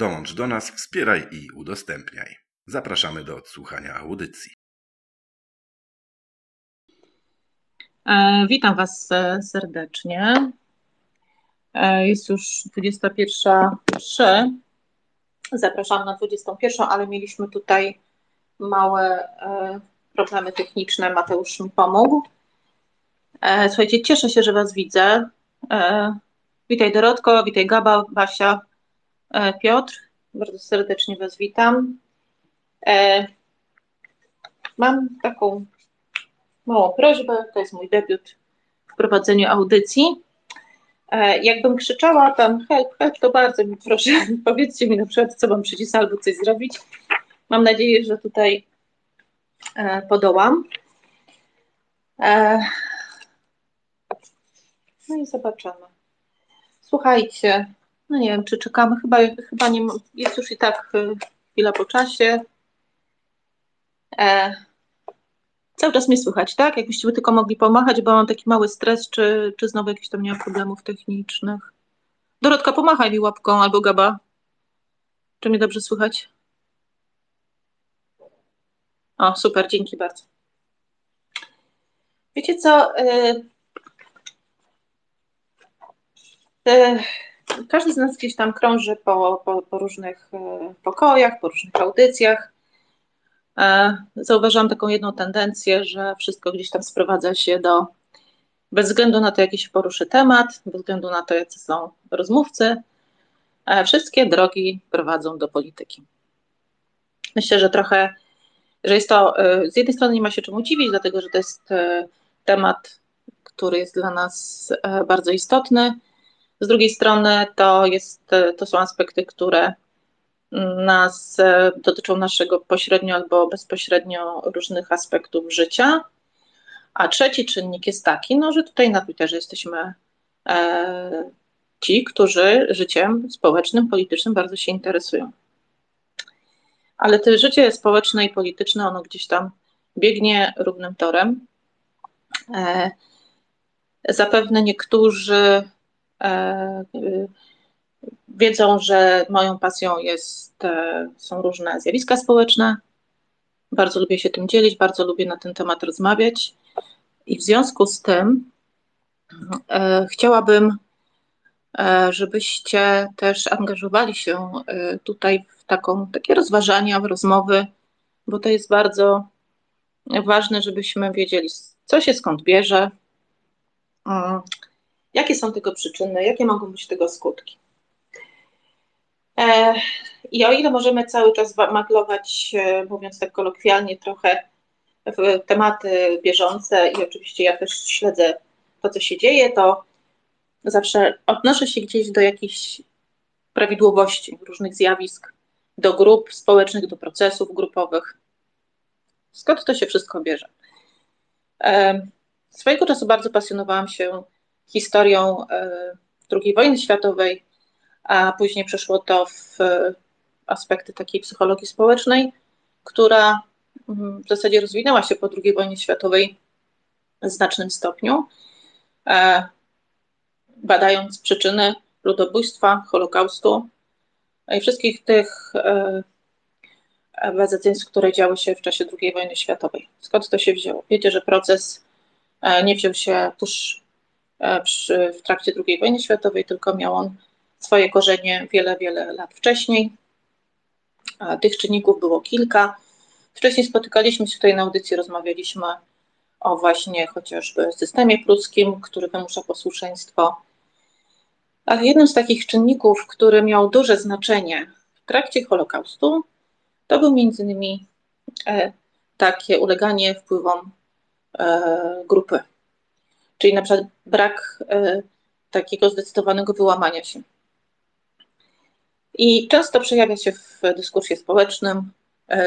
Dołącz do nas, wspieraj i udostępniaj. Zapraszamy do odsłuchania audycji. E, witam Was e, serdecznie. E, jest już 21.03. Zapraszam na 21, ale mieliśmy tutaj małe problemy techniczne. Mateusz mi pomógł. Słuchajcie, cieszę się, że Was widzę. Witaj Dorotko, witaj Gaba, Basia, Piotr. Bardzo serdecznie Was witam. Mam taką małą prośbę, to jest mój debiut w prowadzeniu audycji. E, jakbym krzyczała tam help, help, to bardzo mi proszę, powiedzcie mi na przykład, co mam przycisnąć albo coś zrobić. Mam nadzieję, że tutaj e, podołam. E, no i zobaczymy. Słuchajcie, no nie wiem, czy czekamy, chyba, chyba nie, jest już i tak chwila po czasie. Cały czas mnie słychać, tak? Jakbyście by tylko mogli pomachać, bo mam taki mały stres, czy, czy znowu jakieś tam nie ma problemów technicznych. Dorotka, pomachaj mi łapką albo Gaba. Czy mnie dobrze słychać? O, super, dzięki bardzo. Wiecie co? Yy, każdy z nas gdzieś tam krąży po, po, po różnych yy, pokojach, po różnych audycjach. E, zauważyłam taką jedną tendencję, że wszystko gdzieś tam sprowadza się do, bez względu na to, jaki się poruszy temat, bez względu na to, jacy są rozmówcy, e, wszystkie drogi prowadzą do polityki. Myślę, że trochę, że jest to, e, z jednej strony nie ma się czemu dziwić, dlatego że to jest temat, który jest dla nas bardzo istotny, z drugiej strony to, jest, to są aspekty, które nas, e, dotyczą naszego pośrednio albo bezpośrednio różnych aspektów życia. A trzeci czynnik jest taki, no, że tutaj na Twitterze jesteśmy e, ci, którzy życiem społecznym, politycznym bardzo się interesują. Ale to życie społeczne i polityczne, ono gdzieś tam biegnie równym torem. E, zapewne niektórzy e, wiedzą, że moją pasją jest, e, są różne zjawiska społeczne. Bardzo lubię się tym dzielić, bardzo lubię na ten temat rozmawiać. I w związku z tym e, chciałabym, e, żebyście też angażowali się e, tutaj w taką, takie rozważania, w rozmowy, bo to jest bardzo ważne, żebyśmy wiedzieli, co się skąd bierze, mm, jakie są tego przyczyny, jakie mogą być tego skutki. E, I o ile możemy cały czas maglować, e, mówiąc tak kolokwialnie, trochę w tematy bieżące i oczywiście ja też śledzę to, co się dzieje, to zawsze odnoszę się gdzieś do jakichś prawidłowości różnych zjawisk, do grup społecznych, do procesów grupowych. Skąd to się wszystko bierze? E, swojego czasu bardzo pasjonowałam się historią II wojny światowej, a później przeszło to w aspekty takiej psychologii społecznej, która mm, w zasadzie rozwinęła się po II wojnie światowej w znacznym stopniu, e, badając przyczyny ludobójstwa, Holokaustu i wszystkich tych bezetństw, które działy się w czasie II wojny światowej. Skąd to się wzięło? Wiecie, że proces e, nie wziął się tuż e, przy, w trakcie II wojny światowej, tylko miał on swoje korzenie wiele, wiele lat wcześniej. Tych czynników było kilka. Wcześniej spotykaliśmy się tutaj na audycji, rozmawialiśmy o właśnie chociażby systemie pruskim, który wymusza posłuszeństwo. Ale jednym z takich czynników, który miał duże znaczenie w trakcie Holokaustu, to był między innymi e, takie uleganie wpływom e, grupy. Czyli na przykład brak e, takiego zdecydowanego wyłamania się I często przejawia się w dyskursie społecznym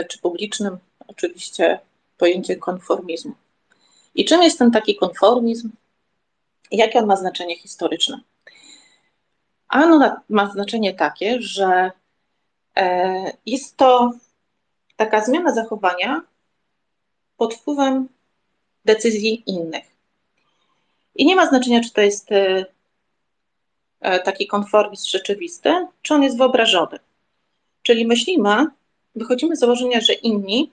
czy publicznym, oczywiście, pojęcie konformizmu. I czym jest ten taki konformizm? Jakie on ma znaczenie historyczne? Ano ma znaczenie takie, że e, jest to taka zmiana zachowania pod wpływem decyzji innych. I nie ma znaczenia, czy to jest e, e, taki konformizm rzeczywisty, czy on jest wyobrażony. Czyli myślimy, wychodzimy z założenia, że inni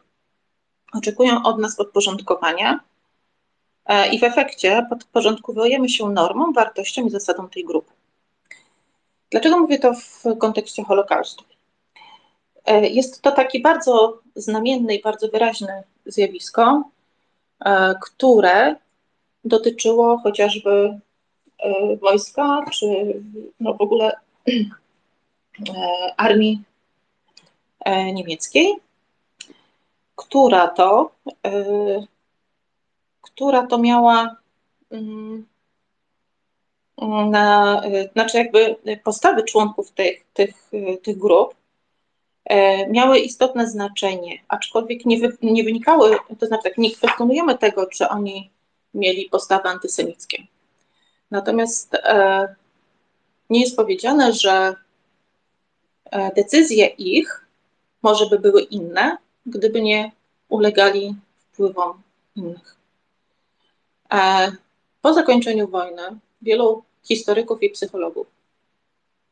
oczekują od nas podporządkowania i w efekcie podporządkowujemy się normom, wartościom i zasadom tej grupy. Dlaczego mówię to w kontekście Holokaustu? E, jest to takie bardzo znamienne i bardzo wyraźne zjawisko, e, które dotyczyło chociażby e, wojska, czy no w ogóle armii niemieckiej, która to, która to miała mm, na, znaczy jakby postawy członków tych, tych, tych grup e, miały istotne znaczenie, aczkolwiek nie, wy, nie wynikały, to znaczy tak, nie kwestionujemy tego, czy oni mieli postawy antysemickie. Natomiast e, nie jest powiedziane, że e, decyzje ich może by były inne, gdyby nie ulegali wpływom innych. E, po zakończeniu wojny wielu historyków i psychologów.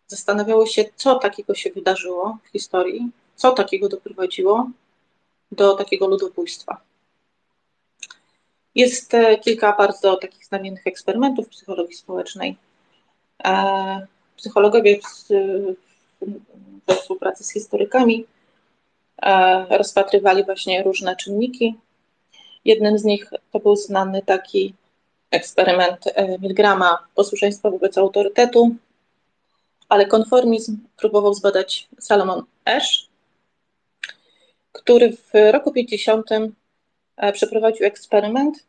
Zastanawiało się, co takiego się wydarzyło w historii, co takiego doprowadziło do takiego ludobójstwa. Jest e, kilka bardzo takich znamiennych eksperymentów psychologii społecznej. E, psychologowie we współpracy z historykami e, rozpatrywali właśnie różne czynniki. Jednym z nich to był znany taki eksperyment Milgrama posłuszeństwa wobec autorytetu, ale konformizm próbował zbadać Salomon Ash, który w roku 50 e, przeprowadził eksperyment,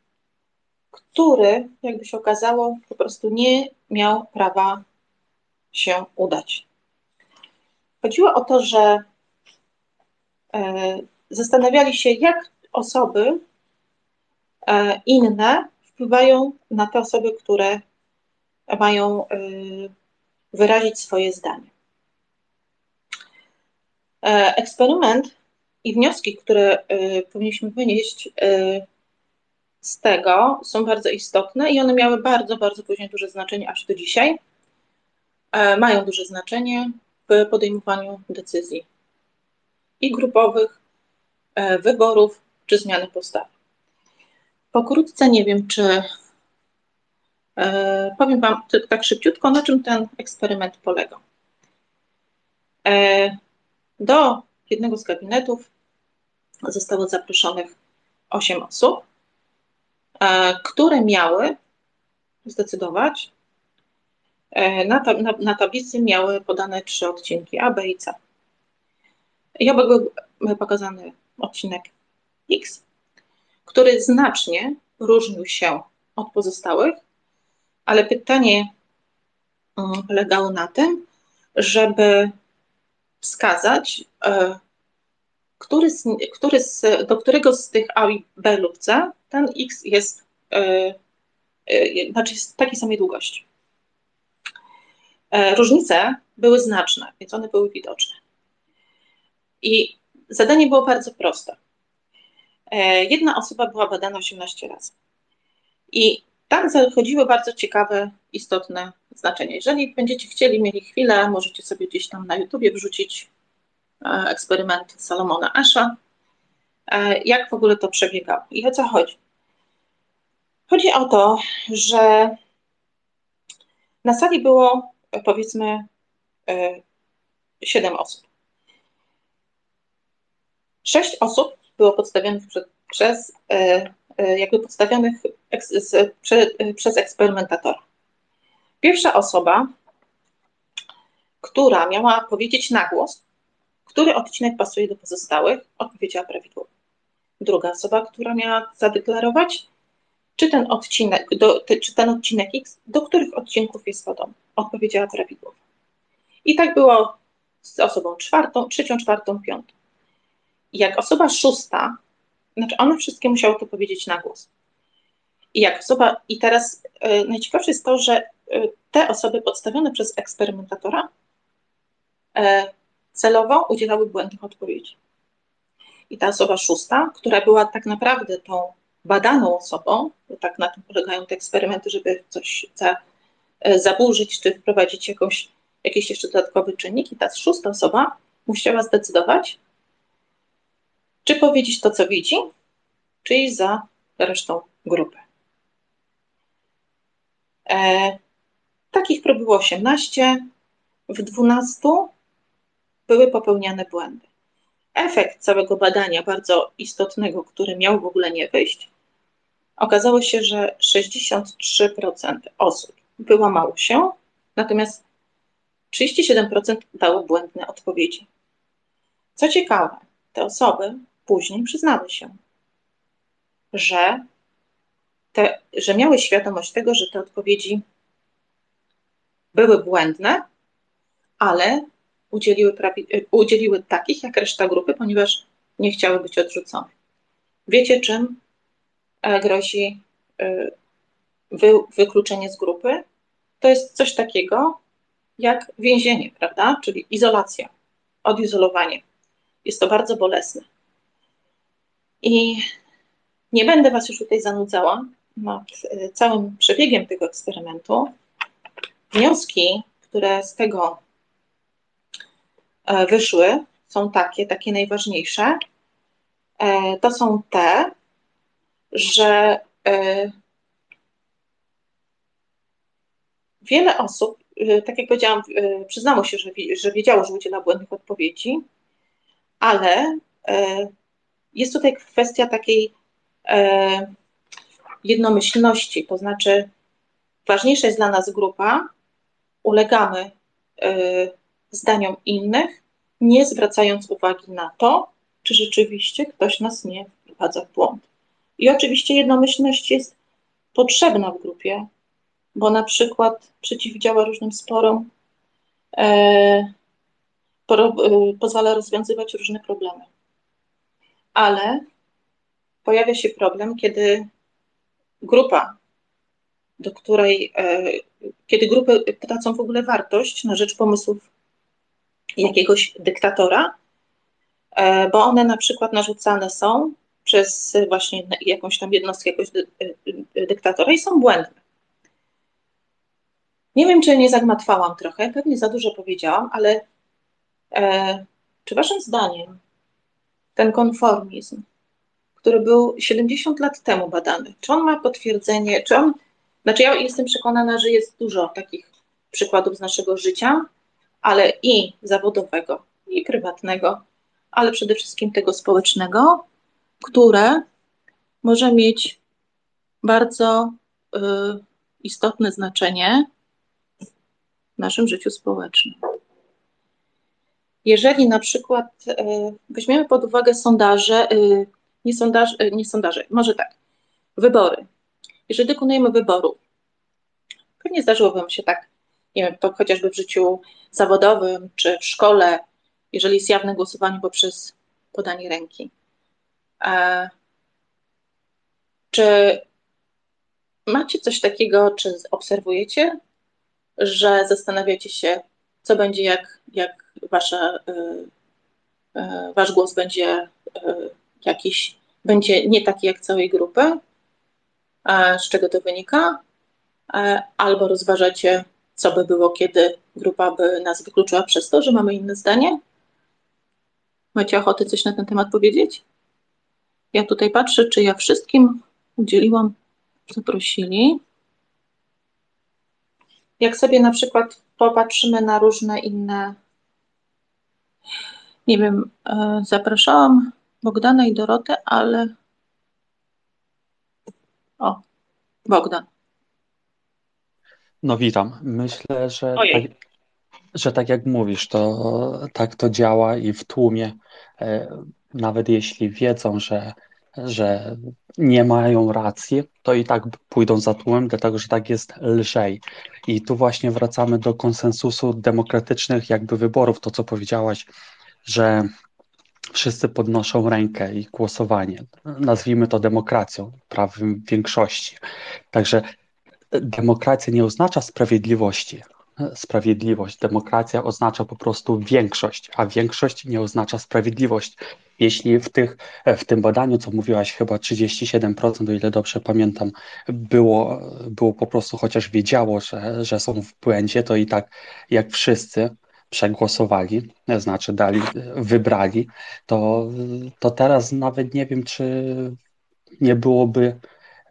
który, jakby się okazało, po prostu nie miał prawa się udać. Chodziło o to, że e, zastanawiali się, jak osoby inne wpływają na te osoby, które mają y, wyrazić swoje zdanie. E, eksperyment i wnioski, które powinniśmy wynieść z tego, są bardzo istotne i one miały bardzo, bardzo później duże znaczenie, aż do dzisiaj. E, mają duże znaczenie w podejmowaniu decyzji i grupowych, e, wyborów czy zmiany postawy. Pokrótce nie wiem, czy e, powiem Wam tak szybciutko, na czym ten eksperyment polegał. Do jednego z gabinetów zostało zaproszonych 8 osób, które miały zdecydować. E, na, tab na, na, tablicy miały podane trzy odcinki A, B i C. I obok był pokazany odcinek X, który znacznie różnił się od pozostałych, ale pytanie mm, polegało na tym, żeby wskazać, e, który z, który z, do którego z tych A i B lub C ten X jest, e, e, znaczy jest takiej samej długości. Różnice były znaczne, więc one były widoczne. I zadanie było bardzo proste. E, jedna osoba była badana 18 razy. I tam zachodziły bardzo ciekawe, istotne znaczenia. Jeżeli będziecie chcieli, mieli chwilę, możecie sobie gdzieś tam na YouTubie wrzucić e, eksperyment Salomona Asha, e, jak w ogóle to przebiegało i o co chodzi. Chodzi o to, że na sali było powiedzmy 7 osób. Sześć osób było podstawionych przez, e, e, jakby podstawionych prze, przez eksperymentatora. Pierwsza osoba, która miała powiedzieć na głos, który odcinek pasuje do pozostałych, odpowiedziała prawidłowo. Druga osoba, która miała zadeklarować, czy ten odcinek, do, czy ten odcinek X, do których odcinków jest podobny, odpowiedziała prawidłowo. I tak było z osobą czwartą, trzecią, czwartą, piątą. Jak osoba szósta, znaczy one wszystkie musiały to powiedzieć na głos. I jak osoba, i teraz y, najciekawsze jest to, że y, te osoby podstawione przez eksperymentatora y, celowo udzielały błędnych odpowiedzi. I ta osoba szósta, która była tak naprawdę tą badaną osobą, bo tak na tym polegają te eksperymenty, żeby coś za, zaburzyć, czy wprowadzić jakąś, jakiś jeszcze dodatkowy czynnik, i ta szósta osoba musiała zdecydować, czy powiedzieć to, co widzi, czy iść za resztą grupy. E, takich prób było 18, w 12 były popełniane błędy. Efekt całego badania, bardzo istotnego, który miał w ogóle nie wyjść, okazało się, że 63% osób wyłamało się, natomiast 37% dało błędne odpowiedzi. Co ciekawe, te osoby później przyznały się, że te, że miały świadomość tego, że te odpowiedzi były błędne, ale udzieliły, prawi, udzieliły takich jak reszta grupy, ponieważ nie chciały być odrzucone. Wiecie, czym e, grozi e, wy, wykluczenie z grupy? To jest coś takiego jak więzienie, prawda? Czyli izolacja, odizolowanie. Jest to bardzo bolesne. I nie będę Was już tutaj zanudzała, nad e, całym przebiegiem tego eksperymentu, wnioski, które z tego wyszły, są takie, takie najważniejsze. E, to są te, że wiele osób, tak jak powiedziałam, przyznało się, że, wiedziało, że udziela błędnych odpowiedzi, ale jest tutaj kwestia takiej jednomyślności, to znaczy ważniejsza jest dla nas grupa, ulegamy zdaniom innych, nie zwracając uwagi na to, czy rzeczywiście ktoś nas nie wprowadza w błąd. I oczywiście jednomyślność jest potrzebna w grupie, bo na przykład przeciwdziała różnym sporom, e, po, e, pozwala rozwiązywać różne problemy. Ale pojawia się problem, kiedy grupa, do której, e, kiedy grupy tracą w ogóle wartość na rzecz pomysłów jakiegoś dyktatora, e, bo one na przykład narzucane są przez właśnie jakąś tam jednostkę jakiegoś e, dyktatora i są błędne. Nie wiem, czy nie zagmatwałam trochę, pewnie za dużo powiedziałam, ale e, czy waszym zdaniem ten konformizm który był 70 lat temu badany. Czy on ma potwierdzenie, czy on, znaczy ja jestem przekonana, że jest dużo takich przykładów z naszego życia, ale i zawodowego, i prywatnego, ale przede wszystkim tego społecznego, które może mieć bardzo y, istotne znaczenie w naszym życiu społecznym. Jeżeli na przykład y, weźmiemy pod uwagę sondaże, y, nie sondaże, nie sondaże, może tak, wybory. Jeżeli dokonujemy wyboru, pewnie zdarzyłoby mi się tak, nie wiem, chociażby w życiu zawodowym czy w szkole, jeżeli jest jawne głosowanie poprzez podanie ręki. E, czy macie coś takiego, czy obserwujecie, że zastanawiacie się, co będzie, jak, jak wasza, y, y, wasz głos będzie y, jakiś będzie nie taki jak całej grupy, z czego to wynika, albo rozważacie, co by było, kiedy grupa by nas wykluczyła przez to, że mamy inne zdanie? Macie ochotę coś na ten temat powiedzieć? Ja tutaj patrzę, czy ja wszystkim udzieliłam, co prosili. Jak sobie na przykład popatrzymy na różne inne, nie wiem, e, zapraszałam Bogdana i Dorotę, ale. O, Bogdan. No witam. Myślę, że tak, że tak jak mówisz, to tak to działa i w tłumie, e, nawet jeśli wiedzą, że że nie mają racji, to i tak pójdą za tłumem, dlatego że tak jest lżej. I tu właśnie wracamy do konsensusu demokratycznych jakby wyborów, to co powiedziałaś, że wszyscy podnoszą rękę i głosowanie. Nazwijmy to demokracją, prawem większości. Także demokracja nie oznacza sprawiedliwości. Sprawiedliwość, demokracja oznacza po prostu większość, a większość nie oznacza sprawiedliwość. Jeśli w, tych, w tym badaniu, co mówiłaś, chyba 37%, o ile dobrze pamiętam, było, było po prostu, chociaż wiedziało, że, że są w błędzie, to i tak jak wszyscy przegłosowali, znaczy dali, wybrali, to, to teraz nawet nie wiem, czy nie byłoby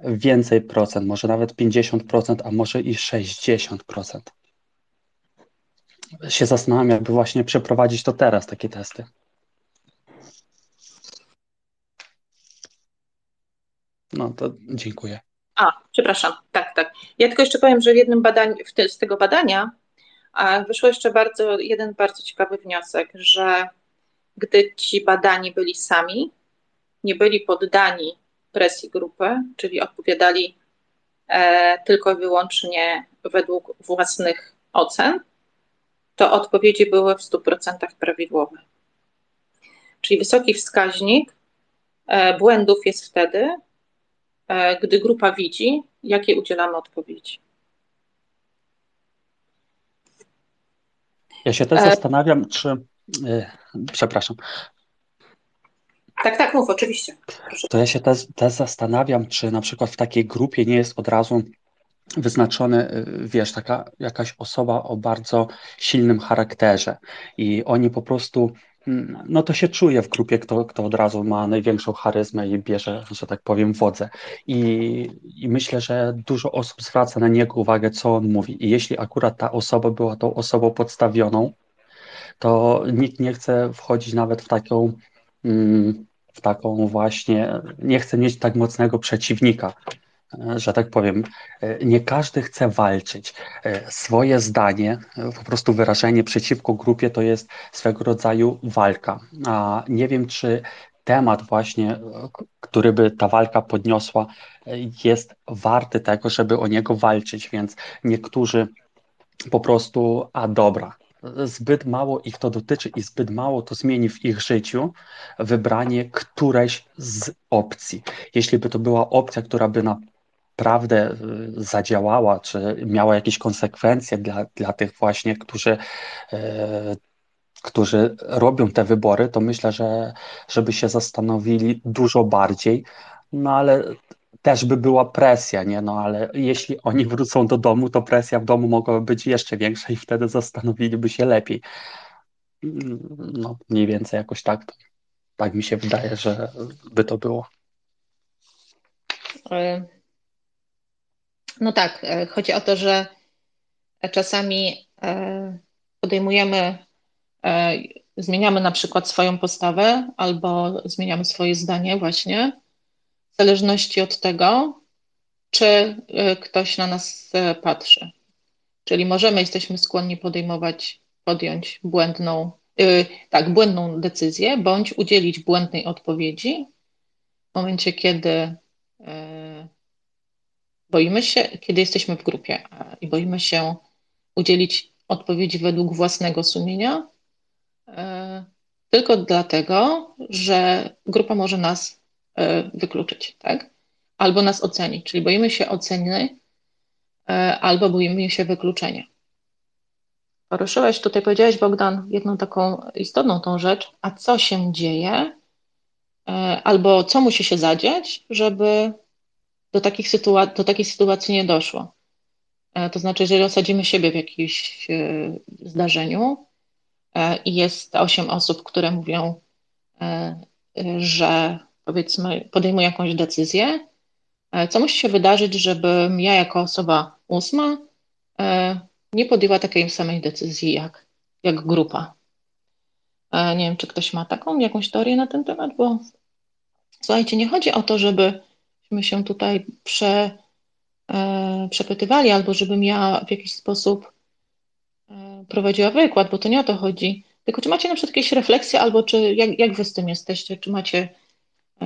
więcej procent, może nawet 50%, a może i 60%. Się zastanawiam, jakby właśnie przeprowadzić to teraz, takie testy. No to dziękuję. A, przepraszam, tak, tak. Ja tylko jeszcze powiem, że w jednym badaniu, te, z tego badania wyszło jeszcze bardzo, jeden bardzo ciekawy wniosek, że gdy ci badani byli sami, nie byli poddani presji grupy, czyli odpowiadali e, tylko i wyłącznie według własnych ocen, to odpowiedzi były w 100% prawidłowe. Czyli wysoki wskaźnik e, błędów jest wtedy, e, gdy grupa widzi, jakie udzielamy odpowiedzi. Ja się też zastanawiam, czy. Przepraszam. Tak, tak, mów, oczywiście. Proszę. To ja się też, też zastanawiam, czy na przykład w takiej grupie nie jest od razu wyznaczony, e, wiesz, taka jakaś osoba o bardzo silnym charakterze i oni po prostu Mm, no to się czuje w grupie, kto, kto od razu ma największą charyzmę i bierze, że tak powiem, wodzę. I, I myślę, że dużo osób zwraca na niego uwagę, co on mówi. I jeśli akurat ta osoba była tą osobą podstawioną, to nikt nie chce wchodzić nawet w taką, w taką właśnie, nie chce mieć tak mocnego przeciwnika że tak powiem, nie każdy chce walczyć. Swoje zdanie, po prostu wyrażenie przeciwko grupie to jest swego rodzaju walka. A nie wiem, czy temat właśnie, który by ta walka podniosła, jest warty tego, żeby o niego walczyć, więc niektórzy po prostu, a dobra, zbyt mało ich to dotyczy i zbyt mało to zmieni w ich życiu wybranie którejś z opcji. Jeśli by to była opcja, która by na naprawdę y, zadziałała, czy miała jakieś konsekwencje dla, dla tych właśnie, którzy, e, którzy robią te wybory, to myślę, że żeby się zastanowili dużo bardziej, no ale też by była presja, nie? No ale jeśli oni wrócą do domu, to presja w domu mogłaby być jeszcze większa i wtedy zastanowiliby się lepiej. No, mniej więcej jakoś tak. Tak mi się wydaje, że by to było. E, no tak, e, chodzi o to, że czasami e, podejmujemy, zmieniamy na przykład swoją postawę albo zmieniamy swoje zdanie właśnie w zależności od tego, czy ktoś na nas patrzy. Czyli możemy, jesteśmy skłonni podejmować, podjąć błędną, tak, błędną decyzję, bądź udzielić błędnej odpowiedzi w momencie, kiedy boimy się, kiedy jesteśmy w grupie i boimy się udzielić odpowiedzi według własnego sumienia, e, tylko dlatego, że grupa może nas e, wykluczyć, tak? Albo nas ocenić, czyli boimy się oceny, e, albo boimy się wykluczenia. Poruszyłeś tutaj, powiedziałeś Bogdan, jedną taką istotną tą rzecz, a co się dzieje, albo co musi się zadziać, żeby do, takich sytuacji, do takiej sytuacji nie doszło. E, to znaczy, jeżeli osadzimy siebie w jakimś e, zdarzeniu e, i jest osiem osób, które mówią, że powiedzmy podejmują jakąś decyzję, co musi się wydarzyć, żebym ja jako osoba ósma nie podjęła takiej samej decyzji jak, jak grupa. Nie wiem, czy ktoś ma taką jakąś teorię na ten temat, bo słuchajcie, nie chodzi o to, żeby żebyśmy się tutaj prze, e, przepytywali, albo żebym ja w jakiś sposób e, prowadziła wykład, bo to nie o to chodzi. Tylko czy macie na przykład jakieś refleksje, albo czy jak, jak wy z tym jesteście? Czy macie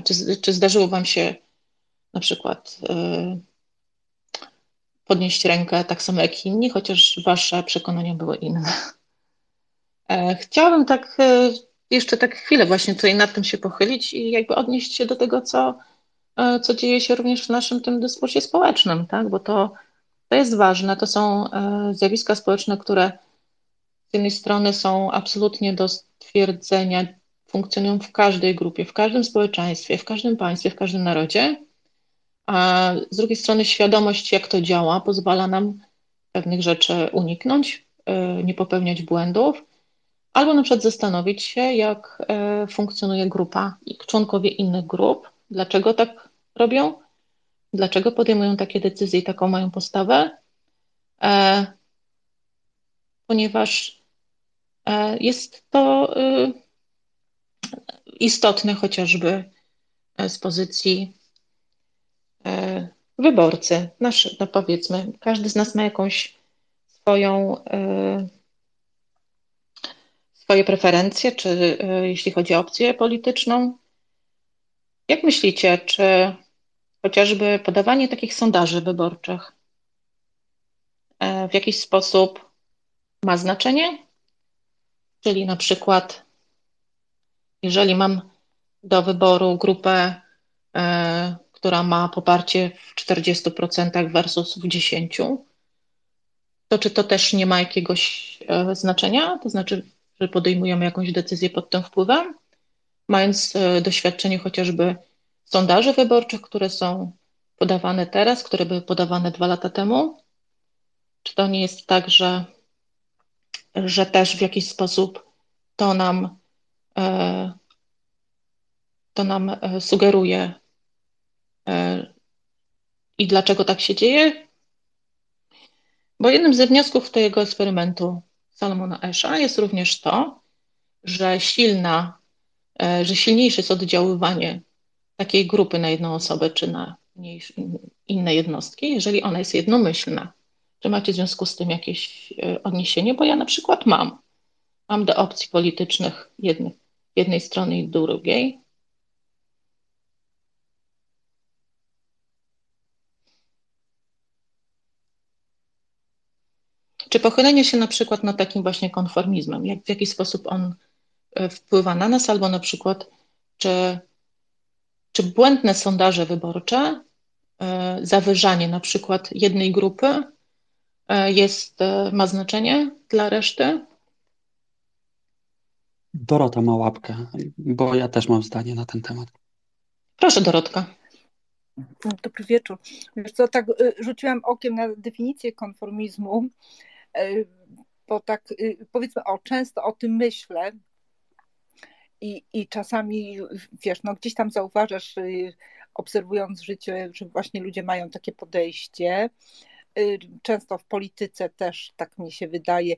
Czy, czy zdarzyło Wam się na przykład podnieść rękę tak samo jak inni, chociaż Wasze przekonania były inne? Chciałabym tak jeszcze tak chwilę właśnie tutaj nad tym się pochylić i jakby odnieść się do tego, co, e, co dzieje się również w naszym tym dyskursie społecznym, tak? bo to, to jest ważne. To są e, zjawiska społeczne, które z jednej strony są absolutnie do stwierdzenia, funkcjonują w każdej grupie, w każdym społeczeństwie, w każdym państwie, w każdym narodzie, a z drugiej strony świadomość, jak to działa, pozwala nam pewnych rzeczy uniknąć, e, nie popełniać błędów, Albo na przykład zastanowić się, jak e, funkcjonuje grupa i członkowie innych grup, dlaczego tak robią, dlaczego podejmują takie decyzje i taką mają postawę, e, ponieważ e, jest to istotne chociażby z pozycji wyborcy. Nasz, no powiedzmy, każdy z nas ma jakąś swoją swoje preferencje, czy jeśli chodzi o opcję polityczną. Jak myślicie, czy chociażby podawanie takich sondaży wyborczych e, w jakiś sposób ma znaczenie? Czyli na przykład, jeżeli mam do wyboru grupę, e, która ma poparcie w 40% versus w 10%, to czy to też nie ma jakiegoś e, znaczenia? To znaczy, że podejmujemy jakąś decyzję pod tym wpływem, mając e, doświadczenie chociażby sondaży wyborczych, które są podawane teraz, które były podawane dwa lata temu? Czy to nie jest tak, że, że też w jakiś sposób to nam, to nam e, sugeruje i dlaczego tak się dzieje? Bo jednym ze wniosków tego eksperymentu Salomona Esha jest również to, że silna, e, że silniejsze jest oddziaływanie takiej grupy na jedną osobę czy na inne jednostki, jeżeli ona jest jednomyślna. Czy macie w związku z tym jakieś e, odniesienie? Bo ja na przykład mam. Mam do opcji politycznych jednej, jednej strony i drugiej. Czy pochylenie się na przykład nad takim właśnie konformizmem, jak, w jaki sposób on e, wpływa na nas, albo na przykład, czy, czy błędne sondaże wyborcze, e, zawyżanie na przykład jednej grupy e, jest, ma znaczenie dla reszty? Dorota ma łapkę, bo ja też mam zdanie na ten temat. Proszę, Dorotka. Dobry wieczór. Wiesz co, tak y, rzuciłam okiem na definicję konformizmu E, bo tak y, powiedzmy, o, często o tym myślę i, i czasami, wiesz, no gdzieś tam zauważasz, y, obserwując życie, że właśnie ludzie mają takie podejście, y, często w polityce też, tak mi się wydaje,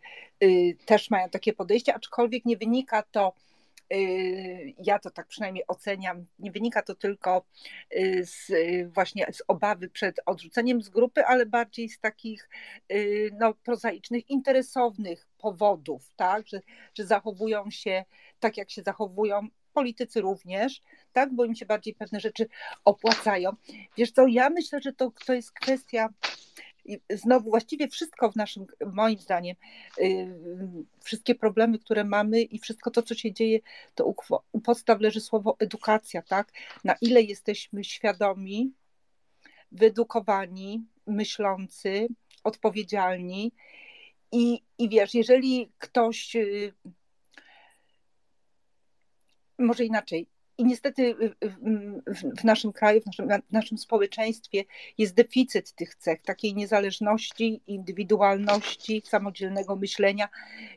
też mają takie podejście, aczkolwiek nie wynika to Y, ja to tak przynajmniej oceniam, nie wynika to tylko y, z, y, właśnie z obawy przed odrzuceniem z grupy, ale bardziej z takich no, prozaicznych, interesownych powodów, tak? że, że zachowują się tak, jak się zachowują politycy również, tak, bo im się bardziej pewne rzeczy opłacają. Wiesz co, ja myślę, że to, to jest kwestia i znowu właściwie wszystko w naszym, moim zdaniem, y, wszystkie problemy, które mamy i wszystko to, co się dzieje, to u, u podstaw leży słowo edukacja, tak? Na ile jesteśmy świadomi, wyedukowani, myślący, odpowiedzialni i, i wiesz, jeżeli ktoś y, może inaczej, i niestety w naszym kraju, w naszym, w naszym społeczeństwie jest deficyt tych cech, takiej niezależności, indywidualności, samodzielnego myślenia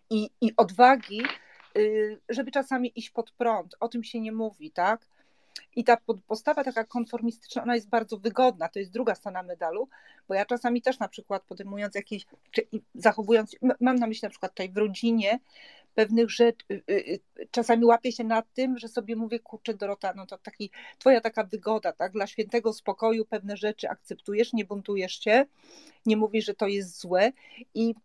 i, i odwagi, y, żeby czasami iść pod prąd. O tym się nie mówi, tak? I ta postawa taka konformistyczna, ona jest bardzo wygodna, to jest druga strona medalu, bo ja czasami też na przykład podejmując jakieś, czy zachowując, mam na myśli na przykład tutaj w rodzinie, pewnych rzeczy, y, y, czasami łapię się nad tym, że sobie mówię, kurczę Dorota, no to taki, twoja taka wygoda, tak, dla świętego spokoju pewne rzeczy akceptujesz, nie buntujesz się, nie mówisz, że to jest złe i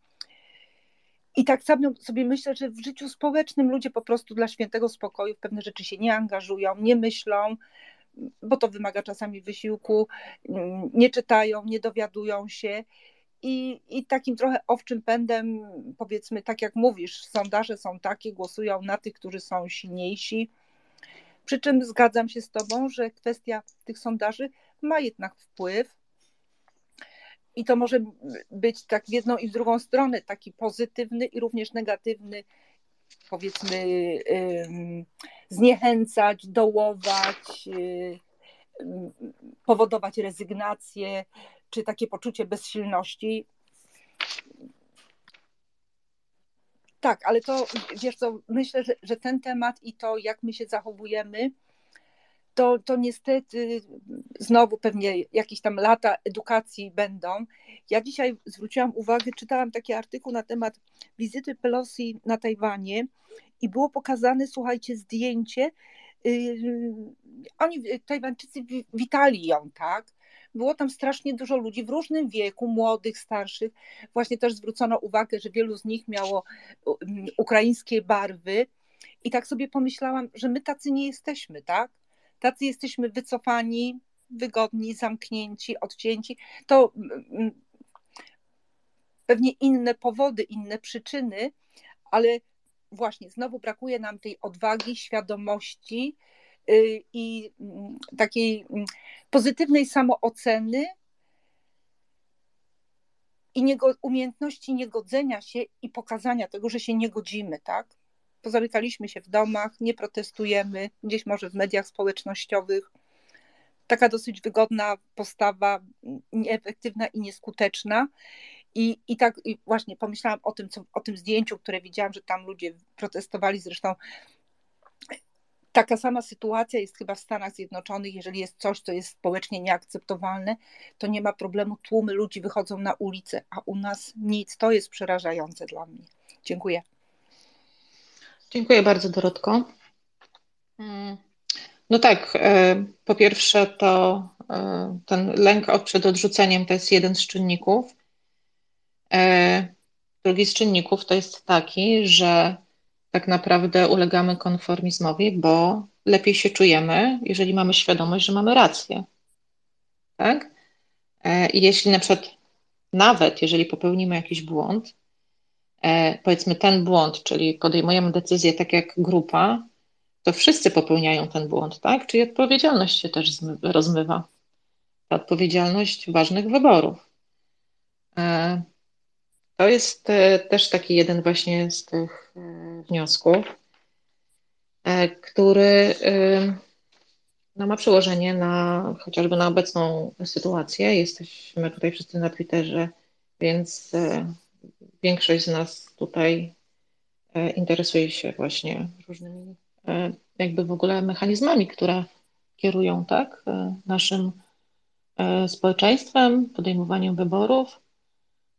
i tak samo sobie myślę, że w życiu społecznym ludzie po prostu dla świętego spokoju w pewne rzeczy się nie angażują, nie myślą, bo to wymaga czasami wysiłku, nie czytają, nie dowiadują się. I, I takim trochę owczym pędem, powiedzmy, tak jak mówisz, sondaże są takie, głosują na tych, którzy są silniejsi. Przy czym zgadzam się z Tobą, że kwestia tych sondaży ma jednak wpływ. I to może być tak w jedną i w drugą stronę, taki pozytywny i również negatywny, powiedzmy, zniechęcać, dołować, y, powodować rezygnację, czy takie poczucie bezsilności. Tak, ale to wiesz co, myślę, że, że ten temat i to, jak my się zachowujemy, to, to niestety znowu pewnie jakieś tam lata edukacji będą. Ja dzisiaj zwróciłam uwagę, czytałam taki artykuł na temat wizyty Pelosi na Tajwanie i było pokazane, słuchajcie, zdjęcie. Yy, oni, Tajwańczycy, witali ją, tak? Było tam strasznie dużo ludzi w różnym wieku, młodych, starszych. Właśnie też zwrócono uwagę, że wielu z nich miało ukraińskie barwy. I tak sobie pomyślałam, że my tacy nie jesteśmy, tak? Tacy jesteśmy wycofani, wygodni, zamknięci, odcięci. To pewnie inne powody, inne przyczyny, ale właśnie znowu brakuje nam tej odwagi, świadomości, i mm, takiej mm, pozytywnej samooceny i niego, umiejętności niegodzenia się i pokazania tego, że się nie godzimy, tak? Pozamykaliśmy się w domach, nie protestujemy, gdzieś może w mediach społecznościowych. Taka dosyć wygodna postawa, nieefektywna i nieskuteczna. I, i tak i właśnie pomyślałam o tym, co, o tym zdjęciu, które widziałam, że tam ludzie protestowali. Zresztą Taka sama sytuacja jest chyba w Stanach Zjednoczonych. Jeżeli jest coś, co jest społecznie nieakceptowalne, to nie ma problemu. Tłumy ludzi wychodzą na ulicę, a u nas nic. To jest przerażające dla mnie. Dziękuję. Dziękuję bardzo, Dorotko. Mm. No tak, e, po pierwsze to e, ten lęk przed odrzuceniem to jest jeden z czynników. E, drugi z czynników to jest taki, że tak naprawdę ulegamy konformizmowi, bo lepiej się czujemy, jeżeli mamy świadomość, że mamy rację. Tak? E, I jeśli na przykład, nawet jeżeli popełnimy jakiś błąd, e, powiedzmy ten błąd, czyli podejmujemy decyzję tak jak grupa, to wszyscy popełniają ten błąd, tak? Czyli odpowiedzialność się też rozmywa. Ta odpowiedzialność ważnych wyborów. To jest e, też taki jeden właśnie z tych e, wniosków, e, który no, ma przełożenie na chociażby na obecną sytuację. Jesteśmy tutaj wszyscy na Twitterze, więc większość z nas tutaj interesuje się właśnie różnymi jakby w ogóle mechanizmami, które kierują tak naszym społeczeństwem, podejmowaniem wyborów.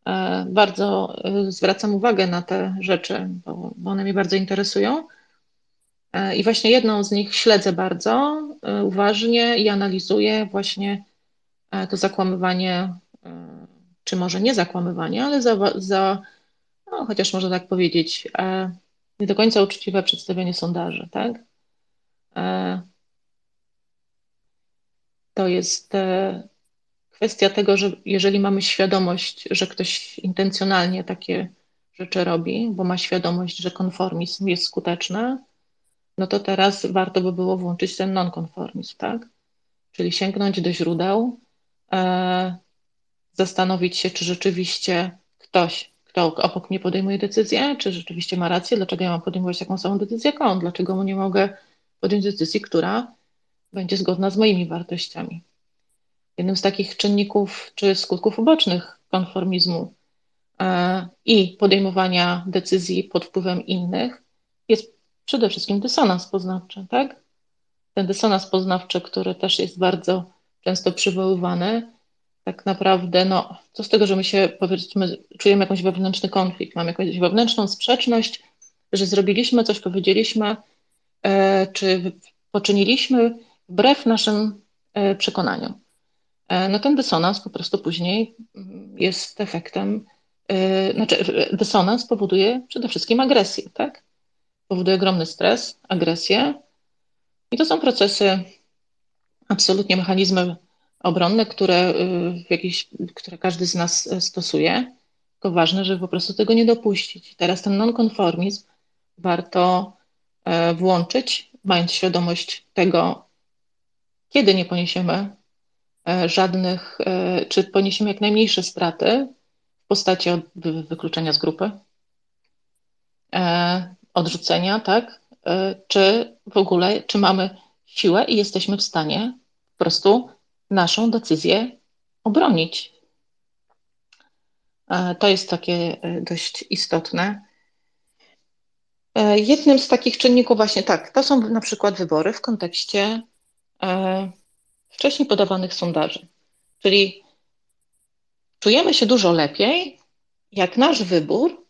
E, bardzo e, zwracam uwagę na te rzeczy, bo, one mnie bardzo interesują. E, I właśnie jedną z nich śledzę bardzo uważnie i analizuję właśnie to zakłamywanie, czy może nie zakłamywanie, ale za, za no, chociaż można tak powiedzieć, nie do końca uczciwe przedstawianie sondaży, tak? To jest kwestia tego, że jeżeli mamy świadomość, że ktoś intencjonalnie takie rzeczy robi, bo ma świadomość, że konformizm jest skuteczny, no to teraz warto by było włączyć ten nonkonformizm, tak? Czyli sięgnąć do źródeł, e, zastanowić się, czy rzeczywiście ktoś, kto obok mnie podejmuje decyzję, czy rzeczywiście ma rację, dlaczego ja mam podejmować taką samą decyzję jak on, dlaczego mu nie mogę podjąć decyzji, która będzie zgodna z moimi wartościami. Jednym z takich czynników czy skutków ubocznych konformizmu e, i podejmowania decyzji pod wpływem innych jest przede wszystkim dysonans poznawczy, tak? Ten dysonans poznawczy, który też jest bardzo często przywoływany, tak naprawdę, no, co z tego, że my się powiedzmy, czujemy jakiś wewnętrzny konflikt, mamy jakąś wewnętrzną sprzeczność, że zrobiliśmy coś, powiedzieliśmy, e, czy poczyniliśmy wbrew naszym e, przekonaniom. E, no ten dysonans po prostu później jest efektem, yy, znaczy dysonans powoduje przede wszystkim agresję, tak? Powoduje ogromny stres, agresję i to są procesy absolutnie mechanizmy obronne, które, jakieś, które każdy z nas stosuje. Tylko ważne, żeby po prostu tego nie dopuścić. Teraz ten nonkonformizm warto e, włączyć, mając świadomość tego, kiedy nie poniesiemy e, żadnych, e, czy poniesiemy jak najmniejsze straty w postaci wykluczenia z grupy, odrzucenia, tak? Czy w ogóle, czy mamy siłę i jesteśmy w stanie po prostu naszą decyzję obronić. To jest takie dość istotne. E, jednym z takich czynników właśnie tak, to są na przykład wybory w kontekście e, wcześniej podawanych sondaży. Czyli czujemy się dużo lepiej, jak nasz wybór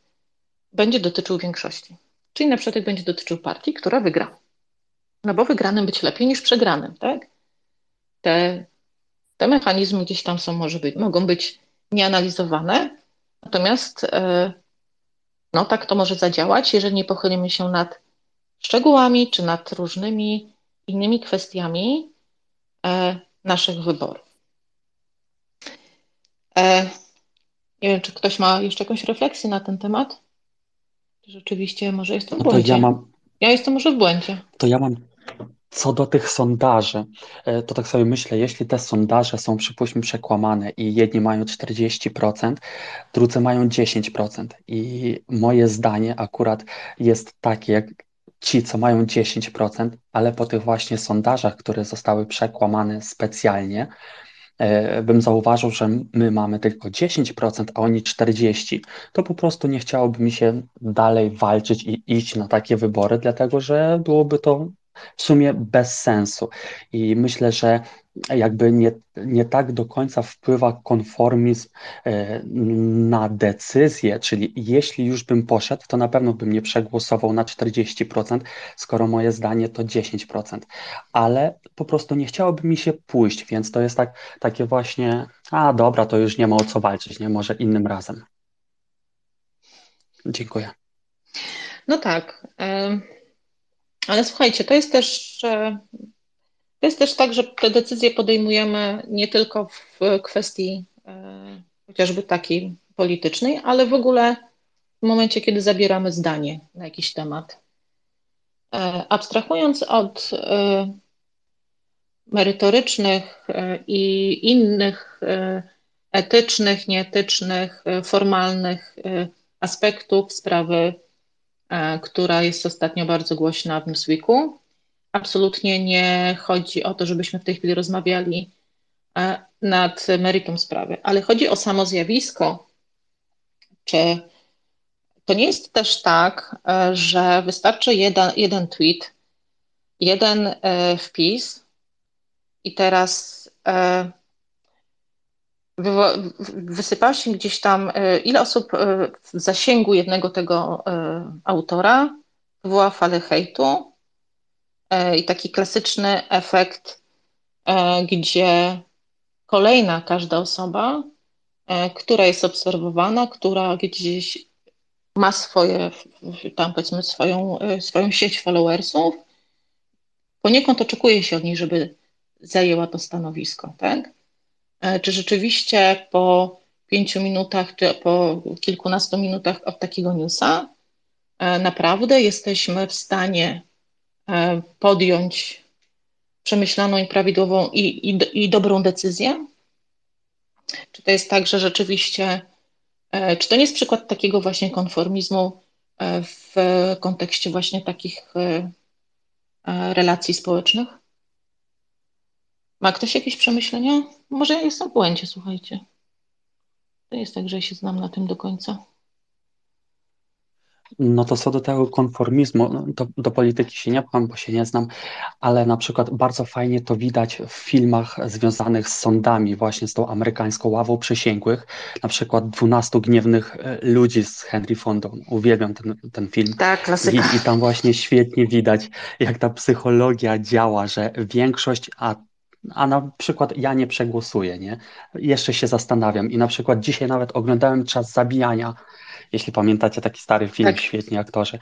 będzie dotyczył większości. Czyli na przykład będzie dotyczył partii, która wygra. No bo wygranym być lepiej niż przegranym, tak? Te, te mechanizmy gdzieś tam są, może być, mogą być nieanalizowane, natomiast e, no tak to może zadziałać, jeżeli nie pochylimy się nad szczegółami czy nad różnymi innymi kwestiami naszych wyborów. E, nie wiem, czy ktoś ma jeszcze jakąś refleksję na ten temat? Rzeczywiście, może jestem w błędzie. Ja, mam, ja jestem może w błędzie. To ja mam co do tych sondaży, e, to tak sobie myślę, jeśli te sondaże są przypuśćmy przekłamane i jedni mają 40%, drudzy mają 10% i moje zdanie akurat jest takie, jak ci, co mają 10%, ale po tych właśnie sondażach, które zostały przekłamane specjalnie, e, bym zauważył, że my mamy tylko 10%, a oni 40%, to po prostu nie chciałoby mi się dalej walczyć i iść na takie wybory, dlatego że byłoby to w sumie bez sensu. I myślę, że jakby nie, nie tak do końca wpływa konformizm e, na decyzję, czyli jeśli już bym poszedł, to na pewno bym nie przegłosował na 40%, skoro moje zdanie to 10%. Ale po prostu nie chciałoby mi się pójść, więc to jest tak, takie właśnie, a dobra, to już nie ma o co walczyć, nie? Może innym razem. Dziękuję. No tak. Ale słuchajcie, to jest też, to jest też tak, że te decyzje podejmujemy nie tylko w kwestii e, chociażby takiej politycznej, ale w ogóle w momencie, kiedy zabieramy zdanie na jakiś temat. E, abstrahując od e, merytorycznych i innych etycznych, nieetycznych, formalnych aspektów sprawy E, która jest ostatnio bardzo głośna w Newsweeku. Absolutnie nie chodzi o to, żebyśmy w tej chwili rozmawiali e, nad meritum sprawy, ale chodzi o samo zjawisko. Czy to nie jest też tak, e, że wystarczy jeden, jeden tweet, jeden wpis i teraz wysypała się gdzieś tam, e, ile osób e, w zasięgu jednego tego e, autora wywoła falę hejtu i taki klasyczny efekt, gdzie kolejna każda osoba, która jest obserwowana, która gdzieś ma swoje, tam powiedzmy swoją, swoją sieć followersów, poniekąd oczekuje się od niej, żeby zajęła to stanowisko, tak? E, czy rzeczywiście po pięciu minutach, czy po kilkunastu minutach od takiego newsa e, naprawdę jesteśmy w stanie e, podjąć przemyślaną i prawidłową i, i, i dobrą decyzję? Czy to jest tak, że rzeczywiście, czy to nie jest przykład takiego właśnie konformizmu w kontekście właśnie takich relacji społecznych? Ma ktoś jakieś przemyślenia? Może ja jestem w błędzie, słuchajcie. To jest tak, że ja się znam na tym do końca. No to co do tego konformizmu, no to do polityki się nie pcham, bo się nie znam, ale na przykład bardzo fajnie to widać w filmach związanych z sądami, właśnie z tą amerykańską ławą przysięgłych, na przykład 12 gniewnych e, ludzi z Henry Fondą. Uwielbiam ten, ten film. Tak, klasyka. I, I tam właśnie świetnie widać, jak ta psychologia działa, że większość, a a na przykład ja nie przegłosuję, nie? Jeszcze się zastanawiam i na przykład dzisiaj nawet oglądałem Czas Zabijania, jeśli pamiętacie taki stary film, tak. świetni aktorzy.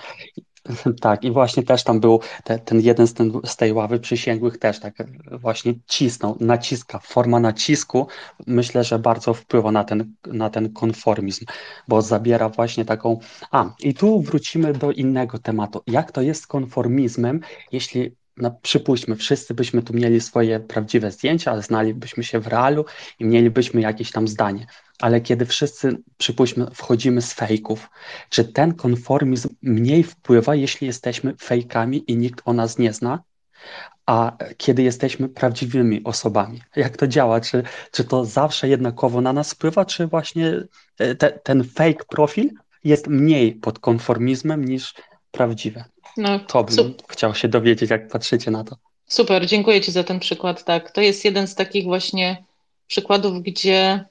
Tak, i właśnie też tam był te, ten jeden z, ten, z tej ławy przysięgłych też tak właśnie cisnął, naciska, forma nacisku myślę, że bardzo wpływa na ten, na ten konformizm, bo zabiera właśnie taką... A, i tu wrócimy do innego tematu. Jak to jest z konformizmem, jeśli no, przypuśćmy, wszyscy byśmy tu mieli swoje prawdziwe zdjęcia, ale znalibyśmy się w realu i mielibyśmy jakieś tam zdanie. Ale kiedy wszyscy, przypuśćmy, wchodzimy z fejków, czy ten konformizm mniej wpływa, jeśli jesteśmy fejkami i nikt o nas nie zna, a kiedy jesteśmy prawdziwymi osobami? Jak to działa? Czy, czy to zawsze jednakowo na nas wpływa, czy właśnie e, te, ten fake profil jest mniej pod konformizmem niż prawdziwe? No, to bym chciał się dowiedzieć, jak patrzycie na to. Super, dziękuję Ci za ten przykład. Tak, to jest jeden z takich właśnie przykładów, gdzie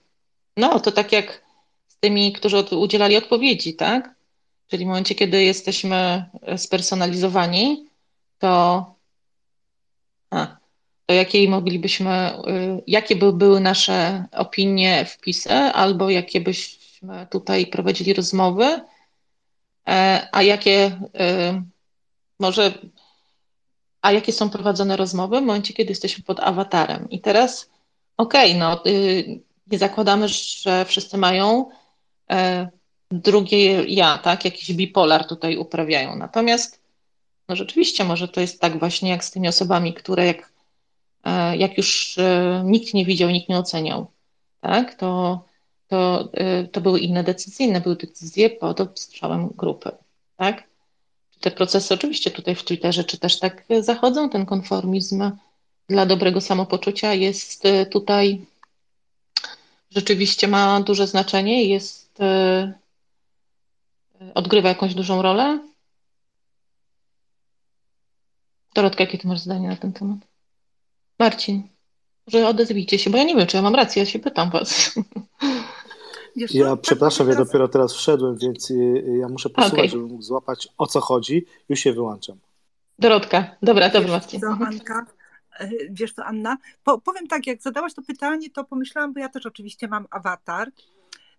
no to tak jak z tymi, którzy od, udzielali odpowiedzi, tak? Czyli w momencie, kiedy jesteśmy spersonalizowani, to, a, to jakiej moglibyśmy, y, jakie by były nasze opinie, wpisy, albo jakie byśmy tutaj prowadzili rozmowy, e, a jakie y, może, a jakie są prowadzone rozmowy w momencie, kiedy jesteśmy pod awatarem. I teraz, okej, okay, no, y, nie zakładamy, że wszyscy mają e, drugie ja, tak, jakiś bipolar tutaj uprawiają. Natomiast, no rzeczywiście, może to jest tak właśnie jak z tymi osobami, które jak, e, jak już e, nikt nie widział, nikt nie oceniał, tak, to, to, to były inne decyzje, inne były decyzje pod odstrzałem grupy, tak te procesy oczywiście tutaj w Twitterze czy też tak zachodzą, ten konformizm dla dobrego samopoczucia jest e, tutaj rzeczywiście ma duże znaczenie, jest e, odgrywa jakąś dużą rolę. Dorotka, jakie ty masz zdanie na ten temat? Marcin, może odezwijcie się, bo ja nie wiem, czy ja mam rację, ja się pytam was. Wiesz, ja tak przepraszam, teraz... ja dopiero teraz wszedłem, więc y, ja muszę posłuchać, okay. żeby mógł złapać o co chodzi. Już się wyłączam. Dorotka, dobra, dobra Marcin. Anka, e, wiesz co, Anna? Po, powiem tak, jak zadałaś to pytanie, to pomyślałam, bo ja też oczywiście mam awatar.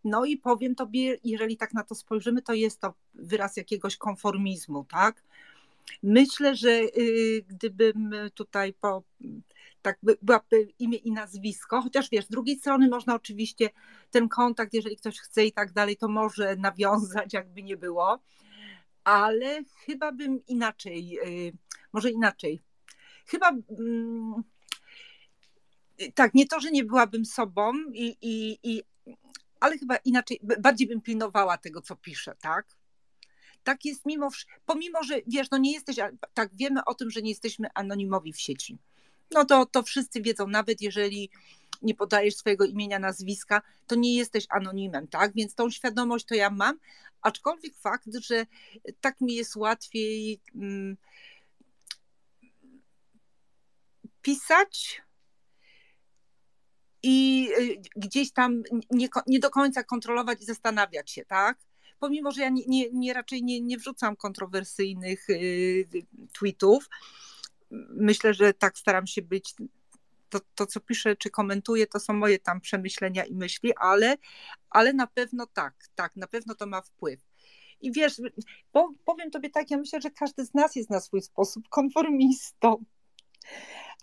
No i powiem tobie, jeżeli tak na to spojrzymy, to jest to wyraz jakiegoś konformizmu, tak? Myślę, że y, gdybym tutaj po, tak by, byłaby imię i nazwisko, chociaż wiesz, z drugiej strony można oczywiście ten kontakt, jeżeli ktoś chce i tak dalej, to może nawiązać, jakby nie było, ale chyba bym inaczej, y, może inaczej. Chyba mm, tak, nie to, że nie byłabym sobą, i, i, i, ale chyba inaczej, bardziej bym pilnowała tego, co piszę, tak? Tak jest mimo, pomimo, że wiesz, no nie jesteś, tak wiemy o tym, że nie jesteśmy anonimowi w sieci no to, to wszyscy wiedzą, nawet jeżeli nie podajesz swojego imienia, nazwiska, to nie jesteś anonimem, tak? Więc tą świadomość to ja mam, aczkolwiek fakt, że tak mi jest łatwiej mm, pisać i y, gdzieś tam nie, nie do końca kontrolować i zastanawiać się, tak? Pomimo, że ja nie, nie, nie raczej nie, nie wrzucam kontrowersyjnych y, tweetów, myślę, że tak staram się być. To, to, co piszę czy komentuję, to są moje tam przemyślenia i myśli, ale, ale na pewno tak, tak, na pewno to ma wpływ. I wiesz, powiem tobie tak, ja myślę, że każdy z nas jest na swój sposób konformistą.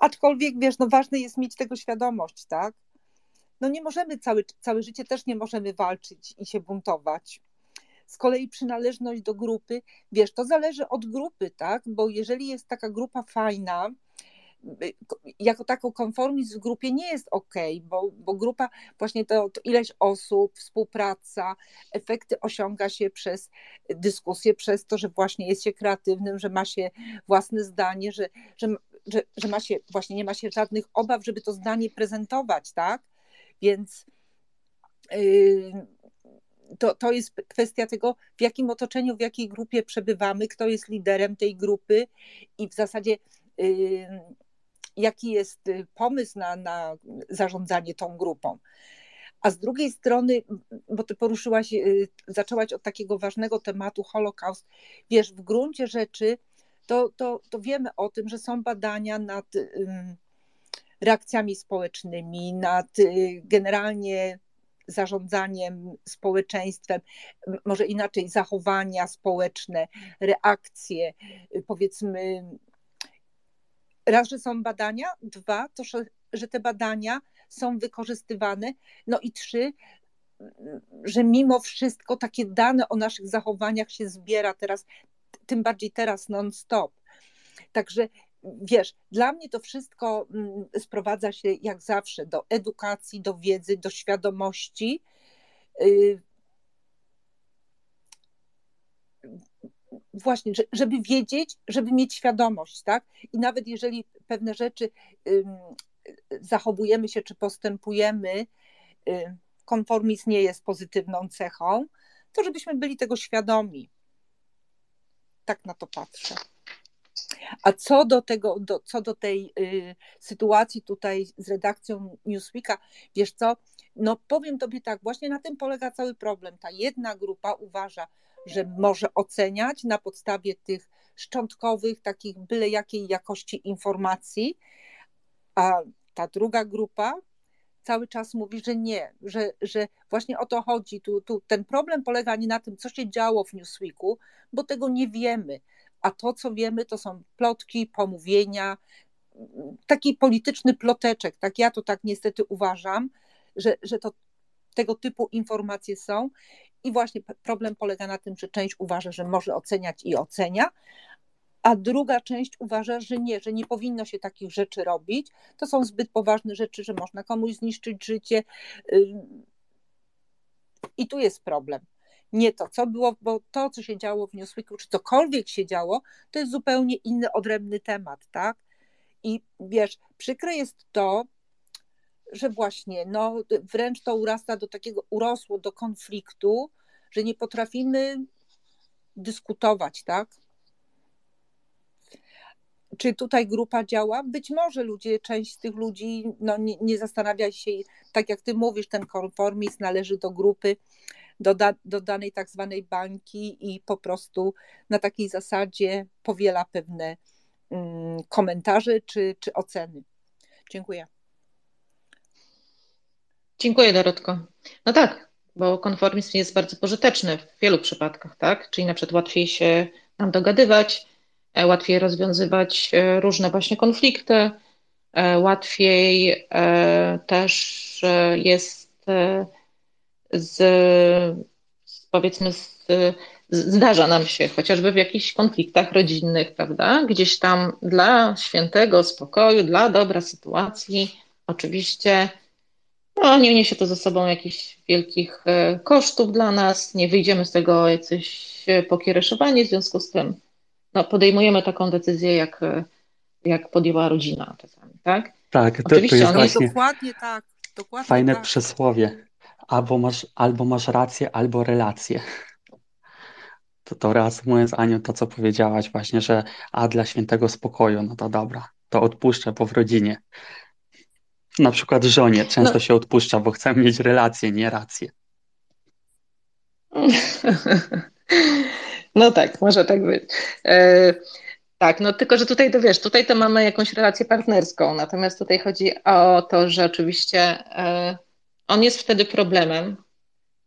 Aczkolwiek, wiesz, no ważne jest mieć tego świadomość, tak? No nie możemy całe, całe życie też nie możemy walczyć i się buntować. Z kolei przynależność do grupy, wiesz, to zależy od grupy, tak? Bo jeżeli jest taka grupa fajna, jako taką konformizm w grupie nie jest ok, bo, bo grupa właśnie to, to, ileś osób, współpraca, efekty osiąga się przez dyskusję, przez to, że właśnie jest się kreatywnym, że ma się własne zdanie, że, że, że, że ma się właśnie nie ma się żadnych obaw, żeby to zdanie prezentować, tak? Więc yy, to, to jest kwestia tego, w jakim otoczeniu, w jakiej grupie przebywamy, kto jest liderem tej grupy i w zasadzie y, jaki jest y, pomysł na, na zarządzanie tą grupą. A z drugiej strony, bo ty poruszyłaś, y, zaczęłaś od takiego ważnego tematu Holokaust, wiesz, w gruncie rzeczy to, to, to wiemy o tym, że są badania nad reakcjami społecznymi, nad generalnie zarządzaniem społeczeństwem, może inaczej, zachowania społeczne, reakcje, powiedzmy, raz, że są badania, dwa, to, że te badania są wykorzystywane, no i trzy, że mimo wszystko takie dane o naszych zachowaniach się zbiera teraz, tym bardziej teraz non-stop. Także wiesz, dla mnie to wszystko mm, sprowadza się jak zawsze do edukacji, do wiedzy, do świadomości. Y, właśnie, żeby wiedzieć, żeby mieć świadomość, tak? I nawet jeżeli pewne rzeczy zachowujemy się czy postępujemy, y, konformizm nie jest pozytywną cechą, to żebyśmy byli tego świadomi. Tak na to patrzę. A co do tego, do, co do tej y, sytuacji tutaj z redakcją Newsweeka, wiesz co, no powiem tobie tak, właśnie na tym polega cały problem. Ta jedna grupa uważa, że może oceniać na podstawie tych szczątkowych, takich byle jakiej jakości informacji, a ta druga grupa cały czas mówi, że nie, że, że właśnie o to chodzi. Tu, tu ten problem polega nie na tym, co się działo w Newsweeku, bo tego nie wiemy. A to, co wiemy, to są plotki, pomówienia, taki polityczny ploteczek. Tak ja to tak niestety uważam, że, że to tego typu informacje są. I właśnie problem polega na tym, że część uważa, że może oceniać i ocenia, a druga część uważa, że nie, że nie powinno się takich rzeczy robić. To są zbyt poważne rzeczy, że można komuś zniszczyć życie. I tu jest problem. Nie to, co było, bo to, co się działo w Newsweeku, czy cokolwiek się działo, to jest zupełnie inny, odrębny temat, tak? I wiesz, przykre jest to, że właśnie, no, wręcz to urasta do takiego, urosło do konfliktu, że nie potrafimy dyskutować, tak? Czy tutaj grupa działa? Być może ludzie, część z tych ludzi no, nie, nie zastanawia się, tak jak ty mówisz, ten konformizm należy do grupy, do, da, do danej tak zwanej bańki i po prostu na takiej zasadzie powiela pewne mm, komentarze czy, czy oceny. Dziękuję. Dziękuję, Dorotko. No tak, bo konformizm jest bardzo pożyteczny w wielu przypadkach, tak? Czyli na przykład łatwiej się nam dogadywać, e, łatwiej rozwiązywać e, różne właśnie konflikty, e, łatwiej też jest z, powiedzmy, z, zdarza nam się chociażby w jakichś konfliktach rodzinnych, prawda? Gdzieś tam dla świętego spokoju, dla dobra sytuacji, oczywiście no, nie niesie to ze sobą jakichś wielkich e, kosztów dla nas, nie wyjdziemy z tego jacyś e, pokiereszowani, w związku z tym no, podejmujemy taką decyzję, jak, e, jak podjęła rodzina czasami, tak? Tak, to, Oczywiście to jest właśnie jest dokładnie tak. Dokładnie fajne tak. przysłowie. Albo masz, albo masz rację, albo relację. To, to reasumując, Aniu, to co powiedziałaś właśnie, że a dla świętego spokoju, no to dobra, to odpuszczę, bo w rodzinie. Na przykład żonie często no. się odpuszcza, bo chce mieć relacje, nie rację. No tak, może tak być. E, tak, no tylko, że tutaj to wiesz, tutaj to mamy jakąś relację partnerską, natomiast tutaj chodzi o to, że oczywiście e, on jest wtedy problemem,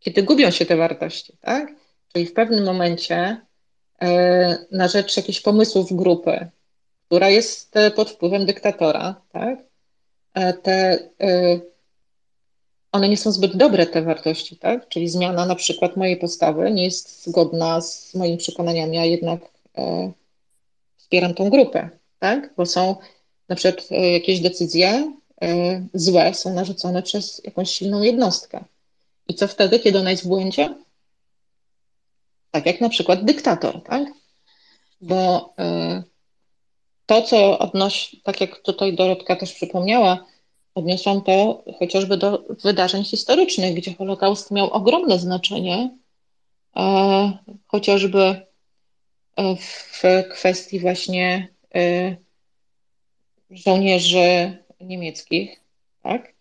kiedy gubią się te wartości, tak? Czyli w pewnym momencie e, na rzecz jakichś pomysłów grupy, która jest e, pod wpływem dyktatora, tak? E, te, one nie są zbyt dobre, te wartości, tak? Czyli zmiana na przykład mojej postawy nie jest zgodna z moimi przekonaniami, a jednak wspieram tą grupę, tak? Bo są na przykład jakieś decyzje, złe są narzucone przez jakąś silną jednostkę. I co wtedy, kiedy ona jest w błędzie? Tak jak na przykład dyktator, tak? Bo e, to, co odnosi, tak jak tutaj Dorotka też przypomniała, odniosłam to chociażby do wydarzeń historycznych, gdzie Holokaust miał ogromne znaczenie, e, chociażby w kwestii właśnie żołnierzy niemieckich, tak?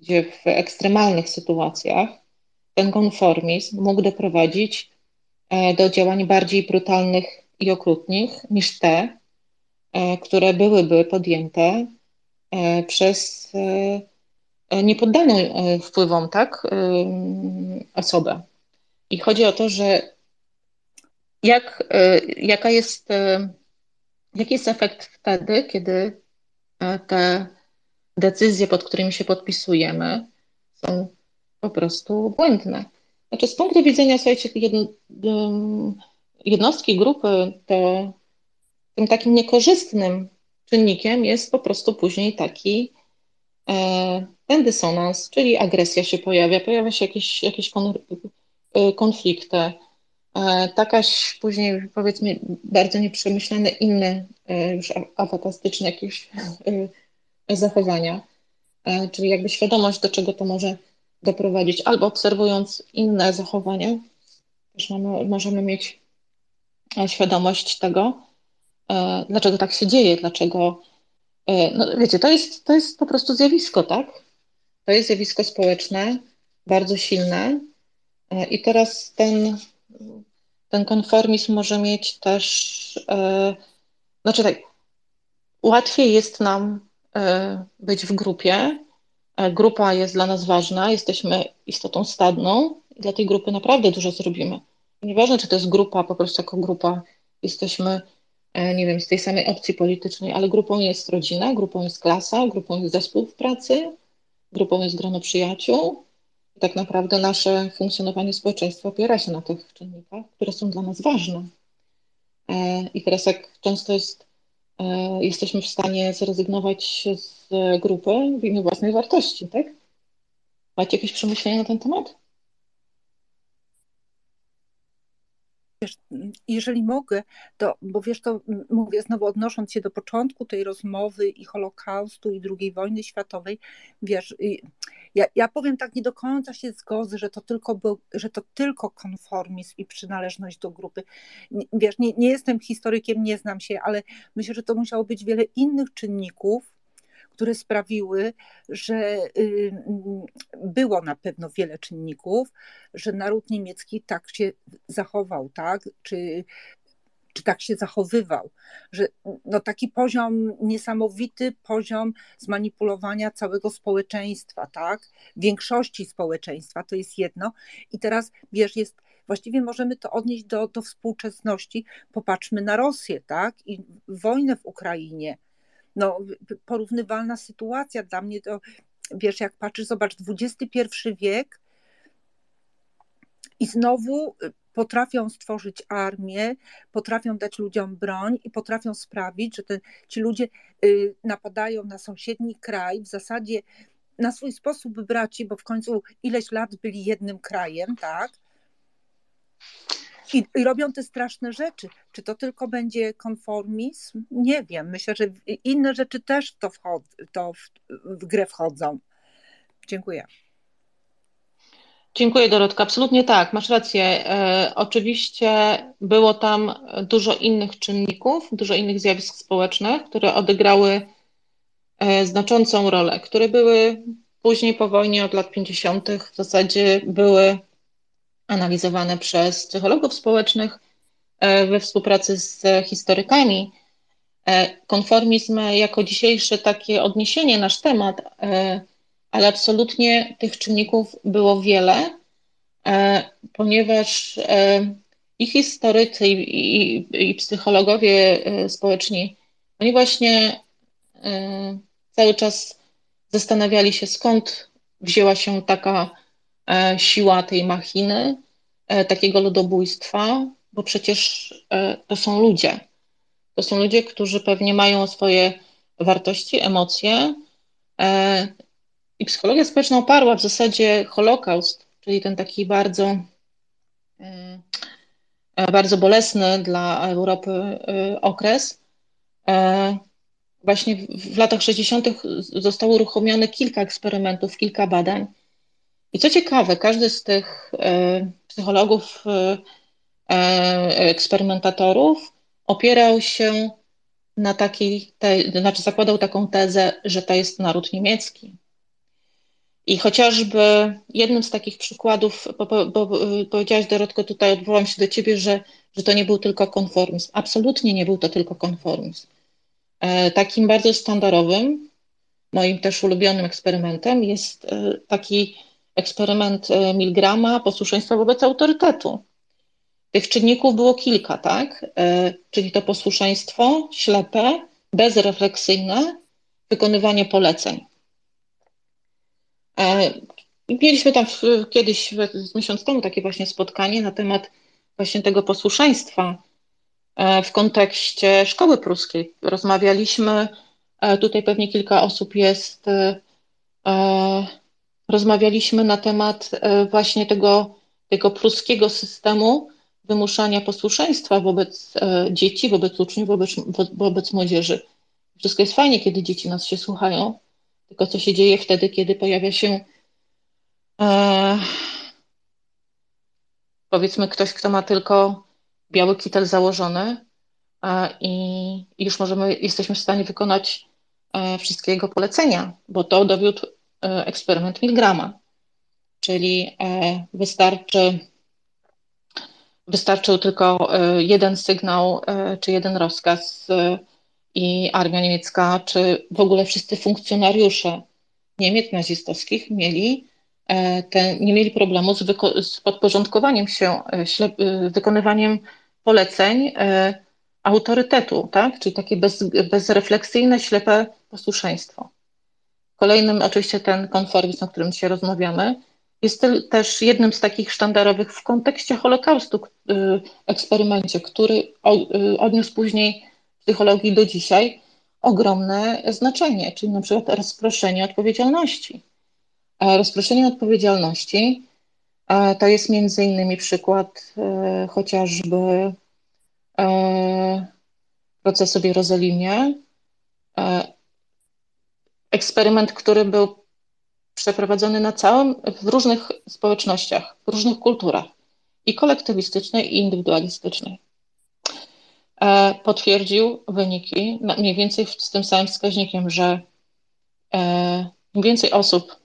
gdzie w ekstremalnych sytuacjach ten konformizm mógł doprowadzić e, do działań bardziej brutalnych i okrutnych niż te, e, które byłyby podjęte e, przez niepoddaną wpływom, tak, osobę. I chodzi o to, że jak, jaka jest, jaki jest efekt wtedy, kiedy te decyzje, pod którymi się podpisujemy, są po prostu błędne. Znaczy, z punktu widzenia, słuchajcie, jednostki, grupy, to tym takim niekorzystnym czynnikiem jest po prostu później taki e, ten dysonans, czyli agresja się pojawia, pojawia się jakieś, jakieś e, konflikty, e, takaś później powiedzmy bardzo nieprzemyślane inne już afatastyczne jakieś zachowania, czyli jakby świadomość, do czego to może doprowadzić, albo obserwując inne zachowania, też mamy, możemy mieć świadomość tego, E, dlaczego tak się dzieje, dlaczego. E, no wiecie, to jest, to jest po prostu zjawisko, tak? To jest zjawisko społeczne, bardzo silne. E, I teraz ten, ten konformizm może mieć też. Znaczy tak, łatwiej jest nam być w grupie. Grupa jest dla nas ważna, jesteśmy istotą stadną i dla tej grupy naprawdę dużo zrobimy. Nieważne, czy to jest grupa, po prostu jako grupa jesteśmy E, nie wiem, z tej samej opcji politycznej, ale grupą jest rodzina, grupą jest klasa, grupą jest zespół w pracy, grupą jest grono przyjaciół. I tak naprawdę nasze funkcjonowanie społeczeństwa opiera się na tych czynnikach, które są dla nas ważne. E, I teraz jak często jest, e, jesteśmy w stanie zrezygnować z grupy w imię własnej wartości, tak? Macie jakieś przemyślenia na ten temat? Wiesz, jeżeli mogę, to, bo wiesz, to mówię znowu odnosząc się do początku tej rozmowy i Holokaustu i II wojny światowej, wiesz, ja, ja powiem tak, nie do końca się zgodzę, że to tylko, był, że to tylko konformizm i przynależność do grupy. Wiesz, nie, nie jestem historykiem, nie znam się, ale myślę, że to musiało być wiele innych czynników, które sprawiły, że było na pewno wiele czynników, że naród niemiecki tak się zachował, tak? Czy, czy tak się zachowywał, że no taki poziom, niesamowity poziom zmanipulowania całego społeczeństwa, tak? Większości społeczeństwa, to jest jedno. I teraz, wiesz, jest, właściwie możemy to odnieść do, do współczesności. Popatrzmy na Rosję, tak? I wojnę w Ukrainie no, porównywalna sytuacja. Dla mnie to, wiesz, jak patrzysz, zobacz, XXI wiek i znowu potrafią stworzyć armię, potrafią dać ludziom broń i potrafią sprawić, że te, ci ludzie y, napadają na sąsiedni kraj, w zasadzie na swój sposób braci, bo w końcu ileś lat byli jednym krajem, tak? I, I, robią te straszne rzeczy. Czy to tylko będzie konformizm? Nie wiem. Myślę, że inne rzeczy też to, wchod, to w, w grę wchodzą. Dziękuję. Dziękuję Dorotka. Absolutnie tak, masz rację. E, oczywiście było tam dużo innych czynników, dużo innych zjawisk społecznych, które odegrały e, znaczącą rolę, które były później po wojnie od lat 50. w zasadzie były analizowane przez psychologów społecznych e, we współpracy z historykami. Konformizm jako dzisiejsze takie odniesienie, nasz temat, ale absolutnie tych czynników było wiele, ponieważ i historycy, i, i, i psychologowie społeczni, oni właśnie cały czas zastanawiali się, skąd wzięła się taka E, siła tej machiny, e, takiego ludobójstwa, bo przecież e, to są ludzie. To są ludzie, którzy pewnie mają swoje wartości, emocje. I psychologia społeczna oparła w zasadzie Holokaust, czyli ten taki bardzo, bardzo bolesny dla Europy okres. Właśnie w latach 60. zostało uruchomione kilka eksperymentów, kilka badań i co ciekawe, każdy z tych e, psychologów, e, e, eksperymentatorów opierał się na takiej, te, znaczy zakładał taką tezę, że to jest naród niemiecki. I chociażby jednym z takich przykładów, bo, bo, bo powiedziałaś Dorotko, tutaj odwołam się do ciebie, że, że to nie był tylko konformizm. Absolutnie nie był to tylko konformizm. Takim bardzo sztandarowym moim też ulubionym eksperymentem jest taki eksperyment Milgrama posłuszeństwa wobec autorytetu. Tych czynników było kilka, tak? Czyli to posłuszeństwo ślepe, bezrefleksyjne, wykonywanie poleceń. Mieliśmy tam kiedyś, miesiąc temu, takie właśnie spotkanie na temat właśnie tego posłuszeństwa e, w kontekście szkoły pruskiej. Rozmawialiśmy, e, tutaj pewnie kilka osób jest, e, rozmawialiśmy na temat właśnie tego, tego pruskiego systemu wymuszania posłuszeństwa wobec dzieci, wobec uczniów, wobec, wobec młodzieży. Wszystko jest fajnie, kiedy dzieci nas się słuchają, tylko co się dzieje wtedy, kiedy pojawia się e, powiedzmy ktoś, kto ma tylko biały kitel założony e, i już możemy, jesteśmy w stanie wykonać e, wszystkie jego polecenia, bo to dowiódł e, eksperyment Milgrama. Czyli e, wystarczy, wystarczył tylko e, jeden sygnał czy jeden rozkaz i armia niemiecka, czy w ogóle wszyscy funkcjonariusze Niemiec nazistowskich mieli e, te, nie mieli problemu z, z podporządkowaniem się, e, e, wykonywaniem poleceń autorytetu, tak? czyli takie bez, bezrefleksyjne, ślepe posłuszeństwo. Kolejnym oczywiście ten konformizm, o którym dzisiaj rozmawiamy, jest też jednym z takich sztandarowych w kontekście Holokaustu eksperymencie, który odniósł później psychologii do dzisiaj ogromne znaczenie, czyli na przykład rozproszenie odpowiedzialności. Rozproszenie odpowiedzialności to jest między innymi przykład e, chociażby e, procesu w Jerozolimie. E, eksperyment, który był przeprowadzony na całym, w różnych społecznościach, w różnych kulturach i kolektywistycznej, i indywidualistycznej. E, potwierdził wyniki mniej więcej z tym samym wskaźnikiem, że e, im więcej osób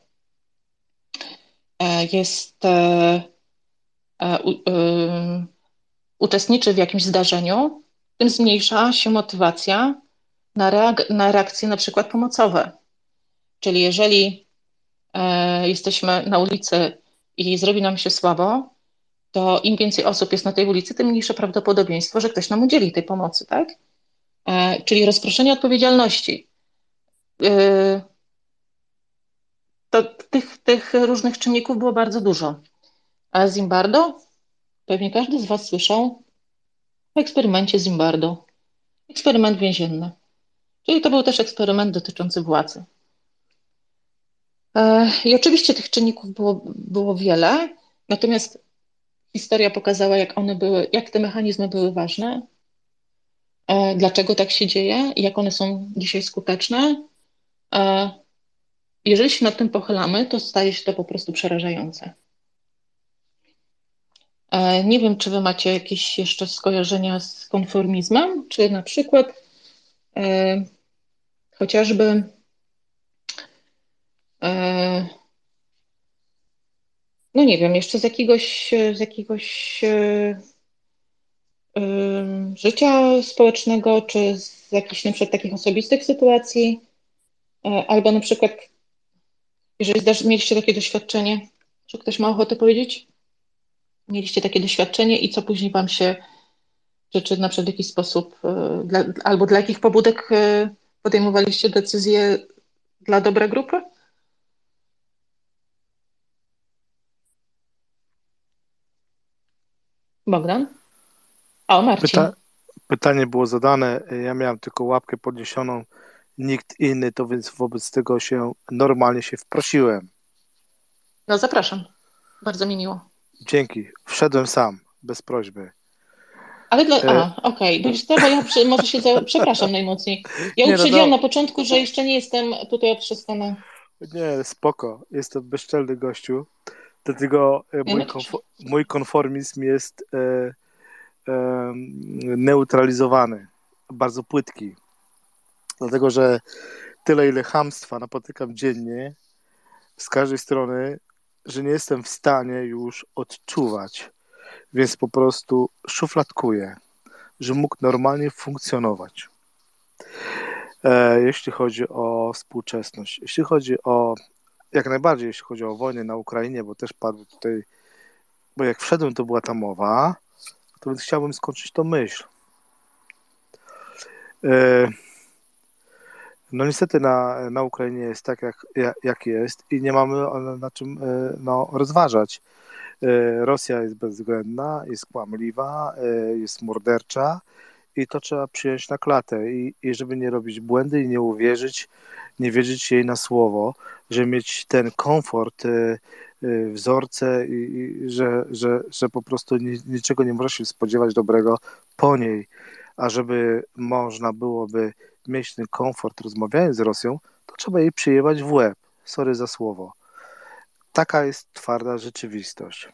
e, jest uczestniczy w jakimś zdarzeniu, tym zmniejsza się motywacja na, reak na reakcje na przykład pomocowe. Czyli jeżeli jesteśmy na ulicy i zrobi nam się słabo, to im więcej osób jest na tej ulicy, tym mniejsze prawdopodobieństwo, że ktoś nam udzieli tej pomocy, tak? E, czyli rozproszenie odpowiedzialności. E, to tych, tych różnych czynników było bardzo dużo. A Zimbardo? Pewnie każdy z Was słyszał o eksperymencie Zimbardo. Eksperyment więzienny. Czyli to był też eksperyment dotyczący władzy. E, I oczywiście tych czynników było, było wiele, natomiast historia pokazała, jak one były, jak te mechanizmy były ważne, e, dlaczego tak się dzieje i jak one są dzisiaj skuteczne. E, jeżeli się nad tym pochylamy, to staje się to po prostu przerażające. E, nie wiem, czy Wy macie jakieś jeszcze skojarzenia z konformizmem, czy na przykład chociażby no nie wiem, jeszcze z jakiegoś, z jakiegoś yy, yy, życia społecznego, czy z jakichś na przykład takich osobistych sytuacji, yy, albo na przykład, jeżeli zdarzy, mieliście takie doświadczenie, czy ktoś ma ochotę powiedzieć? Mieliście takie doświadczenie i co później Wam się, czy, czy na przykład w jakiś sposób, dla, albo dla jakich pobudek podejmowaliście decyzje dla dobra grupy? Bogdan? O, Marcin. Pyta pytanie było zadane, ja miałem tylko łapkę podniesioną, nikt inny, to więc wobec tego się normalnie się wprosiłem. No zapraszam. Bardzo mi miło. Dzięki. Wszedłem sam, bez prośby. Ale dla... E, a, okej. Okay. Bo ja przy... może się... Za... Przepraszam najmocniej. Ja nie, no uprzedziłam no, na początku, że jeszcze nie jestem tutaj od Nie, spoko. Jestem bezczelny gościu. Dlatego e, mój, konfor mój konformizm jest e, e, neutralizowany, bardzo płytki. Dlatego, że tyle, ile hamstwa napotykam dziennie z każdej strony, że nie jestem w stanie już odczuwać, więc po prostu szufladkuję, że mógł normalnie funkcjonować. E, jeśli chodzi o współczesność. Jeśli chodzi o, jak najbardziej, jeśli chodzi o wojnę na Ukrainie, bo też padł tutaj, bo jak wszedłem, to była ta mowa, to więc chciałbym skończyć tą myśl. E, no niestety na, na Ukrainie jest tak, jak, jak jest i nie mamy na czym e, no, rozważać. E, Rosja jest bezwzględna, jest kłamliwa, jest mordercza i to trzeba przyjąć na klatę i, i żeby nie robić błędy i nie uwierzyć, nie wierzyć jej na słowo, żeby mieć ten komfort, wzorce i, i że, że, że po prostu niczego nie można się spodziewać dobrego po niej a żeby można byłoby mieć ten komfort rozmawiając z Rosją, to trzeba jej przyjebać w łeb. Sorry za słowo. Taka jest twarda rzeczywistość.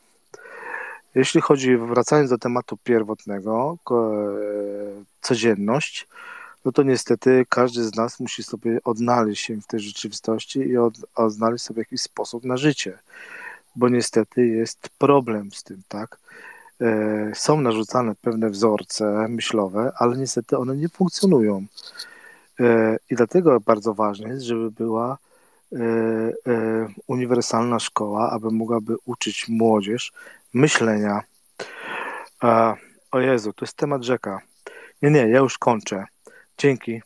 Jeśli chodzi, wracając do tematu pierwotnego, codzienność, no to niestety każdy z nas musi sobie odnaleźć się w tej rzeczywistości i od, odnaleźć sobie jakiś sposób na życie, bo niestety jest problem z tym, tak? E, są narzucane pewne wzorce myślowe, ale niestety one nie funkcjonują. E, I dlatego bardzo ważne jest, żeby była e, uniwersalna szkoła, aby mogłaby uczyć młodzież myślenia. O Jezu, to jest temat rzeka. Nie, nie, ja już kończę. Dzięki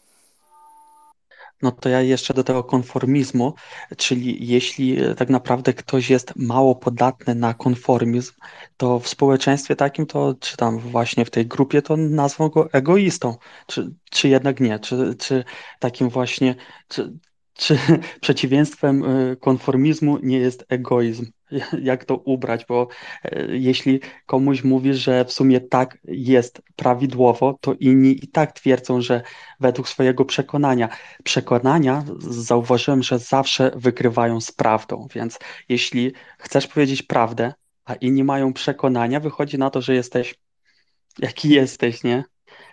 no to ja jeszcze do tego konformizmu, czyli jeśli e, tak naprawdę ktoś jest mało podatny na konformizm, to w społeczeństwie takim, to czy tam właśnie w tej grupie, to nazwą go egoistą, czy, czy jednak nie, czy, czy takim właśnie, czy, czy przeciwieństwem e, konformizmu nie jest egoizm? Jak to ubrać? Bo e, jeśli komuś mówi, że w sumie tak jest prawidłowo, to inni i tak twierdzą, że według swojego przekonania. Przekonania zauważyłem, że zawsze wykrywają z prawdą, więc jeśli chcesz powiedzieć prawdę, a inni mają przekonania, wychodzi na to, że jesteś jaki jesteś, nie?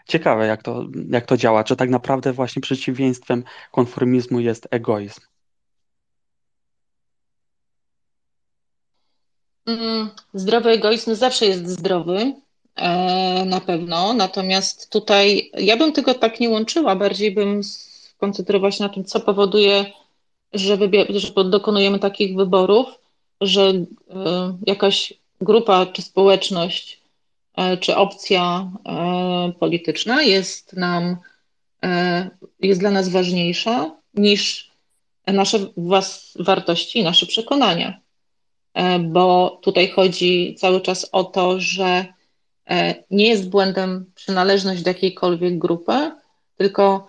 Ciekawe, jak to, jak to działa. Czy tak naprawdę właśnie przeciwieństwem konformizmu jest egoizm? Mm, zdrowy egoizm zawsze jest zdrowy, e, na pewno. Natomiast tutaj ja bym tego tak nie łączyła, bardziej bym skoncentrowała się na tym, co powoduje, że, że dokonujemy takich wyborów, że e, jakaś grupa czy społeczność czy opcja e, polityczna jest nam, e, jest dla nas ważniejsza niż nasze wartości nasze przekonania. Bo tutaj chodzi cały czas o to, że nie jest błędem przynależność do jakiejkolwiek grupy, tylko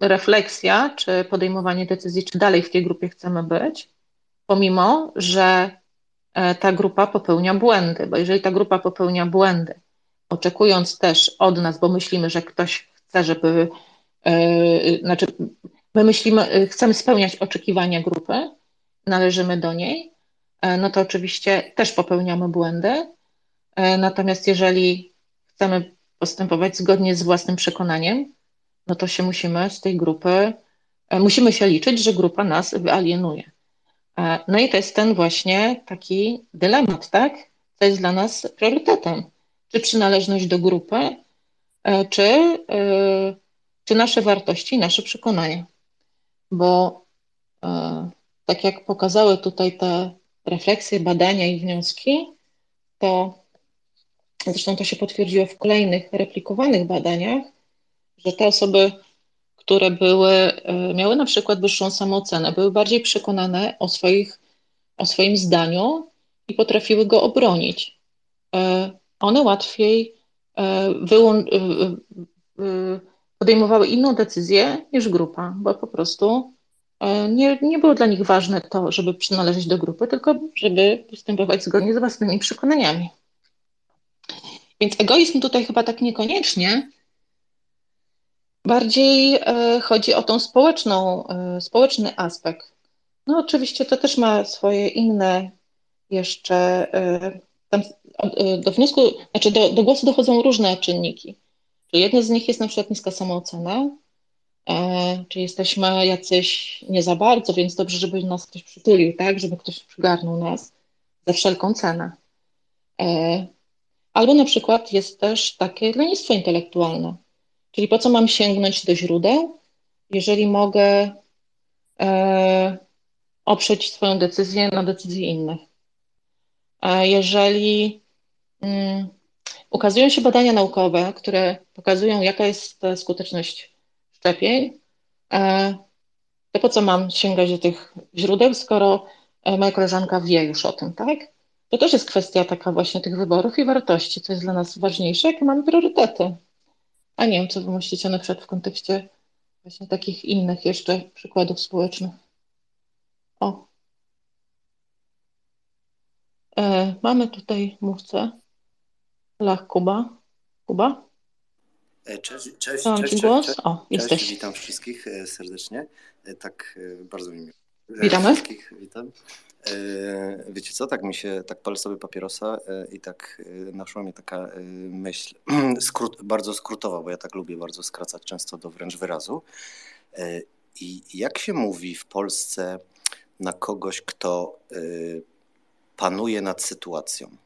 refleksja, czy podejmowanie decyzji, czy dalej w tej grupie chcemy być, pomimo, że E, ta grupa popełnia błędy, bo jeżeli ta grupa popełnia błędy, oczekując też od nas, bo myślimy, że ktoś chce, żeby, yy, znaczy my myślimy, chcemy spełniać oczekiwania grupy, należymy do niej, yy, no to oczywiście też popełniamy błędy. Yy, natomiast jeżeli chcemy postępować zgodnie z własnym przekonaniem, no to się musimy z tej grupy, musimy się liczyć, że grupa nas wyalienuje. E, no i to jest ten właśnie taki dylemat, tak? Co jest dla nas priorytetem? Czy przynależność do grupy, e, czy, e, czy nasze wartości, nasze przekonania? Bo tak jak pokazały tutaj te refleksje, badania i wnioski, to zresztą to się potwierdziło w kolejnych replikowanych badaniach, że te osoby które były, e, miały na przykład wyższą samoocenę, były bardziej przekonane o, swoich, o swoim zdaniu i potrafiły go obronić. E, one łatwiej e, podejmowały inną decyzję niż grupa, bo po prostu nie, nie było dla nich ważne to, żeby przynależeć do grupy, tylko żeby postępować zgodnie z własnymi przekonaniami. Więc egoizm tutaj chyba tak niekoniecznie, Bardziej e, chodzi o tą społeczną, e, społeczny aspekt. No oczywiście to też ma swoje inne jeszcze, e, tam do wniosku, znaczy do, do głosu dochodzą różne czynniki. Jedne z nich jest na przykład niska samoocena, czy jesteśmy jacyś nie za bardzo, więc dobrze, żeby nas ktoś przytulił, tak, żeby ktoś przygarnął nas za wszelką cenę. Albo na przykład jest też takie lenistwo intelektualne Czyli po co mam sięgnąć do źródeł, jeżeli mogę e, oprzeć swoją decyzję na decyzji innych. E, jeżeli mm, ukazują się badania naukowe, które pokazują, jaka jest skuteczność szczepień, e, to po co mam sięgać do tych źródeł, skoro e, moja koleżanka wie już o tym, tak? To też jest kwestia taka właśnie tych wyborów i wartości, co jest dla nas ważniejsze, jakie mamy priorytety. A nie wiem, co wy myślicie na przykład w kontekście właśnie takich innych jeszcze przykładów społecznych. O. E, mamy tutaj mówcę. Lach Kuba. Kuba? E, cześć, cześć, cześć, cześć, głos? cześć, O, jesteś. cześć, witam wszystkich e, serdecznie. E, Tak bardzo mi miło. Witamy. Wszystkich witam. E, Wiecie co, tak mi się, tak palę sobie papierosa e, i tak e, naszła mnie taka myśl, skrót, bardzo skrótowa, bo ja tak lubię bardzo skracać często do wręcz wyrazu. I jak się mówi w Polsce na kogoś, kto panuje nad sytuacją?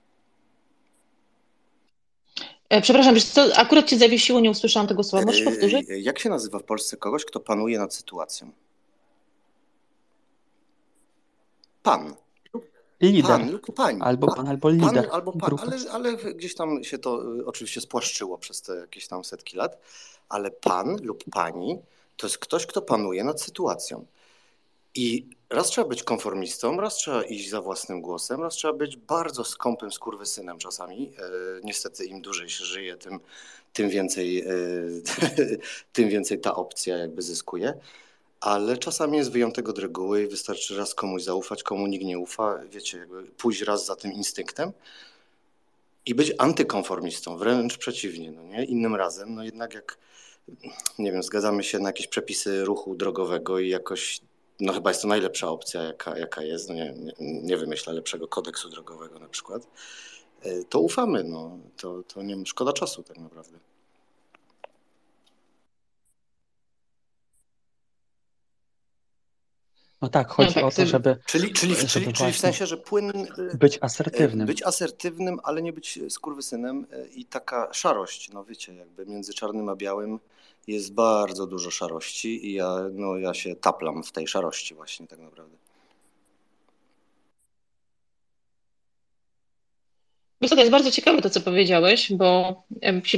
Przepraszam, wiesz co, akurat cię zawiesiło, nie usłyszałam tego słowa. Możesz powtórzyć? Jak się nazywa w Polsce kogoś, kto panuje nad sytuacją? Pan. Lider. Pan lub pani. Albo pan, albo Pan lider albo pan, ale, ale gdzieś tam się to y, oczywiście spłaszczyło przez te jakieś tam setki lat, ale pan lub pani to jest ktoś, kto panuje nad sytuacją. I raz trzeba być konformistą, raz trzeba iść za własnym głosem, raz trzeba być bardzo skąpym skurwysynem czasami. E, niestety im dłużej się żyje, tym, tym, więcej, e, tym więcej ta opcja jakby zyskuje. Ale czasami jest wyjątek od reguły i wystarczy raz komuś zaufać, komu nikt nie ufa, wiecie, jakby pójść raz za tym instynktem i być antykonformistą, wręcz przeciwnie, no nie? Innym razem, no jednak jak, nie wiem, zgadzamy się na jakieś przepisy ruchu drogowego i jakoś, no chyba jest to najlepsza opcja, jaka, jaka jest, no nie, nie, wymyślę lepszego kodeksu drogowego na przykład, y, to ufamy, no, to, to nie szkoda czasu tak naprawdę. No tak, chodzi tak, o to, żeby Czyli, czyli, Żeby czyli, czyli w sensie, że płyn, y, być asertywnym. Być asertywnym, ale nie być skurwysynem e, i taka szarość, no wiecie, jakby między czarnym a białym jest bardzo dużo szarości i ja, no, ja się taplam w tej szarości właśnie tak naprawdę. Wiesz to jest bardzo ciekawe to, co powiedziałeś, bo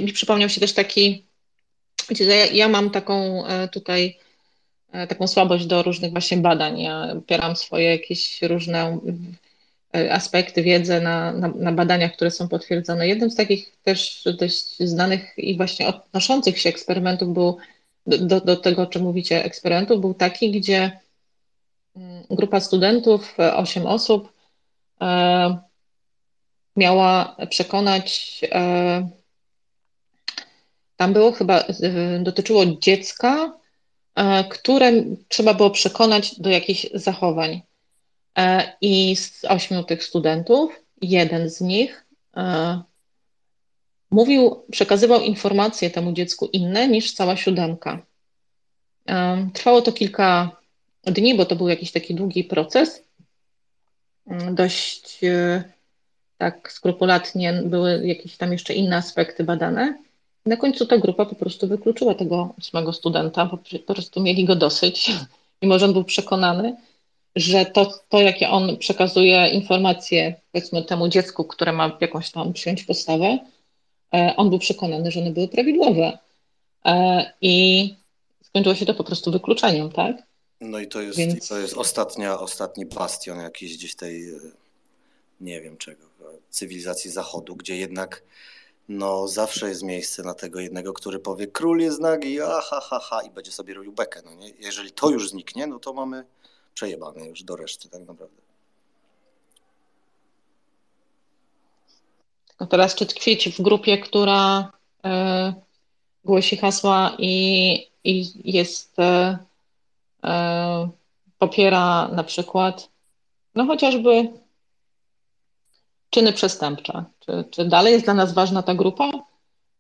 mi przypomniał się też taki, wiecie, że ja, ja mam taką e, tutaj e, taką słabość do różnych właśnie badań. Ja opieram swoje jakieś różne e, aspekty, wiedzę na, na, na badaniach, które są potwierdzone. Jednym z takich też dość znanych i właśnie odnoszących się eksperymentów był do, do, tego, o czym mówicie, eksperymentów był taki, gdzie mm, grupa studentów, e, osiem osób, e, miała przekonać, e, tam było chyba, e, dotyczyło dziecka, e, które trzeba było przekonać do jakichś zachowań. E, I z ośmiu tych studentów, jeden z nich e, mówił, przekazywał informacje temu dziecku inne niż cała siódemka. E, Trwało to kilka dni, bo to był jakiś taki długi proces. Dość e, tak skrupulatnie były jakieś tam jeszcze inne aspekty badane. Na końcu ta grupa po prostu wykluczyła tego ósmego studenta, bo po prostu mieli go dosyć, mimo że on był przekonany, że to, to jakie on przekazuje informacje, powiedzmy, temu dziecku, które ma jakąś tam przyjąć postawę, e, on był przekonany, że one były prawidłowe. E, I skończyło się to po prostu wykluczeniem, tak? No i to jest, Więc- to jest ostatnia, ostatni bastion jakiś gdzieś tej, e, nie wiem czego, cywilizacji zachodu, gdzie jednak no zawsze jest miejsce na tego jednego, który powie król jest nagi, a ha, ha, i będzie sobie robił bekę, no nie? Jeżeli to już zniknie, no to mamy przejebane już do reszty tak naprawdę. No teraz czy tkwić w grupie, która e, głosi hasła i, i jest, e, e, popiera na przykład, no chociażby czyny przestępcze. Czy, czy dalej jest dla nas ważna ta grupa?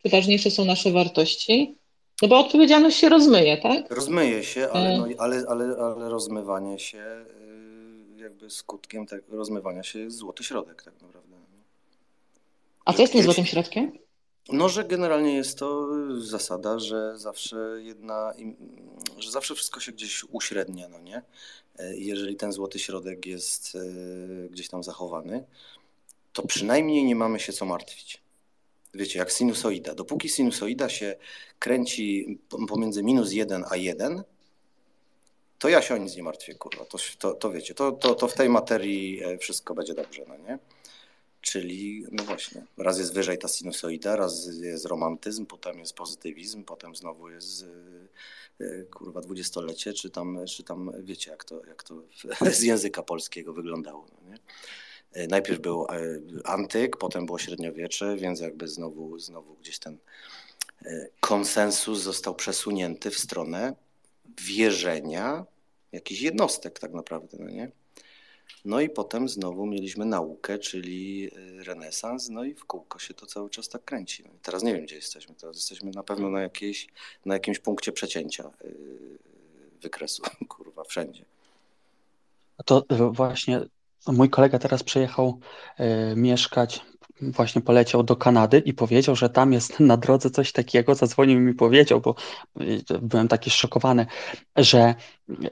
Czy ważniejsze są nasze wartości? No bo odpowiedzialność się rozmyje, tak? Rozmyje się, ale, E. no, ale, ale, ale rozmywanie się, y, jakby skutkiem tego rozmywania się jest złoty środek tak naprawdę. A co jest tym złotym środkiem? No, że generalnie jest to zasada, że zawsze jedna, że zawsze wszystko się gdzieś uśrednia, no nie? E, jeżeli ten złoty środek jest e, gdzieś tam zachowany, to przynajmniej nie mamy się co martwić. Wiecie, jak sinusoida. Dopóki sinusoida się kręci pomiędzy minus 1 a 1, to ja się o nic nie martwię, kurwa. To, to, to wiecie, to, to, to w tej materii e, wszystko będzie dobrze, no nie? Czyli, no właśnie, raz jest wyżej ta sinusoida, raz jest romantyzm, potem jest pozytywizm, potem znowu jest e, e, kurwa dwudziestolecie, czy tam, czy tam wiecie, jak to, jak to z języka polskiego wyglądało. No nie? Najpierw był antyk, potem było średniowiecze, więc jakby znowu, znowu gdzieś ten konsensus został przesunięty w stronę wierzenia jakichś jednostek tak naprawdę, no nie? No i potem znowu mieliśmy naukę, czyli renesans, no i w kółko się to cały czas tak kręci. No teraz nie wiem, gdzie jesteśmy. Teraz jesteśmy na pewno na, jakiejś, na jakimś punkcie przecięcia wykresu, kurwa, wszędzie. To właśnie mój kolega teraz przyjechał mieszkać właśnie poleciał do Kanady i powiedział, że tam jest na drodze coś takiego, zadzwonił mi powiedział, bo y, byłem taki szokowany, że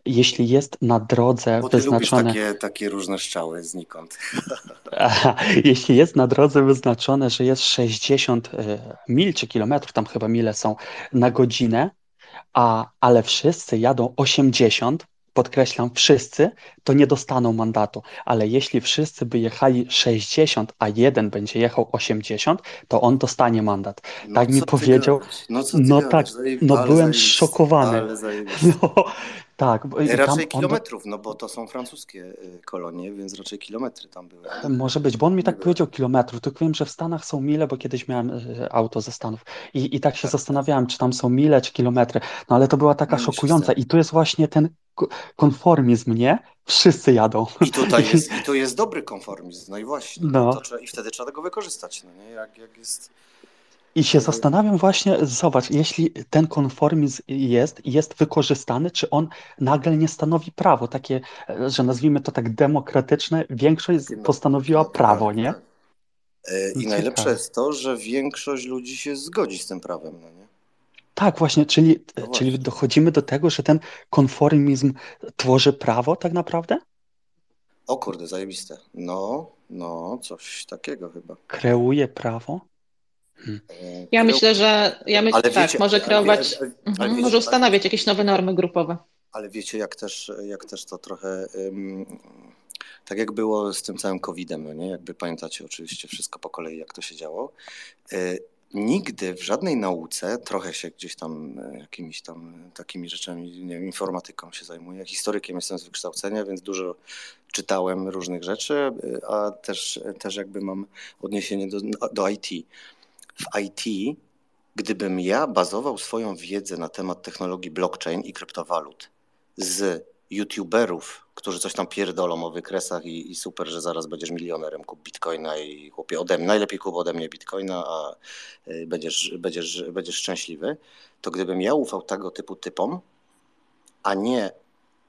jeśli jest na drodze bo ty wyznaczone... takie, takie różne strzały znikąd. jeśli jest na drodze wyznaczone, że jest 60 y, mil czy kilometrów, tam chyba mile są, na godzinę, a, ale wszyscy jadą 80, podkreślam wszyscy, to nie dostaną mandatu, ale jeśli wszyscy by jechali 60, a jeden będzie jechał 80, to on dostanie mandat. No tak mi powiedział. No, no tak, no byłem szokowany. No, tak. Raczej kilometrów, no bo to są francuskie y, kolonie, więc raczej kilometry tam były. Może być, bo on mi tak powiedział kilometrów, tylko wiem, że w Stanach są mile, bo kiedyś miałem y, auto ze Stanów i, i tak się tak, zastanawiałem, czy tam są mile, czy kilometry, no ale to była taka no, szokująca i tu jest właśnie ten konformizm, nie? Wszyscy jadą. I tutaj jest, i to jest dobry konformizm, no i właśnie. No. Trzeba, I wtedy trzeba tego wykorzystać, no nie? Jak, jak jest... I się zastanawiam właśnie, zobacz, jeśli ten konformizm jest, jest wykorzystany, czy on nagle nie stanowi prawo, takie, że nazwijmy to tak demokratyczne, większość postanowiła prawo, nie? Tak. E, I najlepsze jest to, że większość ludzi się zgodzi z tym prawem, no nie? Tak, właśnie, czyli, no właśnie. czyli dochodzimy do tego, że ten konformizm tworzy prawo tak naprawdę? O kurde, zajebiste. No, no, coś takiego chyba. Kreuje prawo? Hmm. Ja myślę, że ja myślę, tak, wiecie, może kreować, ale, ale, ale, mhm, może ustanawiać jakieś nowe normy grupowe. Ale wiecie, jak też, jak też to trochę um, tak jak było z tym całym COVID-em, no nie? Jakby pamiętacie oczywiście wszystko po kolei, jak to się działo. Nigdy w żadnej nauce, trochę się gdzieś tam e, jakimiś tam takimi rzeczami, nie wiem, informatyką się zajmuję, historykiem jestem z wykształcenia, więc dużo czytałem różnych rzeczy, e, a też, też jakby mam odniesienie do, do IT. W IT, gdybym ja bazował swoją wiedzę na temat technologii blockchain i kryptowalut z youtuberów, którzy coś tam pierdolą o wykresach i, i, super, że zaraz będziesz milionerem, kup bitcoina i chłopie ode mnie, najlepiej kup ode mnie bitcoina, a y, będziesz, będziesz, będziesz szczęśliwy, to gdybym ja ufał tego typu typom, a nie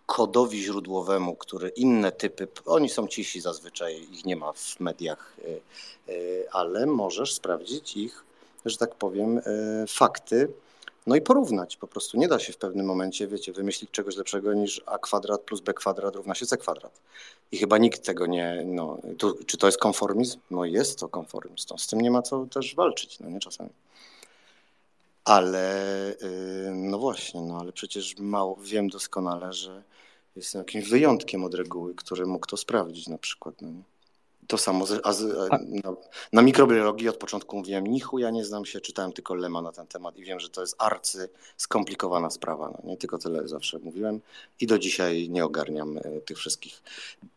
kodowi źródłowemu, który inne typy, oni są cisi zazwyczaj, ich nie ma w mediach, y, y, ale możesz sprawdzić ich, że tak powiem, fakty no i porównać po prostu. Nie da się w pewnym momencie, wiecie, wymyślić czegoś lepszego niż a kwadrat plus b kwadrat równa się c kwadrat. I chyba nikt tego nie, no, czy to jest konformizm? No jest to konformizm, z tym nie ma co też walczyć, no nie czasami. Ale, yy, no właśnie, no ale przecież mało, wiem doskonale, że jestem jakimś wyjątkiem od reguły, który mógł to sprawdzić na przykład, no nie? To samo, z, a z, na, na, mikrobiologii od początku mówiłem, nichu ja nie znam się, czytałem tylko Lema na ten temat i wiem, że to jest arcy skomplikowana sprawa. No, nie tylko tyle zawsze mówiłem i do dzisiaj nie ogarniam e, tych wszystkich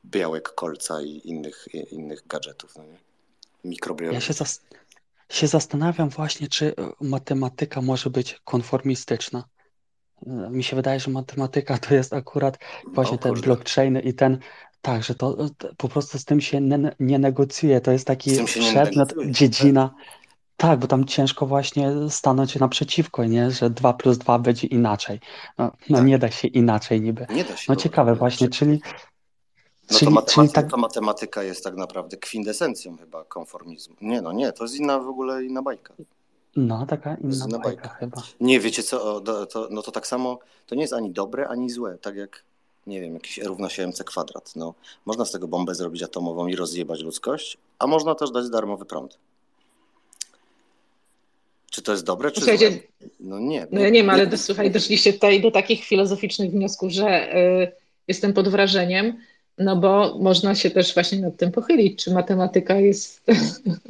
białek, kolca i innych, innych gadżetów. No, nie? Mikrobiologii. Ja się, zas się zastanawiam właśnie, czy e, matematyka może być konformistyczna. E, mi się wydaje, że matematyka to jest akurat właśnie no, te blockchainy i ten tak, że to, to po prostu z tym się nie, nie negocjuje. To jest taki przedmiot, dziedzina. Tak, bo tam ciężko właśnie stanąć naprzeciwko, nie? Że 2 plus 2 będzie inaczej. No, no tak. nie da się inaczej niby. Nie da się. No ciekawe właśnie, czyli... No czyli, to, matematyka, czyli tak... to matematyka jest tak naprawdę kwintesencją chyba konformizmu. Nie, no nie, to jest inna w ogóle inna bajka. No, taka inna inna bajka bajka. chyba. Nie, wiecie co, o, do, to, no to tak samo, to nie jest ani dobre, ani złe, tak jak, nie wiem, jakiś E równa się mc kwadrat. No, można z tego bombę zrobić atomową i rozjebać ludzkość, a można też dać darmowy prąd. Czy to jest dobre, czy Słuchajcie, złe? No nie. No ja nie wiem, ale do, słuchaj, doszliście tutaj do takich filozoficznych wniosków, że y, jestem pod wrażeniem, no bo można się też właśnie nad tym pochylić, czy matematyka jest,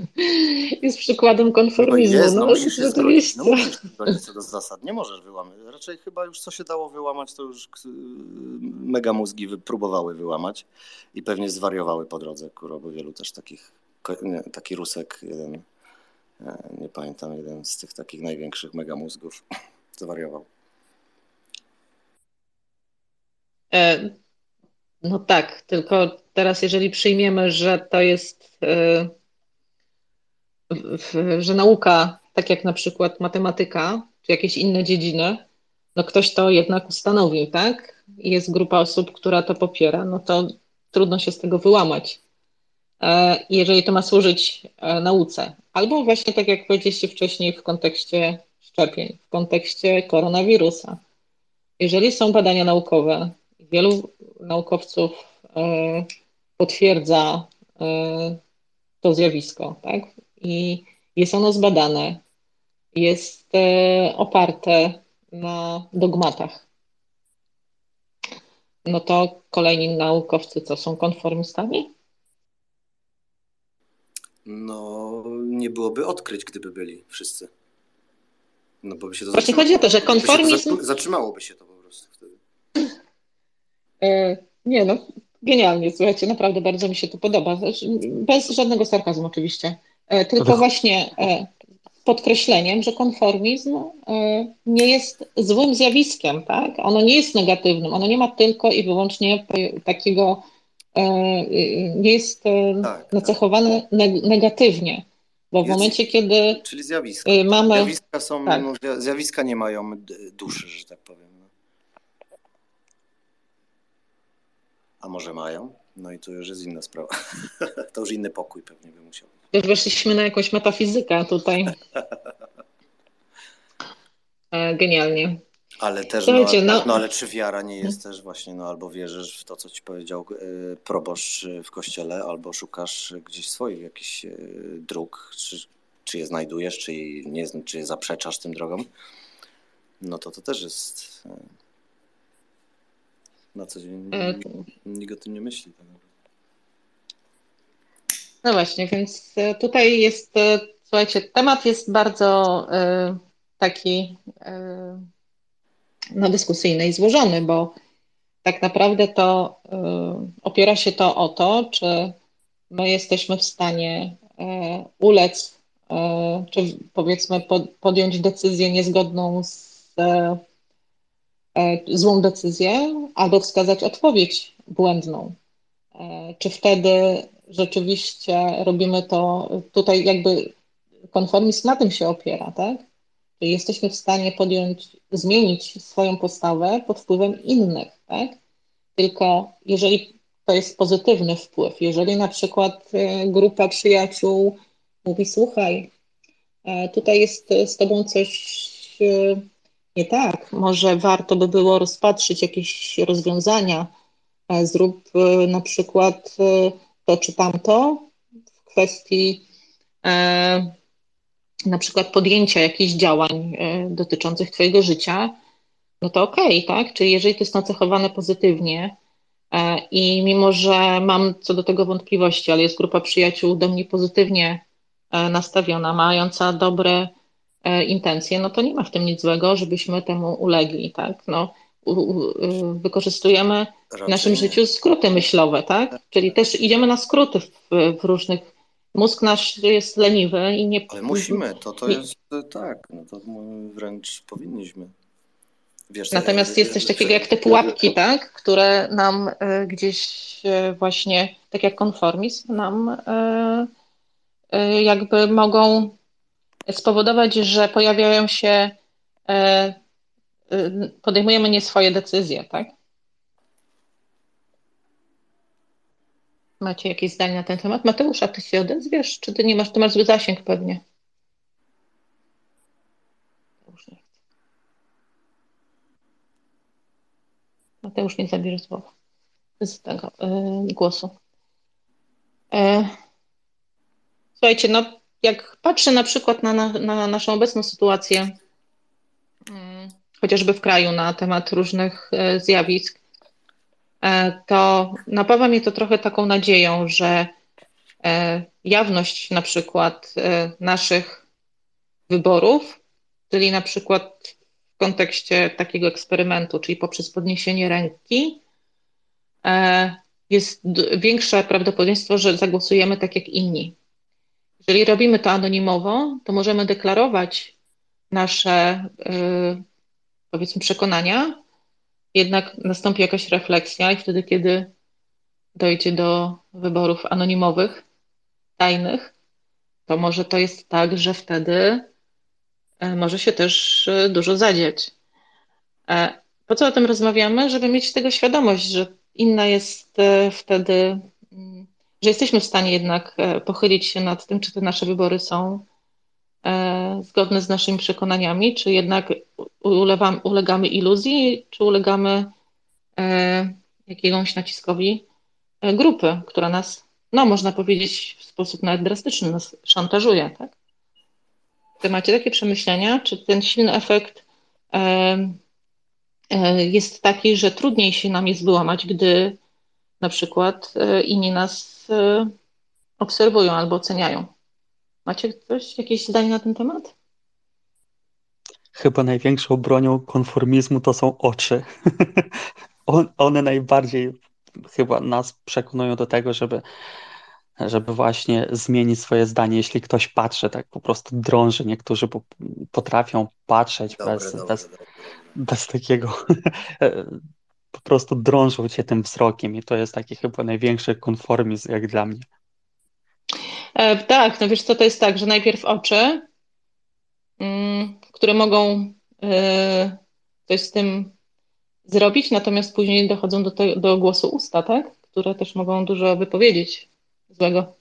jest przykładem No konformizmu. jest, no musisz się zgodzić. No musisz zgodzić co do zasad. Nie możesz wyłamać. Raczej chyba już co się dało wyłamać, to już yy, mega mózgi próbowały wyłamać i pewnie zwariowały po drodze, kurwa, bo wielu też takich, taki Rusek, jeden, e, nie pamiętam, jeden z tych takich największych mega mózgów zwariował. E, No tak, tylko teraz jeżeli przyjmiemy, że to jest, e, że nauka, tak jak na przykład matematyka, czy jakieś inne dziedziny, no ktoś to jednak ustanowił, tak? Jest grupa osób, która to popiera, no to trudno się z tego wyłamać. E, Jeżeli to ma służyć e, nauce, albo właśnie tak jak powiedzieliście wcześniej w kontekście szczepień, w kontekście koronawirusa. Jeżeli są badania naukowe, wielu naukowców e, potwierdza e, to zjawisko, tak? I jest ono zbadane, jest e, oparte na dogmatach. No to kolejni naukowcy co są konformistami? No, nie byłoby odkryć, gdyby byli wszyscy. No bo by się to Właśnie chodzi o to, że By się to konformizm- zatrzy- Zatrzymałoby się to po prostu wtedy. E, Nie no, genialnie, słuchajcie, naprawdę bardzo mi się to podoba. Znaczy, Bez żadnego sarkazmu oczywiście. E, Tylko właśnie e, podkreśleniem, że konformizm nie jest złym zjawiskiem, tak? Ono nie jest negatywnym, ono nie ma tylko i wyłącznie takiego, nie jest e, Tak, nacechowane neg- negatywnie, bo w Jest- momencie, kiedy Czyli zjawiska. mamy... Zjawiska są, tak. zja- zjawiska nie mają duszy, że tak powiem. No. A może mają? No i to już jest inna sprawa. to już inny pokój pewnie by musiał. Już weszliśmy na jakąś metafizykę tutaj. E, Genialnie. Ale też, no, Słuchajcie, ale, no- no ale czy wiara nie jest też właśnie, no albo wierzysz w to, co ci powiedział y, proboszcz y, w kościele, albo szukasz gdzieś swoich jakichś y, dróg, czy, czy je znajdujesz, czy nie, czy je zaprzeczasz tym drogom, no to to też jest y, na co dzień E, nikt o tym nie myśli. Tak. No właśnie, więc e, tutaj jest, e, słuchajcie, temat jest bardzo taki no, dyskusyjny i złożony, bo tak naprawdę to opiera się to o to, czy my jesteśmy w stanie ulec, czy powiedzmy pod, podjąć decyzję niezgodną z złą decyzję, albo wskazać odpowiedź błędną. E, Czy wtedy rzeczywiście robimy to, tutaj jakby konformizm na tym się opiera, tak? Jesteśmy w stanie podjąć, zmienić swoją postawę pod wpływem innych, tak? Tylko jeżeli to jest pozytywny wpływ, jeżeli na przykład e, grupa przyjaciół mówi, słuchaj, e, tutaj jest z tobą coś e, nie tak, może warto by było rozpatrzyć jakieś rozwiązania, E, Zrób e, na przykład e, to czy tamto w kwestii na przykład podjęcia jakichś działań dotyczących Twojego życia, no to okej, tak? Czyli jeżeli to jest nacechowane pozytywnie i mimo, że mam co do tego wątpliwości, ale jest grupa przyjaciół do mnie pozytywnie nastawiona, mająca dobre intencje, no to nie ma w tym nic złego, żebyśmy temu ulegli, tak? No, u, wykorzystujemy w naszym życiu skróty myślowe, tak? Czyli też idziemy na skróty w, w różnych. Mózg nasz jest leniwy i nie. Ale musimy, to, to jest e, tak, no to wręcz powinniśmy. Wiesz, Natomiast e, jest coś e, takiego jak te pułapki, tak? Które nam e, gdzieś e, właśnie, tak jak konformizm, nam e, e, jakby mogą spowodować, że pojawiają się, e, e, podejmujemy nie swoje decyzje, tak? Macie jakieś zdanie na ten temat? Mateusz, a ty się odezwiesz? Czy ty nie masz, ty masz zły zasięg pewnie? Mateusz nie zabierze słowa z tego y, głosu. Słuchajcie, no jak patrzę na przykład na, na, na naszą obecną sytuację, mm, chociażby w kraju, na temat różnych e, zjawisk, e, to napawa mnie to trochę taką nadzieją, że jawność na przykład naszych wyborów, czyli na przykład w kontekście takiego eksperymentu, czyli poprzez podniesienie ręki, jest większe prawdopodobieństwo, że zagłosujemy tak jak inni. Jeżeli robimy to anonimowo, to możemy deklarować nasze, y, powiedzmy, przekonania, jednak nastąpi jakaś refleksja i wtedy, kiedy dojdzie do wyborów anonimowych, tajnych, to może to jest tak, że wtedy y, może się też y, dużo zadzieć. E, po co o tym rozmawiamy? Żeby mieć tego świadomość, że inna jest wtedy mm, że jesteśmy w stanie jednak e, pochylić się nad tym, czy te nasze wybory są e, zgodne z naszymi przekonaniami, czy jednak ulewam, ulegamy iluzji, czy ulegamy e, jakiemuś naciskowi grupy, która nas, no można powiedzieć w sposób nawet drastyczny, nas szantażuje, tak? Czy macie takie przemyślenia? Czy ten silny efekt jest taki, że trudniej się nam jest wyłamać, gdy na przykład inni nas obserwują albo oceniają. Macie coś, jakieś zdanie na ten temat? Chyba największą bronią konformizmu to są oczy. One najbardziej chyba nas przekonują do tego, żeby, żeby właśnie zmienić swoje zdanie. Jeśli ktoś patrzy, tak po prostu drąży. Niektórzy potrafią patrzeć dobre, bez, dobre, bez, dobre. bez takiego po prostu drążą cię tym wzrokiem i to jest taki chyba największy konformizm jak dla mnie. E, tak, no wiesz co, to jest tak, że najpierw oczy, mm, które mogą e, coś z tym zrobić, natomiast później dochodzą do, te, do głosu usta, tak? Które też mogą dużo wypowiedzieć złego.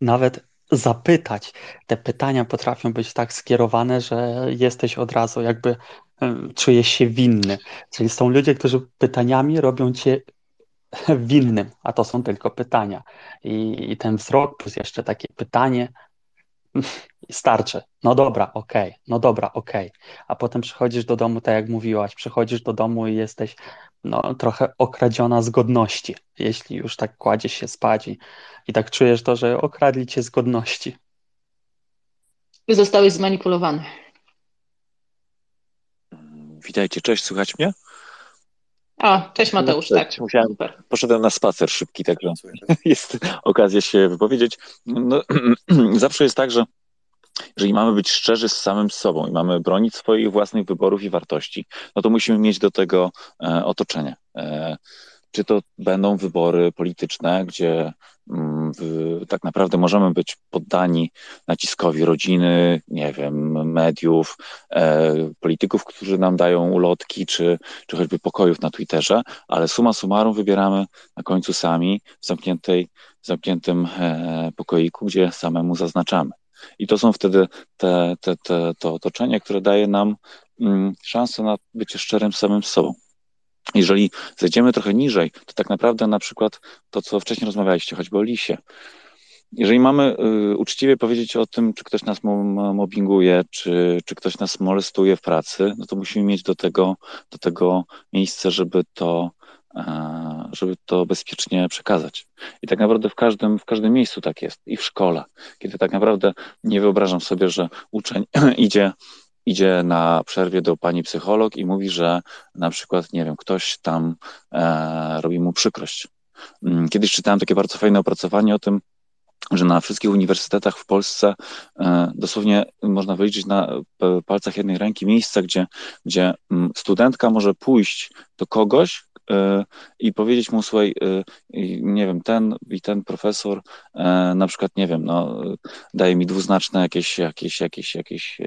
Nawet zapytać. Te pytania potrafią być tak skierowane, że jesteś od razu jakby czujesz się winny. Czyli są ludzie, którzy pytaniami robią cię winnym, a to są tylko pytania. I, i ten wzrok plus jeszcze takie pytanie starczy. No dobra, okej, okay. no dobra, okej. Okay. A potem przychodzisz do domu, tak jak mówiłaś, przychodzisz do domu i jesteś no, trochę okradziona z godności, jeśli już tak kładziesz się spać i, i tak czujesz to, że okradli cię z godności. Zostałeś zmanipulowany. Witajcie, cześć, słychać mnie? A, cześć Mateusz, tak. Musiałem, Super. Poszedłem na spacer szybki, także jest okazja się wypowiedzieć. No, zawsze jest tak, że jeżeli mamy być szczerzy z samym sobą i mamy bronić swoich własnych wyborów i wartości, no to musimy mieć do tego e, otoczenie. E, czy to będą wybory polityczne, gdzie mm, w, tak naprawdę możemy być poddani naciskowi rodziny, nie wiem, mediów, e, polityków, którzy nam dają ulotki, czy, czy choćby pokojów na Twitterze, ale suma summarum wybieramy na końcu sami w zamkniętej, zamkniętym e, pokoiku, gdzie samemu zaznaczamy. I to są wtedy te, te, te, to otoczenie, które daje nam mm, szansę na bycie szczerym samym sobą. Jeżeli zejdziemy trochę niżej, to tak naprawdę na przykład to, co wcześniej rozmawialiście, choćby o lisie. Jeżeli mamy y, uczciwie powiedzieć o tym, czy ktoś nas mobbinguje, czy, czy ktoś nas molestuje w pracy, no to musimy mieć do tego, do tego miejsce, żeby to, e, żeby to bezpiecznie przekazać. I tak naprawdę w każdym, w każdym miejscu tak jest. I w szkole, kiedy tak naprawdę nie wyobrażam sobie, że uczeń idzie idzie na przerwie do pani psycholog i mówi, że na przykład, nie wiem, ktoś tam e, robi mu przykrość. Mm, kiedyś czytałem takie bardzo fajne opracowanie o tym, że na wszystkich uniwersytetach w Polsce e, dosłownie można wyliczyć na palcach jednej ręki miejsca, gdzie, gdzie mm, studentka może pójść do kogoś, E, i powiedzieć mu, słuchaj, e, nie wiem, ten i ten profesor e, na przykład, nie wiem, no, daje mi dwuznaczne jakieś, jakieś, jakieś, jakieś,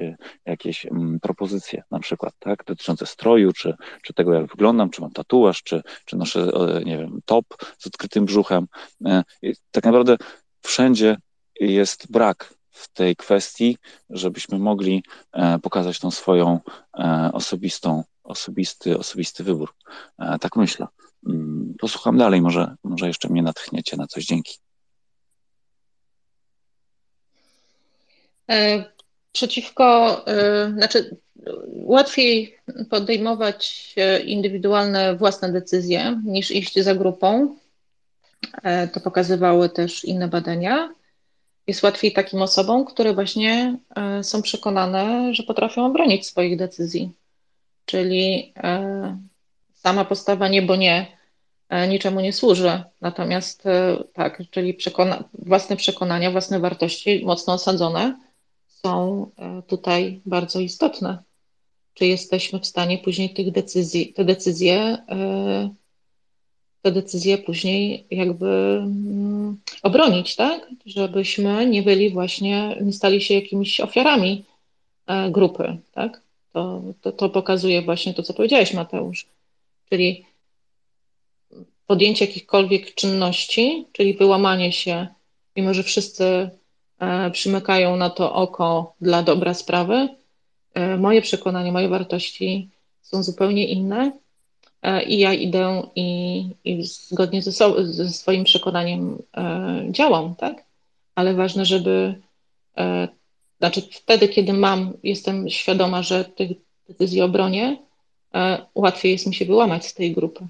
jakieś mm, propozycje na przykład, tak, dotyczące stroju, czy, czy tego, jak wyglądam, czy mam tatuaż, czy, czy noszę, nie wiem, top z odkrytym brzuchem. Tak naprawdę wszędzie jest brak w tej kwestii, żebyśmy mogli pokazać tą swoją osobistą osobisty, osobisty wybór. Tak myślę. Mm, posłucham dalej, może, może jeszcze mnie natchniecie na coś. Dzięki. Przeciwko, znaczy łatwiej podejmować indywidualne własne decyzje niż iść za grupą. E, to pokazywały też inne badania. Jest łatwiej takim osobom, które właśnie e, są przekonane, że potrafią obronić swoich decyzji. Czyli e, sama postawa nie, bo nie niczemu nie służy. Natomiast tak, czyli przekona własne przekonania, własne wartości mocno osadzone są tutaj bardzo istotne. Czy jesteśmy w stanie później tych decyzji, te decyzje te decyzje później jakby mm, obronić, tak? Żebyśmy nie byli właśnie, nie stali się jakimiś ofiarami e, grupy, tak? To, to, to pokazuje właśnie to, co powiedziałeś, Mateusz. Czyli podjęcie jakichkolwiek czynności, czyli wyłamanie się, mimo że wszyscy e, przymykają na to oko dla dobra sprawy, e, moje przekonania, moje wartości są zupełnie inne E, i ja idę i, i zgodnie ze, so, ze, swoim przekonaniem e, działam, tak? Ale ważne, żeby, e, znaczy wtedy, kiedy mam, jestem świadoma, że tych decyzji obronię, e, łatwiej jest mi się wyłamać z tej grupy.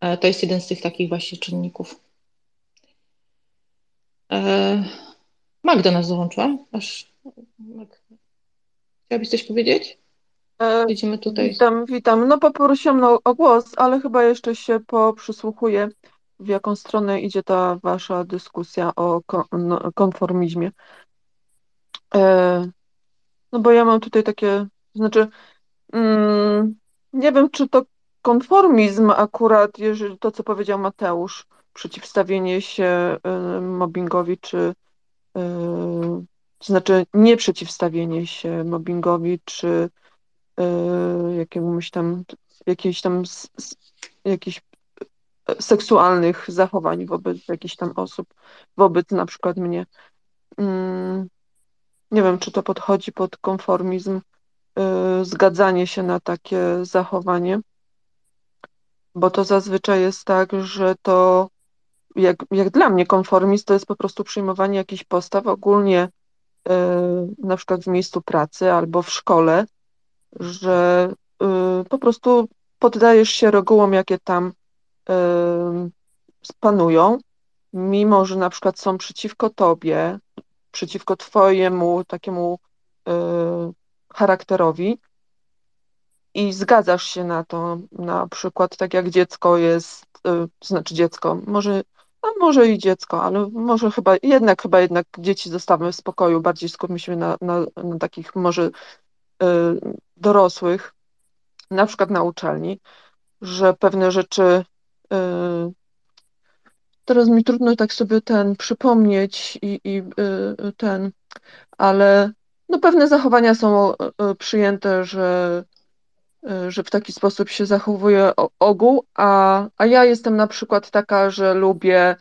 E, to jest jeden z tych takich właśnie czynników. E, Magda nas dołączyła. Aż... Chciałabyś coś powiedzieć? Widzimy tutaj. Witam, witam. No poprosiłam o głos, ale chyba jeszcze się poprzysłuchuję, w jaką stronę idzie ta wasza dyskusja o no, konformizmie. E, no bo ja mam tutaj takie, znaczy, mm, nie wiem, czy to konformizm akurat, jeżeli to, co powiedział Mateusz, przeciwstawienie się y, mobbingowi, czy y, to znaczy nie przeciwstawienie się mobbingowi, czy jakiemuś tam, jakiejś tam jakichś e, seksualnych zachowań wobec jakichś tam osób, wobec na przykład mnie. Mm, nie wiem, czy to podchodzi pod konformizm, y, zgadzanie się na takie zachowanie, bo to zazwyczaj jest tak, że to jak, jak dla mnie konformizm to jest po prostu przyjmowanie jakichś postaw ogólnie y, na przykład w miejscu pracy albo w szkole, że y, po prostu poddajesz się regułom, jakie tam panują, mimo że na przykład są przeciwko tobie, przeciwko twojemu takiemu y, charakterowi i zgadzasz się na to, na przykład tak jak dziecko jest, to znaczy dziecko, może no może i dziecko, ale może chyba jednak, chyba jednak dzieci zostawmy w spokoju, bardziej skupmy się na, na, na takich może Y, dorosłych, na przykład na uczelni, że pewne rzeczy y, teraz mi trudno tak sobie ten przypomnieć i, i y, ten, ale no pewne zachowania są przyjęte, że, że w taki sposób się zachowuje ogół, a, a ja jestem na przykład taka, że lubię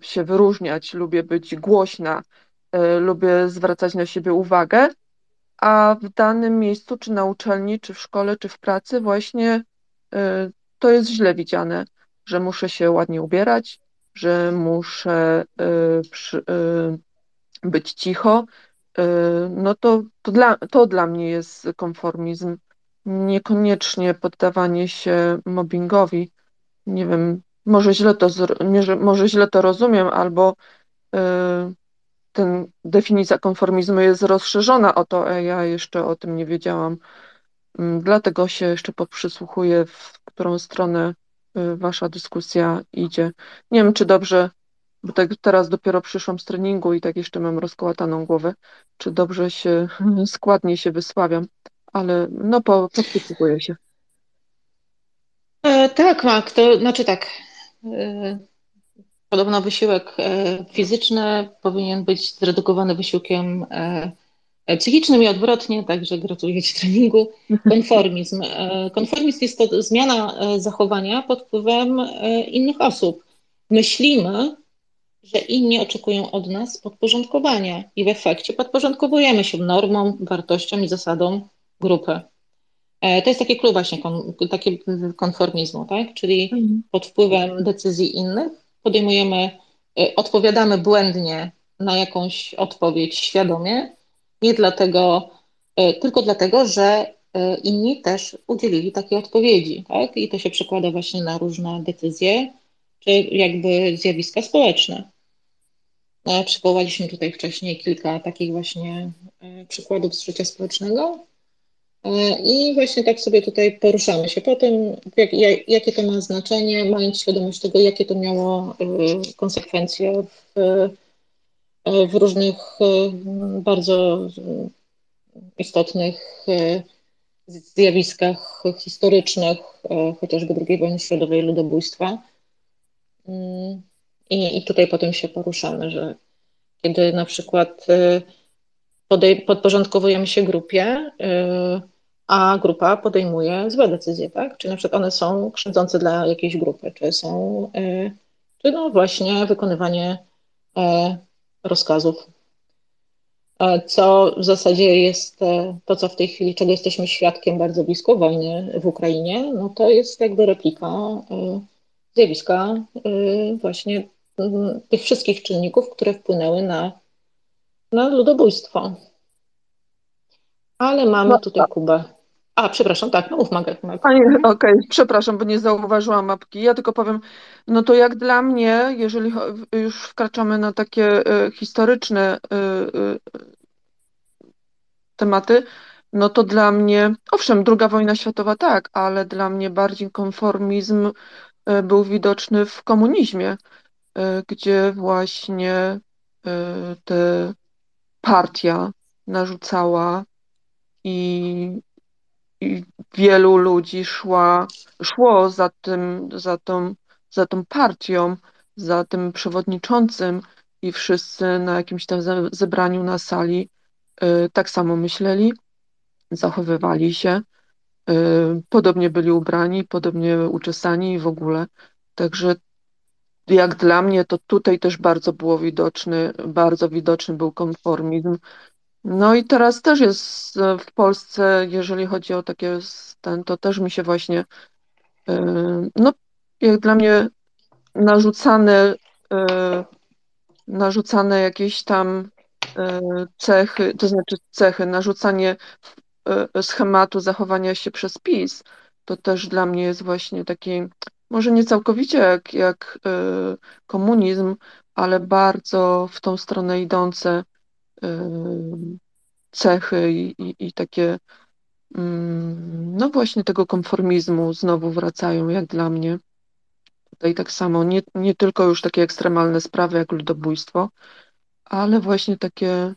się wyróżniać, lubię być głośna, lubię zwracać na siebie uwagę a w danym miejscu, czy na uczelni, czy w szkole, czy w pracy, właśnie y, to jest źle widziane, że muszę się ładnie ubierać, że muszę y, y, być cicho. No to, to, dla, to dla mnie jest konformizm, niekoniecznie poddawanie się mobbingowi. Nie wiem, może źle to, może źle to rozumiem, albo ten definicja konformizmu jest rozszerzona o to, a ja jeszcze o tym nie wiedziałam. Mm, dlatego się jeszcze poprzysłuchuję, w którą stronę y, wasza dyskusja idzie. Nie wiem, czy dobrze, bo tak teraz dopiero przyszłam z treningu i tak jeszcze mam rozkołataną głowę, czy dobrze się, składnie się wysławiam, ale no po, poprzysłuchuję się. E, tak, Mak, to znaczy tak. E, Podobno wysiłek e, fizyczny powinien być zredukowany wysiłkiem e, e, psychicznym i odwrotnie, także gratuluję Ci treningu. Konformizm. Konformizm jest to zmiana zachowania pod wpływem innych osób. Myślimy, że inni oczekują od nas podporządkowania i w efekcie podporządkowujemy się normom, wartościom i zasadom grupy. To jest taki klub właśnie, taki konformizmu, tak? Czyli mhm. pod wpływem decyzji innych podejmujemy, odpowiadamy błędnie na jakąś odpowiedź świadomie, nie dlatego, tylko dlatego, że inni też udzielili takiej odpowiedzi, tak? I to się przekłada właśnie na różne decyzje, czy jakby zjawiska społeczne. No, przywołaliśmy tutaj wcześniej kilka takich właśnie e, przykładów z życia społecznego. E, I właśnie tak sobie tutaj poruszamy się po tym, jak, jakie to ma znaczenie, mając świadomość tego, jakie to miało e, konsekwencje w, w różnych bardzo istotnych zjawiskach historycznych, chociażby II wojny światowej, ludobójstwa. Mm, I, I tutaj potem się poruszamy, że kiedy na przykład podej- podporządkowujemy się grupie, a grupa podejmuje złe decyzje, tak? Czy na przykład one są krzywdzące dla jakiejś grupy, czy są, czy no właśnie wykonywanie e, rozkazów. E, co w zasadzie jest e, to, co w tej chwili, czego jesteśmy świadkiem bardzo blisko wojny w Ukrainie, no to jest jakby replika zjawiska y, właśnie tych wszystkich czynników, które wpłynęły na, na ludobójstwo. Ale mamy no, tutaj tak. Kubę. A, przepraszam, tak, no mów Magda. Okej, okay, przepraszam, bo nie zauważyłam mapki. Ja tylko powiem, no to jak dla mnie, jeżeli już wkraczamy na takie y, historyczne y, y, tematy, no to dla mnie, owszem, druga wojna światowa tak, ale dla mnie bardziej konformizm był widoczny w komunizmie, gdzie właśnie te partia narzucała i, i wielu ludzi szła, szło za tym, za tą, za tą partią, za tym przewodniczącym i wszyscy na jakimś tam zebraniu na sali tak samo myśleli, zachowywali się. Y, podobnie byli ubrani, podobnie uczesani i w ogóle. Także jak dla mnie, to tutaj też bardzo było widoczny, bardzo widoczny był konformizm. No i teraz też jest w Polsce, jeżeli chodzi o takie ten, to też mi się właśnie, y, no jak dla mnie narzucane, y, narzucane jakieś tam cechy, to znaczy cechy, narzucanie E, schematu zachowania się przez PiS, to też dla mnie jest właśnie taki, może nie całkowicie jak, jak e, komunizm, ale bardzo w tą stronę idące e, cechy i, i, i takie, mm, no właśnie tego konformizmu znowu wracają, jak dla mnie. Tutaj tak samo, nie, nie tylko już takie ekstremalne sprawy jak ludobójstwo, ale właśnie takie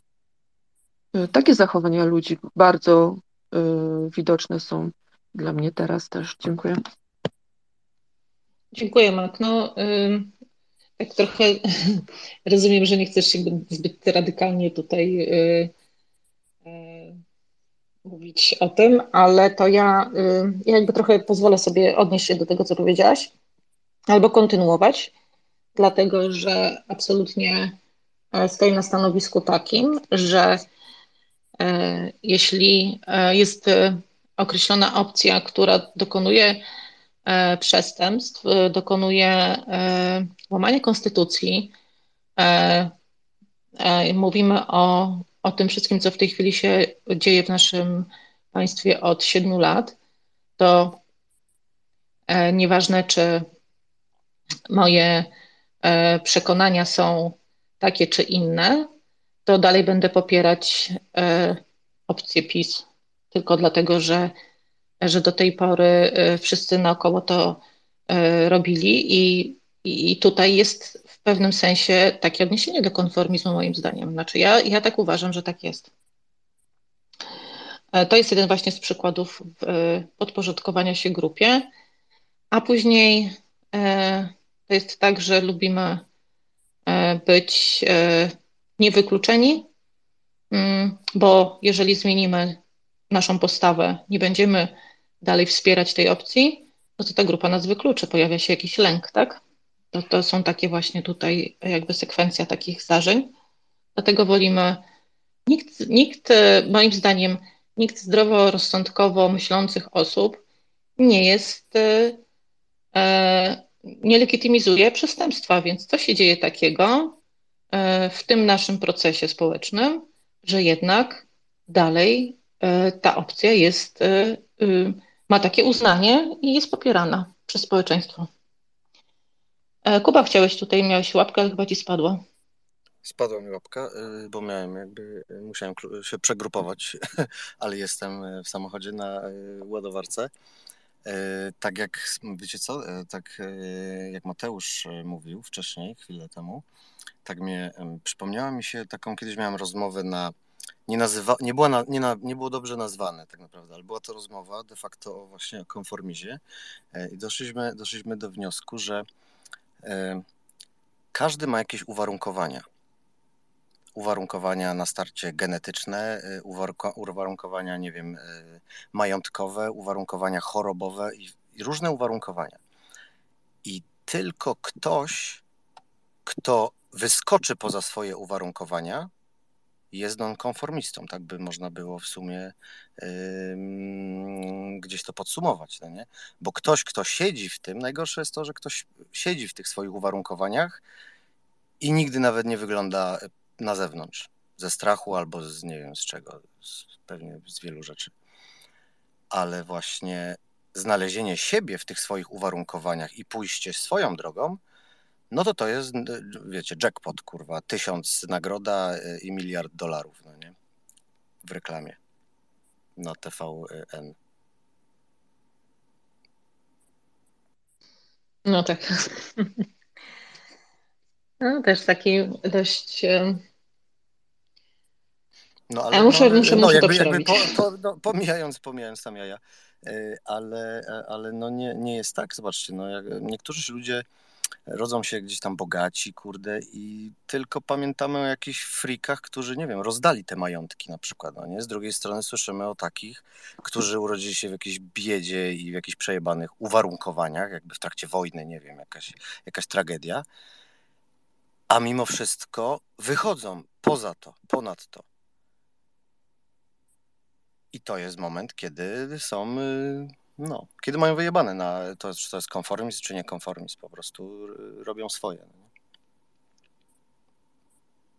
Y, takie zachowania ludzi bardzo y, widoczne są dla mnie teraz też. Dziękuję. Dziękuję, Mark. No, tak trochę rozumiem, że nie chcesz się zbyt radykalnie tutaj y, mówić o tym, ale to ja, ja jakby trochę pozwolę sobie odnieść się do tego, co powiedziałaś, albo kontynuować, dlatego że absolutnie stoję na stanowisku takim, że E, jeśli e, jest e, określona opcja, która dokonuje przestępstw, dokonuje łamania konstytucji, mówimy o, o tym wszystkim, co w tej chwili się dzieje w naszym państwie od siedmiu lat, to nieważne, czy moje przekonania są takie czy inne, to dalej będę popierać e, opcję PiS, tylko dlatego, że, że do tej pory e, wszyscy naokoło to e, robili i, i tutaj jest w pewnym sensie takie odniesienie do konformizmu moim zdaniem. Znaczy ja, ja tak uważam, że tak jest. To jest jeden właśnie z przykładów podporządkowania się grupie, a później to jest tak, że lubimy być niewykluczeni, mm, bo jeżeli zmienimy naszą postawę, nie będziemy dalej wspierać tej opcji, no to ta grupa nas wykluczy, pojawia się jakiś lęk, tak? To, to są takie właśnie tutaj jakby sekwencja takich zdarzeń. Dlatego wolimy, nikt, nikt moim zdaniem nikt zdroworozsądkowo myślących osób nie jest, nie legitymizuje przestępstwa. Więc co się dzieje takiego w tym naszym procesie społecznym, że jednak dalej ta opcja jest, ma takie uznanie i jest popierana przez społeczeństwo. Kuba, chciałeś tutaj, miałeś łapkę, ale chyba ci spadła. Spadła mi łapka, y, bo miałem jakby, y, musiałem się przegrupować, ale jestem y, w samochodzie na ładowarce. Tak jak, wiecie co, tak jak Mateusz mówił wcześniej, chwilę temu, tak mnie, przypomniała mi się taką, kiedyś miałem rozmowę na, nie, nazywa, nie, była na, nie, na, nie było dobrze nazwane tak naprawdę, ale była to rozmowa de facto właśnie o konformizmie i doszliśmy, doszliśmy do wniosku, że każdy ma jakieś uwarunkowania uwarunkowania na starcie genetyczne, y, uwarunkowania, nie wiem, majątkowe, uwarunkowania chorobowe i, i różne uwarunkowania. I tylko ktoś, kto wyskoczy poza swoje uwarunkowania, jest nonkonformistą, tak by można było w sumie gdzieś to podsumować, no nie? Bo ktoś, kto siedzi w tym, najgorsze jest to, że ktoś siedzi w tych swoich uwarunkowaniach i nigdy nawet nie wygląda na zewnątrz, ze strachu albo z nie wiem z czego, z, pewnie z wielu rzeczy. Ale właśnie znalezienie siebie w tych swoich uwarunkowaniach i pójście swoją drogą, no to to jest, wiecie, jackpot, kurwa, tysiąc nagroda y, i miliard dolarów, no nie? W reklamie na TVN. No tak. No, też taki dość. No, ale, ja muszę, no, muszę, no, muszę jakby, to jakby po, po, no, pomijając, pomijając tam jaja, e, ale, ale no nie, nie jest tak, zobaczcie, no, jak, niektórzy ludzie rodzą się gdzieś tam bogaci, kurde, i tylko pamiętamy o jakichś frikach, którzy, nie wiem, rozdali te majątki na przykład, no nie? Z drugiej strony słyszymy o takich, którzy urodzili się w jakiejś biedzie i w jakichś przejebanych uwarunkowaniach, jakby w trakcie wojny, nie wiem, jakaś, jakaś tragedia, a mimo wszystko wychodzą poza to, ponad to. I to jest moment, kiedy są, y, no, kiedy mają wyjebane na to, czy to jest konformizm, czy nie konformizm, po prostu robią swoje. No.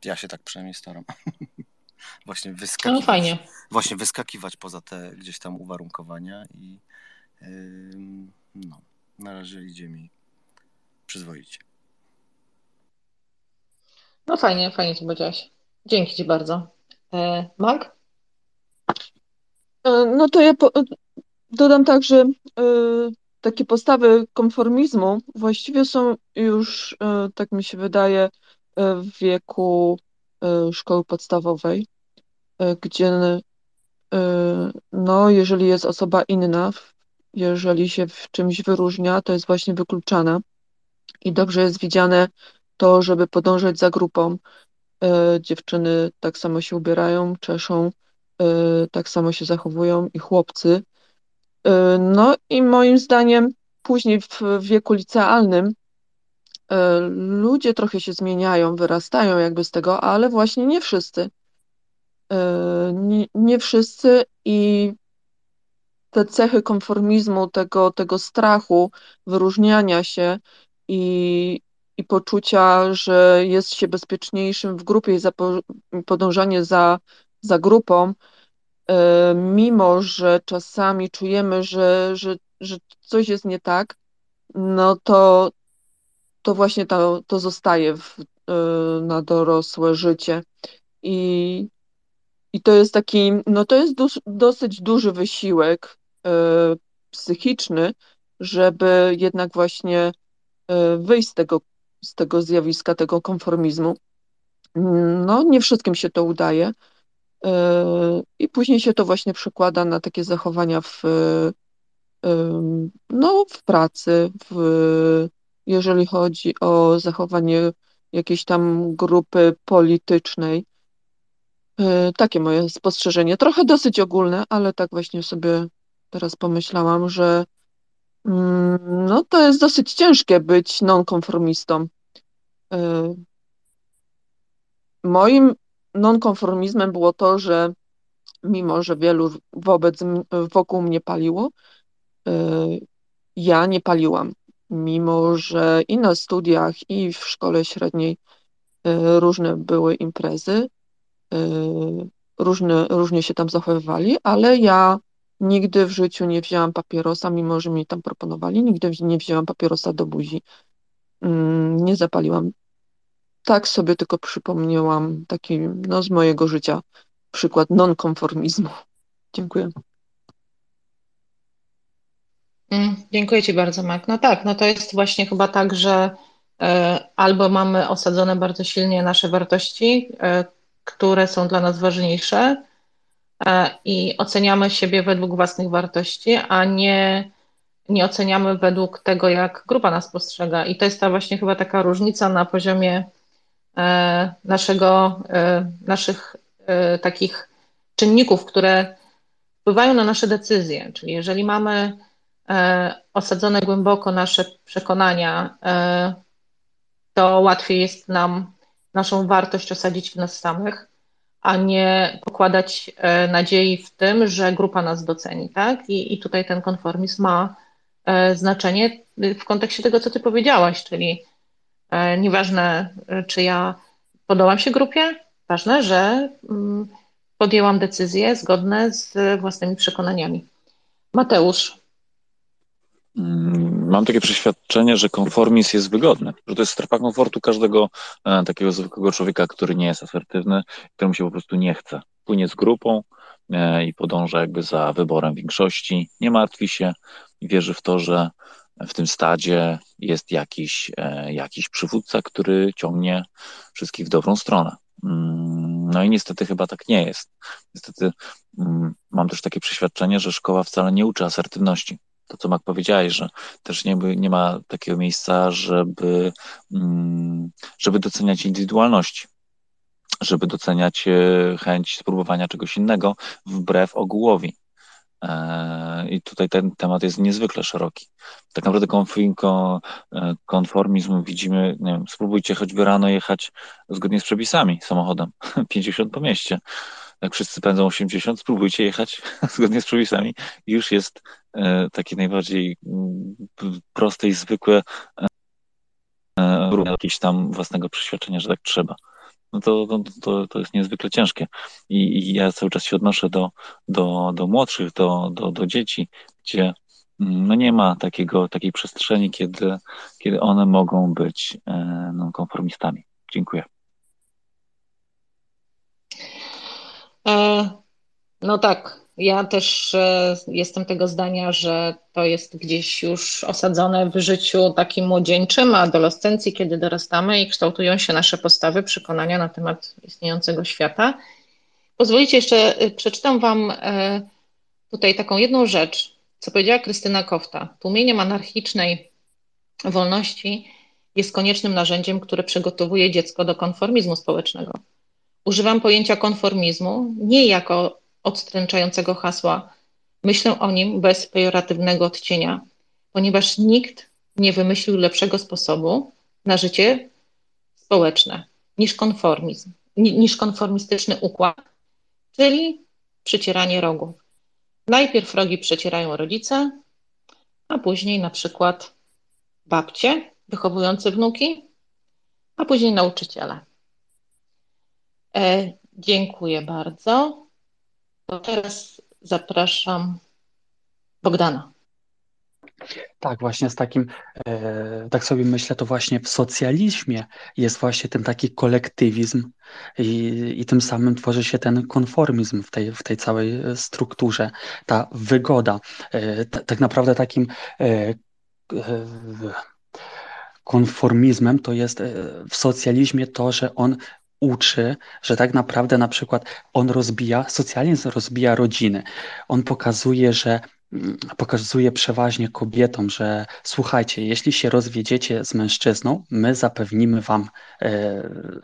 Ja się tak przynajmniej staram. właśnie wyskakiwać, no, fajnie. właśnie wyskakiwać poza te gdzieś tam uwarunkowania i yy, no, na razie idzie mi przyzwoicie. No fajnie, fajnie to powiedziałaś. Dzięki Ci bardzo. E, Mag? E, no to ja po, dodam tak, że e, takie postawy konformizmu właściwie są już, e, tak mi się wydaje, e, w wieku szkoły podstawowej, gdzie no, jeżeli jest osoba inna, jeżeli się w czymś wyróżnia, to jest właśnie wykluczana i dobrze jest widziane to, żeby podążać za grupą. Dziewczyny tak samo się ubierają, czeszą, tak samo się zachowują i chłopcy. E, no i moim zdaniem później w wieku licealnym ludzie trochę się zmieniają, wyrastają jakby z tego, ale właśnie nie wszyscy. Nie, nie wszyscy i te cechy konformizmu, tego, tego strachu, wyróżniania się i, i poczucia, że jest się bezpieczniejszym w grupie i za podążanie za, za grupą, mimo że czasami czujemy, że, że, że coś jest nie tak, no to, to właśnie to, to zostaje w, e, na dorosłe życie. I, I to jest taki, no to jest dosyć duży wysiłek e, psychiczny, żeby jednak właśnie wyjść z tego z tego zjawiska, tego konformizmu. No, nie wszystkim się to udaje. E, I później się to właśnie przekłada na takie zachowania w, e, no, w pracy, w, jeżeli chodzi o zachowanie jakiejś tam grupy politycznej. E, takie moje spostrzeżenie. Trochę dosyć ogólne, ale tak właśnie sobie teraz pomyślałam, że mm, no, to jest dosyć ciężkie być nonkonformistą. Moim nonkonformizmem było to, że mimo że wielu wobec, wokół mnie paliło, ja nie paliłam. Mimo, że i na studiach, i w szkole średniej różne były imprezy, różne, różnie się tam zachowywali, ale ja nigdy w życiu nie wzięłam papierosa, mimo że mi tam proponowali, nigdy nie wzięłam papierosa do buzi. Mm, nie zapaliłam. Tak sobie tylko przypomniałam taki no, z mojego życia przykład nonkonformizmu. Dziękuję. Mm, dziękuję Ci bardzo, Mak. No tak, no to jest właśnie chyba tak, że y, albo mamy osadzone bardzo silnie nasze wartości, y, które są dla nas ważniejsze y, i oceniamy siebie według własnych wartości, a nie, nie oceniamy według tego, jak grupa nas postrzega. I to jest ta właśnie chyba taka różnica na poziomie naszego, naszych takich czynników, które wpływają na nasze decyzje. Czyli jeżeli mamy E, osadzone głęboko nasze przekonania, e, to łatwiej jest nam naszą wartość osadzić w nas samych, a nie pokładać e, nadziei w tym, że grupa nas doceni, tak? I, i tutaj ten konformizm ma znaczenie w kontekście tego, co ty powiedziałaś, czyli nieważne, czy ja podobam się grupie, ważne, że mm, podjęłam decyzje zgodne z własnymi przekonaniami. Mateusz, Mm, mam takie przeświadczenie, że konformizm jest wygodny, że to jest strefa komfortu każdego e, takiego zwykłego człowieka, który nie jest asertywny, któremu się po prostu nie chce. Płynie z grupą e, i podąża jakby za wyborem większości, nie martwi się i wierzy w to, że w tym stadzie jest jakiś, e, jakiś przywódca, który ciągnie wszystkich w dobrą stronę. Mm, no i niestety chyba tak nie jest. Niestety mm, mam też takie przeświadczenie, że szkoła wcale nie uczy asertywności to, co Mak powiedziałeś, że też nie, nie ma takiego miejsca, żeby, mm, żeby doceniać indywidualności, żeby doceniać e, chęć spróbowania czegoś innego wbrew ogółowi. E, I tutaj ten temat jest niezwykle szeroki. Tak naprawdę e, konformizm widzimy, nie wiem, spróbujcie choćby rano jechać zgodnie z przepisami samochodem, 50 po mieście jak wszyscy pędzą 80, spróbujcie jechać zgodnie z przepisami. Już jest e, takie najbardziej mm, proste i zwykłe jakieś tam własnego przeświadczenia, że tak trzeba. No to, to, to jest niezwykle ciężkie. I, I, ja cały czas się odnoszę do, do, do młodszych, do, do, do dzieci, gdzie mm, no nie ma takiego, takiej przestrzeni, kiedy, kiedy one mogą być e, no, konformistami. Dziękuję. E, no tak, ja też e, jestem tego zdania, że to jest gdzieś już osadzone w życiu takim młodzieńczym, adolescencji, kiedy dorastamy i kształtują się nasze postawy, przekonania na temat istniejącego świata. Pozwolicie jeszcze, e, przeczytam Wam tutaj taką jedną rzecz, co powiedziała Krystyna Kofta. Tłumienie anarchicznej wolności jest koniecznym narzędziem, które przygotowuje dziecko do konformizmu społecznego. Używam pojęcia konformizmu nie jako odstręczającego hasła. Myślę o nim bez pejoratywnego odcienia, ponieważ nikt nie wymyślił lepszego sposobu na życie społeczne niż konformizm, niż konformistyczny układ, czyli przycieranie rogów. Najpierw rogi przecierają rodzice, a później na przykład babcie wychowujące wnuki, a później nauczyciele. E, dziękuję bardzo. To teraz zapraszam Bogdana. Tak, właśnie z takim, e, tak sobie myślę, to właśnie w socjalizmie jest właśnie ten taki kolektywizm i, i tym samym tworzy się ten konformizm w tej, w tej całej strukturze, ta wygoda. E, t, tak naprawdę takim e, e konformizmem to jest e, w socjalizmie to, że on uczy, że tak naprawdę na przykład on rozbija, socjalizm rozbija rodziny. On pokazuje, że mm, pokazuje przeważnie kobietom, że słuchajcie, jeśli się rozwiedziecie z mężczyzną, my zapewnimy wam e,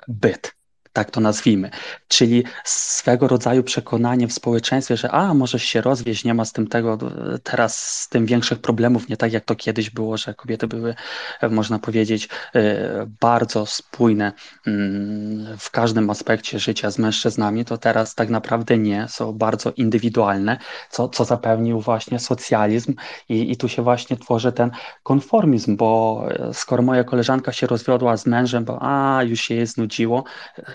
byt. Tak to nazwijmy. Czyli swego rodzaju przekonanie w społeczeństwie, że a, możesz się rozwieść, nie ma z tym tego, teraz z tym większych problemów, nie tak jak to kiedyś było, że kobiety były, można powiedzieć, e, bardzo spójne mm, w każdym aspekcie życia z mężczyznami, to teraz tak naprawdę nie, są bardzo indywidualne, co, co zapewnił właśnie socjalizm i, i tu się właśnie tworzy ten konformizm, bo e, skoro moja koleżanka się rozwiodła z mężem, bo a, już się jej znudziło,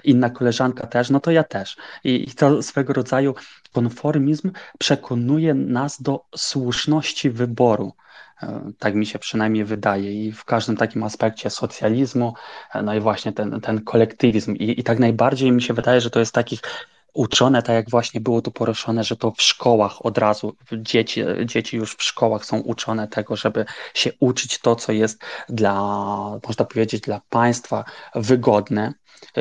inna koleżanka też, no to ja też. I, i to swego rodzaju konformizm przekonuje nas do słuszności wyboru. E, tak mi się przynajmniej wydaje i w każdym takim aspekcie socjalizmu, e, no i właśnie ten, ten kolektywizm. I, I tak najbardziej mi się wydaje, że to jest takich uczone, tak jak właśnie było tu poruszone, że to w szkołach od razu, dzieci, dzieci już w szkołach są uczone tego, żeby się uczyć to, co jest dla, można powiedzieć, dla państwa wygodne,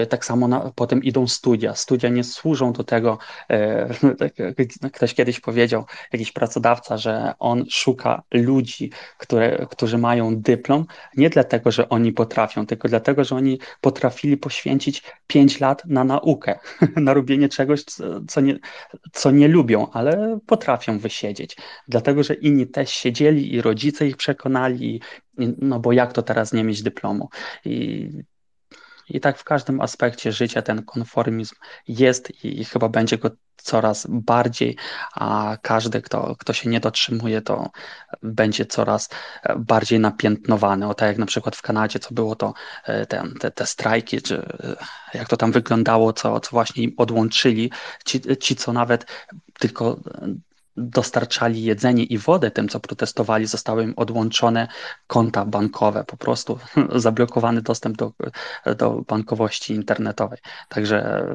tak samo na, potem idą studia. Studia nie służą do tego, e, tak ktoś kiedyś powiedział, jakiś pracodawca, że on szuka ludzi, które, którzy mają dyplom, nie dlatego, że oni potrafią, tylko dlatego, że oni potrafili poświęcić 5 lat na naukę, na robienie czegoś, co nie, co nie lubią, ale potrafią wysiedzieć. Dlatego, że inni też siedzieli i rodzice ich przekonali, no bo jak to teraz nie mieć dyplomu? I i tak w każdym aspekcie życia ten konformizm jest i, i chyba będzie go coraz bardziej, a każdy, kto, kto się nie dotrzymuje, to będzie coraz bardziej napiętnowany. O tak jak na przykład w Kanadzie, co było to e, te, te, te strajki, czy e, jak to tam wyglądało, co, co właśnie im odłączyli, ci, ci co nawet tylko dostarczali jedzenie i wodę tym, co protestowali, zostały im odłączone konta bankowe, po prostu zablokowany dostęp do, do bankowości internetowej. Także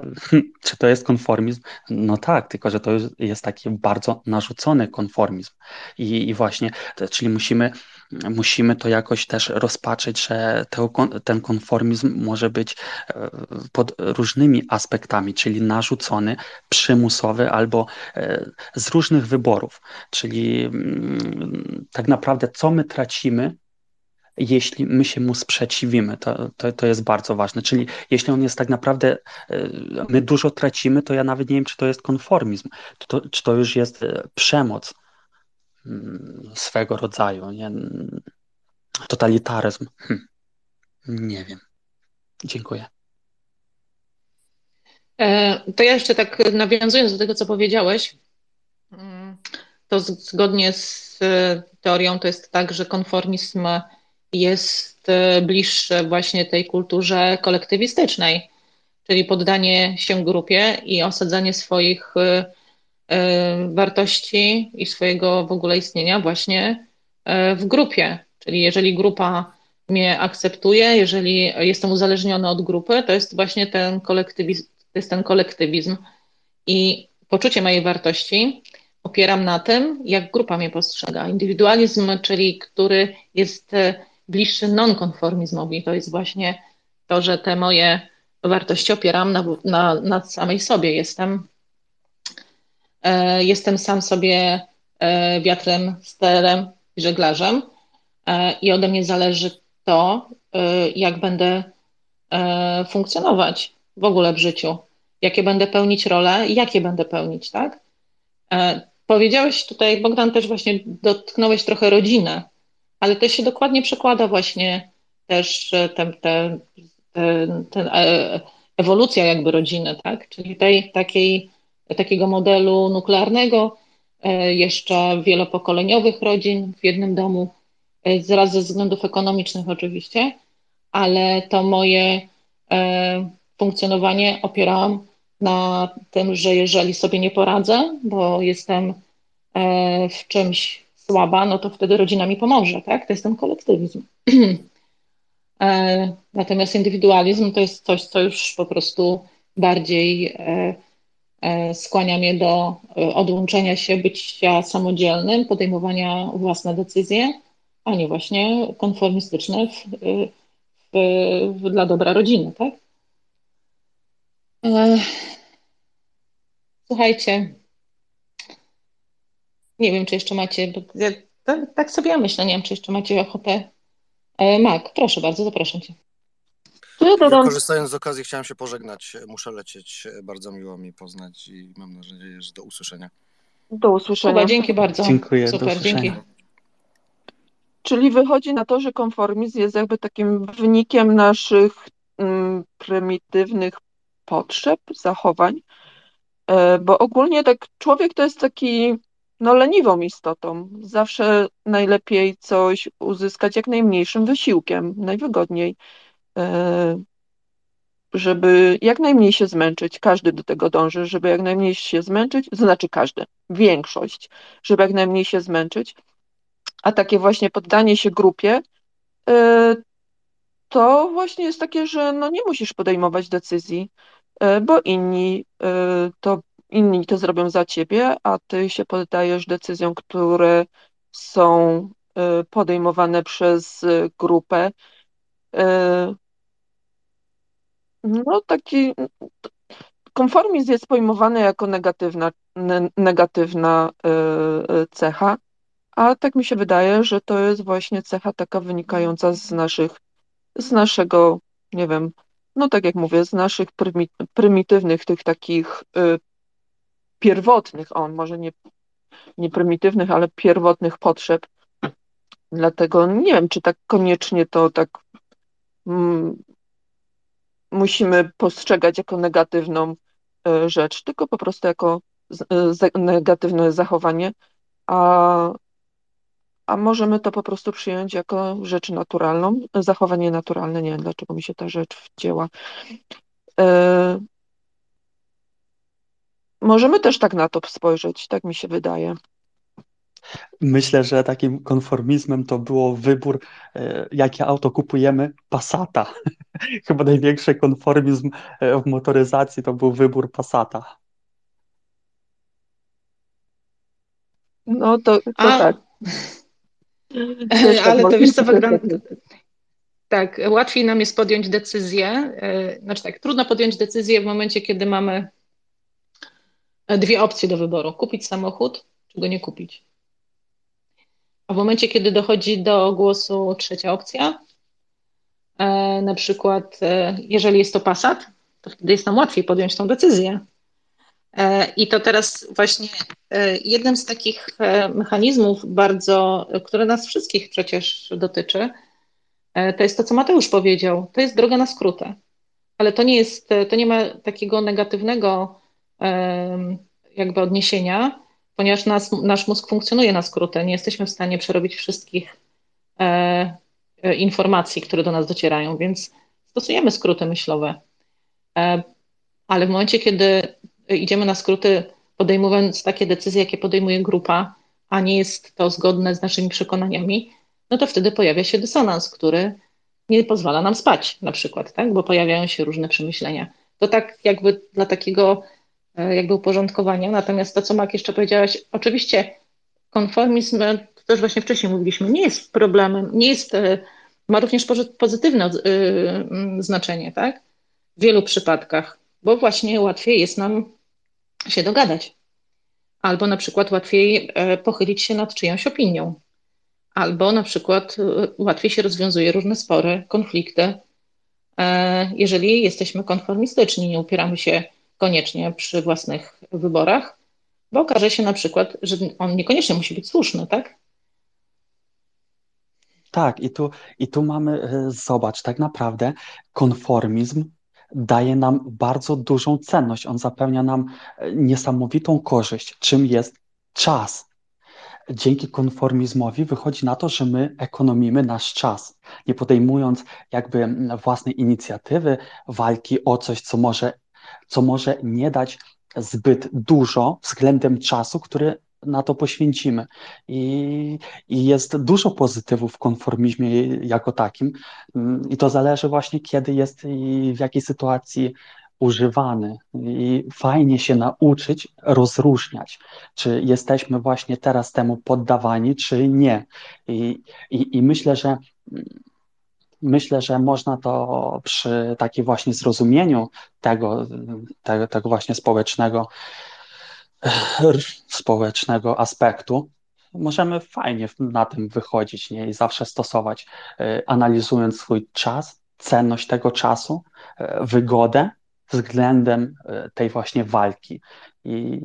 czy to jest konformizm? No tak, tylko że to jest taki bardzo narzucony konformizm. I, i właśnie, czyli musimy musimy to jakoś też rozpatrzeć, że ten konformizm może być e, pod różnymi aspektami, czyli narzucony, przymusowy albo e, z różnych wyborów. Czyli mm, tak naprawdę, co my tracimy, jeśli my się mu sprzeciwimy, to, to, to jest bardzo ważne. Czyli jeśli on jest tak naprawdę, e, my dużo tracimy, to ja nawet nie wiem, czy to jest konformizm, to, czy to już jest przemoc swego rodzaju. Nie? Totalitaryzm. Hm. Nie wiem. Dziękuję. E, to ja jeszcze tak nawiązując do tego, co powiedziałeś, mm, to zgodnie z e, teorią to jest tak, że konformizm jest e, bliższy właśnie tej kulturze kolektywistycznej, czyli poddanie się grupie i osadzanie swoich wartości i swojego w ogóle istnienia właśnie e, w grupie. Czyli jeżeli grupa mnie akceptuje, jeżeli jestem uzależniony od grupy, to jest właśnie ten kolektywizm, to jest ten kolektywizm. I poczucie mojej wartości opieram na tym, jak grupa mnie postrzega. Indywidualizm, czyli który jest e, bliższy nonkonformizmowi, to jest właśnie to, że te moje wartości opieram na, na, na samej sobie. Jestem jestem sam sobie e, wiatrem, sterem i żeglarzem e, i ode mnie zależy to, jak będę funkcjonować w ogóle w życiu, jakie będę pełnić role i jakie będę pełnić, tak? Powiedziałeś tutaj, Bogdan, też właśnie dotknąłeś trochę rodzinę, ale to się dokładnie przekłada właśnie też ten, ten, ten, ten ewolucja jakby rodziny, tak? Czyli tej takiej takiego modelu nuklearnego, e, jeszcze wielopokoleniowych rodzin w jednym domu, e, raz ze względów ekonomicznych oczywiście, ale to moje e, funkcjonowanie opierałam na tym, że jeżeli sobie nie poradzę, bo jestem w czymś słaba, no to wtedy rodzina mi pomoże, tak? To jest ten kolektywizm. Natomiast indywidualizm to jest coś, co już po prostu bardziej skłania mnie do e, odłączenia się, bycia samodzielnym, podejmowania własne decyzje, a nie właśnie konformistyczne w, w, w, dla dobra rodziny, tak? E, słuchajcie, nie wiem, czy jeszcze macie, ja, tak, tak sobie ja myślę, nie wiem, czy jeszcze macie ochotę. Mak, proszę bardzo, zapraszam Cię. Ja dodam... Korzystając z okazji chciałem się pożegnać. Muszę lecieć. Bardzo miło mi poznać i mam nadzieję, że do usłyszenia. Do usłyszenia. dzięki bardzo. Dziękuję. Super, dzięki. Czyli wychodzi na to, że konformizm jest jakby takim wynikiem naszych mm, prymitywnych potrzeb, zachowań, e, bo ogólnie tak człowiek to jest taki no leniwą istotą. Zawsze najlepiej coś uzyskać jak najmniejszym wysiłkiem, najwygodniej, żeby jak najmniej się zmęczyć. Każdy do tego dąży, żeby jak najmniej się zmęczyć, znaczy każdy, większość, żeby jak najmniej się zmęczyć, a takie właśnie poddanie się grupie, e, to właśnie jest takie, że no nie musisz podejmować decyzji, e, bo inni to inni to zrobią za ciebie, a ty się poddajesz decyzjom, które są podejmowane przez grupę. Y, no taki konformizm jest pojmowany jako negatywna, negatywna cecha, a tak mi się wydaje, że to jest właśnie cecha taka wynikająca z naszych, z naszego, nie wiem, no tak jak mówię, z naszych prymitywnych tych takich pierwotnych, on może nie, nie prymitywnych, ale pierwotnych potrzeb. Dlatego nie wiem, czy tak koniecznie to tak mm, musimy postrzegać jako negatywną y, rzecz, tylko po prostu jako y, negatywne zachowanie, a, a możemy to po prostu przyjąć jako rzecz naturalną, zachowanie naturalne. Nie wiem, dlaczego mi się ta rzecz wcięła. Y, Możemy też tak na to spojrzeć, tak mi się wydaje. Myślę, że takim konformizmem to było wybór, e, jakie auto kupujemy, Passata. Chyba największy konformizm e, w motoryzacji to był wybór Passata. No to, to A... tak. Ale to wiesz co, tak, łatwiej nam jest podjąć decyzję, e, znaczy tak, trudno podjąć decyzję w momencie, kiedy mamy dwie opcje do wyboru: kupić samochód, czy go nie kupić. A w momencie, kiedy dochodzi do głosu trzecia opcja, e, na przykład, e, jeżeli jest to Passat, to wtedy jest nam łatwiej podjąć tą decyzję. E, I to teraz właśnie jednym z takich mechanizmów bardzo, które nas wszystkich przecież dotyczy, to jest to, co Mateusz powiedział. To jest droga na skrótę. Ale to nie jest, to nie ma takiego negatywnego jakby odniesienia, ponieważ nas, nasz mózg funkcjonuje na skróty. Nie jesteśmy w stanie przerobić wszystkich e, e, informacji, które do nas docierają, więc stosujemy skróty myślowe. E, ale w momencie, kiedy idziemy na skróty, podejmując takie decyzje, jakie podejmuje grupa, a nie jest to zgodne z naszymi przekonaniami, no to wtedy pojawia się dysonans, który nie pozwala nam spać, na przykład, tak? bo pojawiają się różne przemyślenia. To tak jakby dla takiego jakby uporządkowania. Natomiast to, co Mak jeszcze powiedziałaś, oczywiście konformizm, e, to też właśnie wcześniej mówiliśmy, nie jest problemem, nie jest, e, ma również pozytywne znaczenie, tak? W wielu przypadkach, bo właśnie łatwiej jest nam się dogadać. Albo na przykład łatwiej pochylić się nad czyjąś opinią. Albo na przykład łatwiej się rozwiązuje różne spory, konflikty, jeżeli jesteśmy konformistyczni, nie upieramy się koniecznie przy własnych wyborach, bo okaże się na przykład, że on niekoniecznie musi być słuszny, tak? Tak, i tu, i tu mamy, e, zobacz, tak naprawdę konformizm daje nam bardzo dużą cenność. On zapewnia nam e, niesamowitą korzyść, czym jest czas. Dzięki konformizmowi wychodzi na to, że my ekonomimy nasz czas, nie podejmując jakby własnej inicjatywy, walki o coś, co może co może nie dać zbyt dużo względem czasu, który na to poświęcimy. I, I, jest dużo pozytywów w konformizmie jako takim. I to zależy właśnie, kiedy jest i w jakiej sytuacji używany. I fajnie się nauczyć rozróżniać, czy jesteśmy właśnie teraz temu poddawani, czy nie. I, i, i myślę, że myślę, że można to przy takim właśnie zrozumieniu tego, tego, tego właśnie społecznego, społecznego aspektu, możemy fajnie na tym wychodzić nie? i zawsze stosować, e, analizując swój czas, cenność tego czasu, e, wygodę względem e, tej właśnie walki. I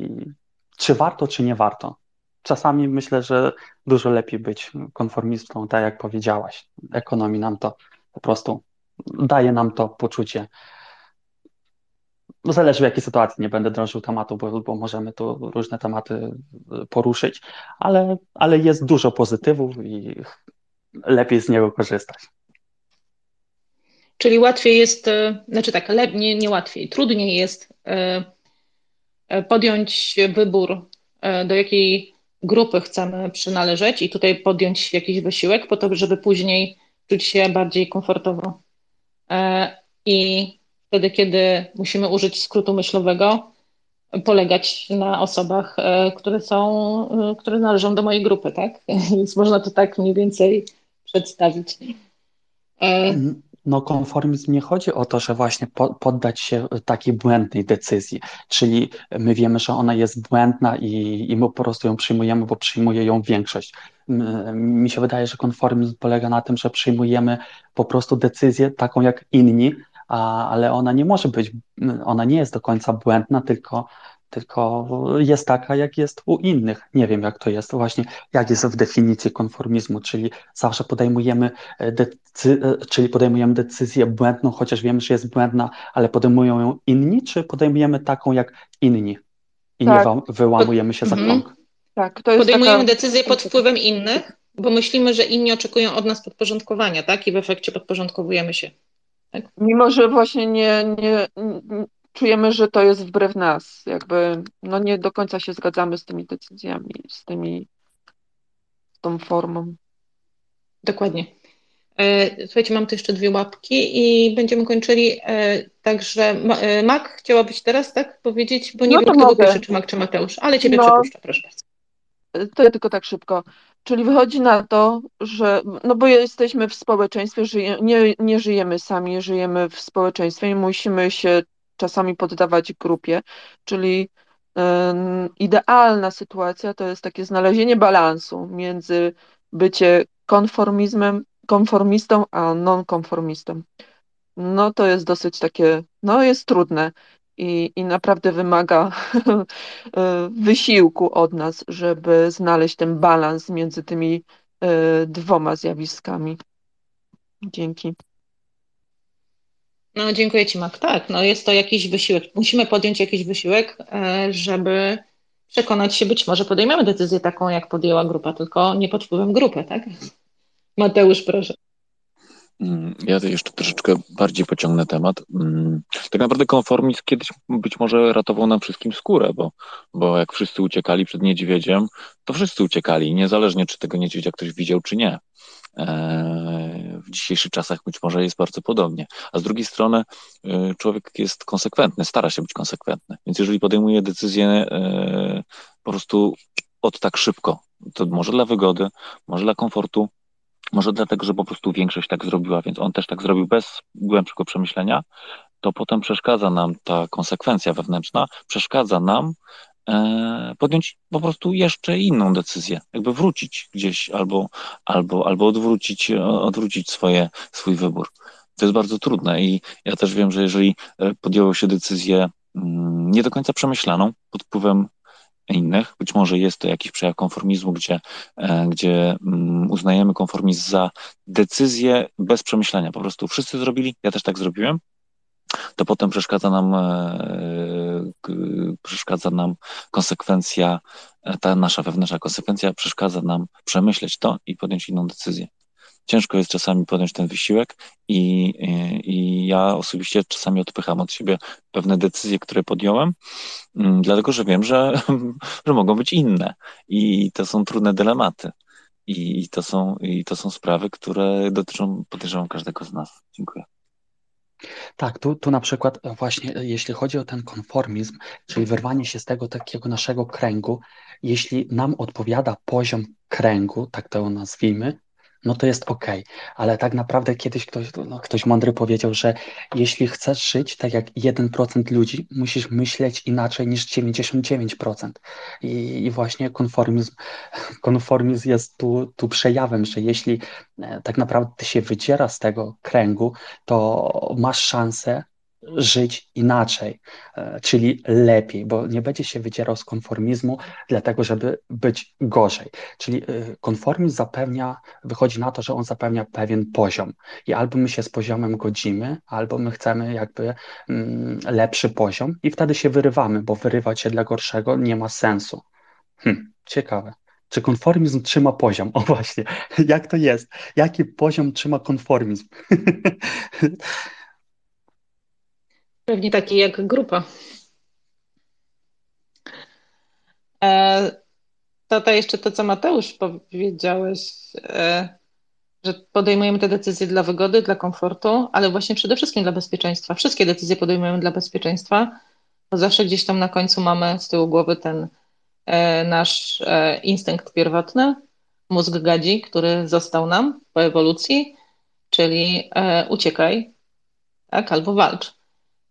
czy warto, czy nie warto? Czasami myślę, że dużo lepiej być konformistą, tak jak powiedziałaś. Ekonomii nam to po prostu daje nam to poczucie. No zależy w jakiej sytuacji, nie będę drążył tematu, bo, bo możemy tu różne tematy poruszyć, ale, ale jest dużo pozytywów i lepiej z niego korzystać. Czyli łatwiej jest, e, znaczy tak, nie, nie łatwiej, trudniej jest e, podjąć wybór, do jakiej grupy chcemy przynależeć i tutaj podjąć jakiś wysiłek po to, żeby później czuć się bardziej komfortowo. I wtedy, kiedy musimy użyć skrótu myślowego, polegać na osobach, które są, które należą do mojej grupy, tak? Więc można to tak mniej więcej przedstawić. No, konformizm nie chodzi o to, że właśnie poddać się takiej błędnej decyzji, czyli my wiemy, że ona jest błędna i, i my po prostu ją przyjmujemy, bo przyjmuje ją większość. Mi się wydaje, że konformizm polega na tym, że przyjmujemy po prostu decyzję taką jak inni, a, ale ona nie może być, ona nie jest do końca błędna, tylko tylko jest taka, jak jest u innych. Nie wiem, jak to jest właśnie, jak jest w definicji konformizmu, czyli zawsze podejmujemy, e, decy e, czyli podejmujemy decyzję błędną, chociaż wiemy, że jest błędna, ale podejmują ją inni, czy podejmujemy taką jak inni i tak. nie wyłamujemy się za mhm. krąg? Tak, to jest podejmujemy taka... decyzję pod wpływem innych, bo myślimy, że inni oczekują od nas podporządkowania, tak? I w efekcie podporządkowujemy się. Tak? Mimo, że właśnie nie, nie, czujemy, że to jest wbrew nas. Jakby no nie do końca się zgadzamy z tymi decyzjami, z tymi, z tą formą. Dokładnie. E, słuchajcie, mam tu jeszcze dwie łapki i będziemy kończyli. E, także e, Mak, chciałabyś teraz tak powiedzieć, bo nie no wiem, kto pierwszy, czy Mak, czy Mateusz, ale ciebie no, przepuszczę, proszę bardzo. To ja tylko tak szybko. Czyli wychodzi na to, że, no bo jesteśmy w społeczeństwie, żyje, nie, nie żyjemy sami, żyjemy w społeczeństwie i musimy się czasami poddawać grupie, czyli idealna sytuacja to jest takie znalezienie balansu między bycie konformizmem, konformistą, a nonkonformistą. No to jest dosyć takie, no jest trudne i, i naprawdę wymaga e, wysiłku od nas, żeby znaleźć ten balans między tymi e, dwoma zjawiskami. Dzięki. No, dziękuję Ci, Mak. Tak, no jest to jakiś wysiłek. Musimy podjąć jakiś wysiłek, e, żeby przekonać się, być może podejmiemy decyzję taką, jak podjęła grupa, tylko nie pod wpływem grupy, tak? Mateusz, proszę. Mm, ja jeszcze troszeczkę bardziej pociągnę temat. Mm, tak naprawdę konformizm kiedyś być może ratował nam wszystkim skórę, bo, bo jak wszyscy uciekali przed niedźwiedziem, to wszyscy uciekali, niezależnie czy tego niedźwiedzia ktoś widział, czy nie. E, w dzisiejszych czasach być może jest bardzo podobnie. A z drugiej strony e, człowiek jest konsekwentny, stara się być konsekwentny. Więc jeżeli podejmuje decyzję e, po prostu od tak szybko, to może dla wygody, może dla komfortu, może dlatego, że po prostu większość tak zrobiła, więc on też tak zrobił bez głębszego przemyślenia, to potem przeszkadza nam ta konsekwencja wewnętrzna, przeszkadza nam podjąć po prostu jeszcze inną decyzję, jakby wrócić gdzieś albo, albo, albo odwrócić, odwrócić swoje, swój wybór. To jest bardzo trudne i ja też wiem, że jeżeli e, podjęło się decyzję mm, nie do końca przemyślaną, pod wpływem innych. Być może jest to jakiś przejaw konformizmu, gdzie, e, gdzie mm, uznajemy konformizm za decyzję bez przemyślenia. Po prostu wszyscy zrobili, ja też tak zrobiłem. To potem przeszkadza nam, e, przeszkadza nam konsekwencja, e, ta nasza wewnętrzna konsekwencja przeszkadza nam przemyśleć to i podjąć inną decyzję ciężko jest czasami podjąć ten wysiłek i, i, i, ja osobiście czasami odpycham od siebie pewne decyzje, które podjąłem, mm, dlatego że wiem, że, że mogą być inne i to są trudne dylematy. I to są, I to są sprawy, które dotyczą, podejrzewam, każdego z nas. Dziękuję. Tak, tu, tu na przykład właśnie jeśli chodzi o ten konformizm, czyli wyrwanie się z tego takiego naszego kręgu, jeśli nam odpowiada poziom kręgu, tak to nazwijmy, no to jest ok, ale tak naprawdę kiedyś ktoś, no, ktoś mądry powiedział, że jeśli chcesz żyć tak jak 1% ludzi, musisz myśleć inaczej niż 99%. I, i właśnie konformizm, konformizm jest tu, tu przejawem, że jeśli e, tak naprawdę ty się wydziera z tego kręgu, to masz szansę żyć inaczej, e, czyli lepiej, bo nie będzie się wydzierał z konformizmu, dlatego żeby być gorzej. Czyli e, konformizm zapewnia, wychodzi na to, że on zapewnia pewien poziom i albo my się z poziomem godzimy, albo my chcemy jakby mm, lepszy poziom i wtedy się wyrywamy, bo wyrywać się dla gorszego nie ma sensu. Hm, ciekawe. Czy konformizm trzyma poziom? O właśnie, jak to jest? Jaki poziom trzyma konformizm? Pewnie taki jak grupa. E, to jeszcze to, co Mateusz powiedziałeś, e, że podejmujemy te decyzje dla wygody, dla komfortu, ale właśnie przede wszystkim dla bezpieczeństwa. Wszystkie decyzje podejmujemy dla bezpieczeństwa, bo zawsze gdzieś tam na końcu mamy z tyłu głowy ten e, nasz instynkt pierwotny, mózg gadzi, który został nam po ewolucji, czyli uciekaj, tak, albo walcz.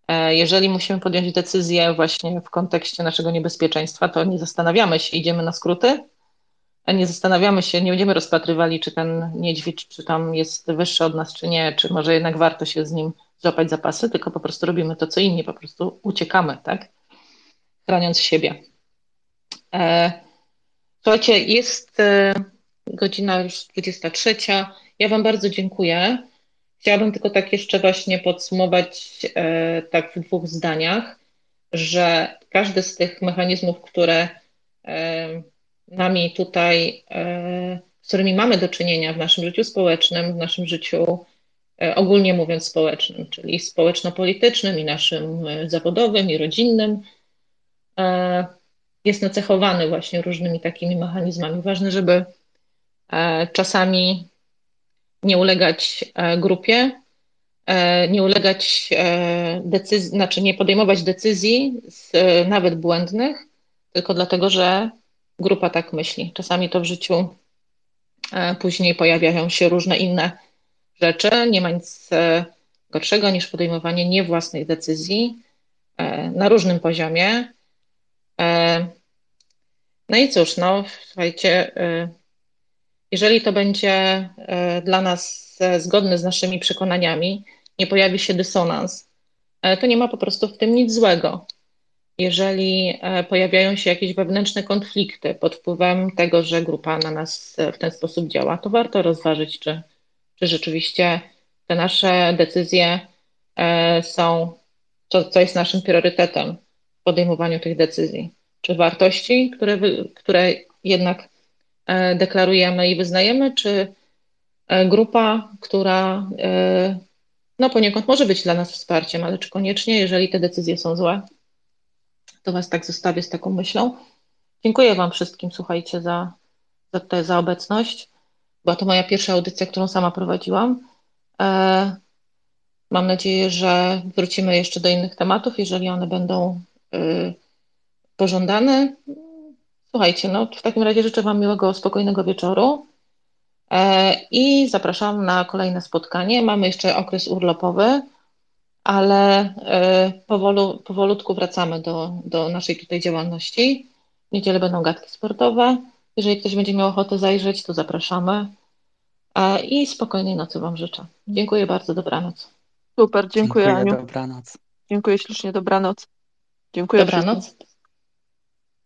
E, jeżeli musimy podjąć decyzję właśnie w kontekście naszego niebezpieczeństwa, to nie zastanawiamy się, idziemy na skróty, nie zastanawiamy się, nie będziemy rozpatrywali, czy ten niedźwiedź, czy tam jest wyższy od nas, czy nie, czy może jednak warto się z nim złapać zapasy, tylko po prostu robimy to, co inni, po prostu uciekamy, tak? Chroniąc siebie. E, słuchajcie, jest e, godzina już 23. Ja Wam bardzo dziękuję. Chciałabym tylko tak jeszcze właśnie podsumować e, tak w dwóch zdaniach, że każdy z tych mechanizmów, które e, nami tutaj, e, z którymi mamy do czynienia w naszym życiu społecznym, w naszym życiu ogólnie mówiąc społecznym, czyli społeczno-politycznym i naszym zawodowym i rodzinnym, jest nacechowany właśnie różnymi takimi mechanizmami. Ważne, żeby czasami nie ulegać e, grupie, e, nie ulegać e, decyzji, znaczy nie podejmować decyzji nawet błędnych, tylko dlatego, że grupa tak myśli. Czasami to w życiu później pojawiają się różne inne rzeczy. Nie ma nic gorszego niż podejmowanie niewłasnych decyzji na różnym poziomie. No i cóż, no słuchajcie, jeżeli to będzie e, dla nas e, zgodne z naszymi przekonaniami, nie pojawi się dysonans, e, to nie ma po prostu w tym nic złego. Jeżeli pojawiają się jakieś wewnętrzne konflikty pod wpływem tego, że grupa na nas w ten sposób działa, to warto rozważyć, czy, czy rzeczywiście te nasze decyzje są, co, co jest naszym priorytetem w podejmowaniu tych decyzji. Czy wartości, które, które jednak deklarujemy i wyznajemy, czy e, grupa, która e, no poniekąd może być dla nas wsparciem, ale czy koniecznie, jeżeli te decyzje są złe, to Was tak zostawię z taką myślą. Dziękuję Wam wszystkim, słuchajcie, za, za, za obecność. Była to moja pierwsza audycja, którą sama prowadziłam. Mam nadzieję, że wrócimy jeszcze do innych tematów, jeżeli one będą pożądane. Słuchajcie, no w takim razie życzę Wam miłego, spokojnego wieczoru e, i zapraszam na kolejne spotkanie. Mamy jeszcze okres urlopowy, ale e, powolu, powolutku wracamy do, do naszej tutaj działalności. W niedzielę będą gadki sportowe. Jeżeli ktoś będzie miał ochotę zajrzeć, to zapraszamy. E, I spokojnej nocy Wam życzę. Dziękuję bardzo, dobranoc. Super, dziękuję, Dziękuję Aniu. dobranoc. Dziękuję ślicznie, dobranoc. Dziękuję Dobranoc. Wszystkim.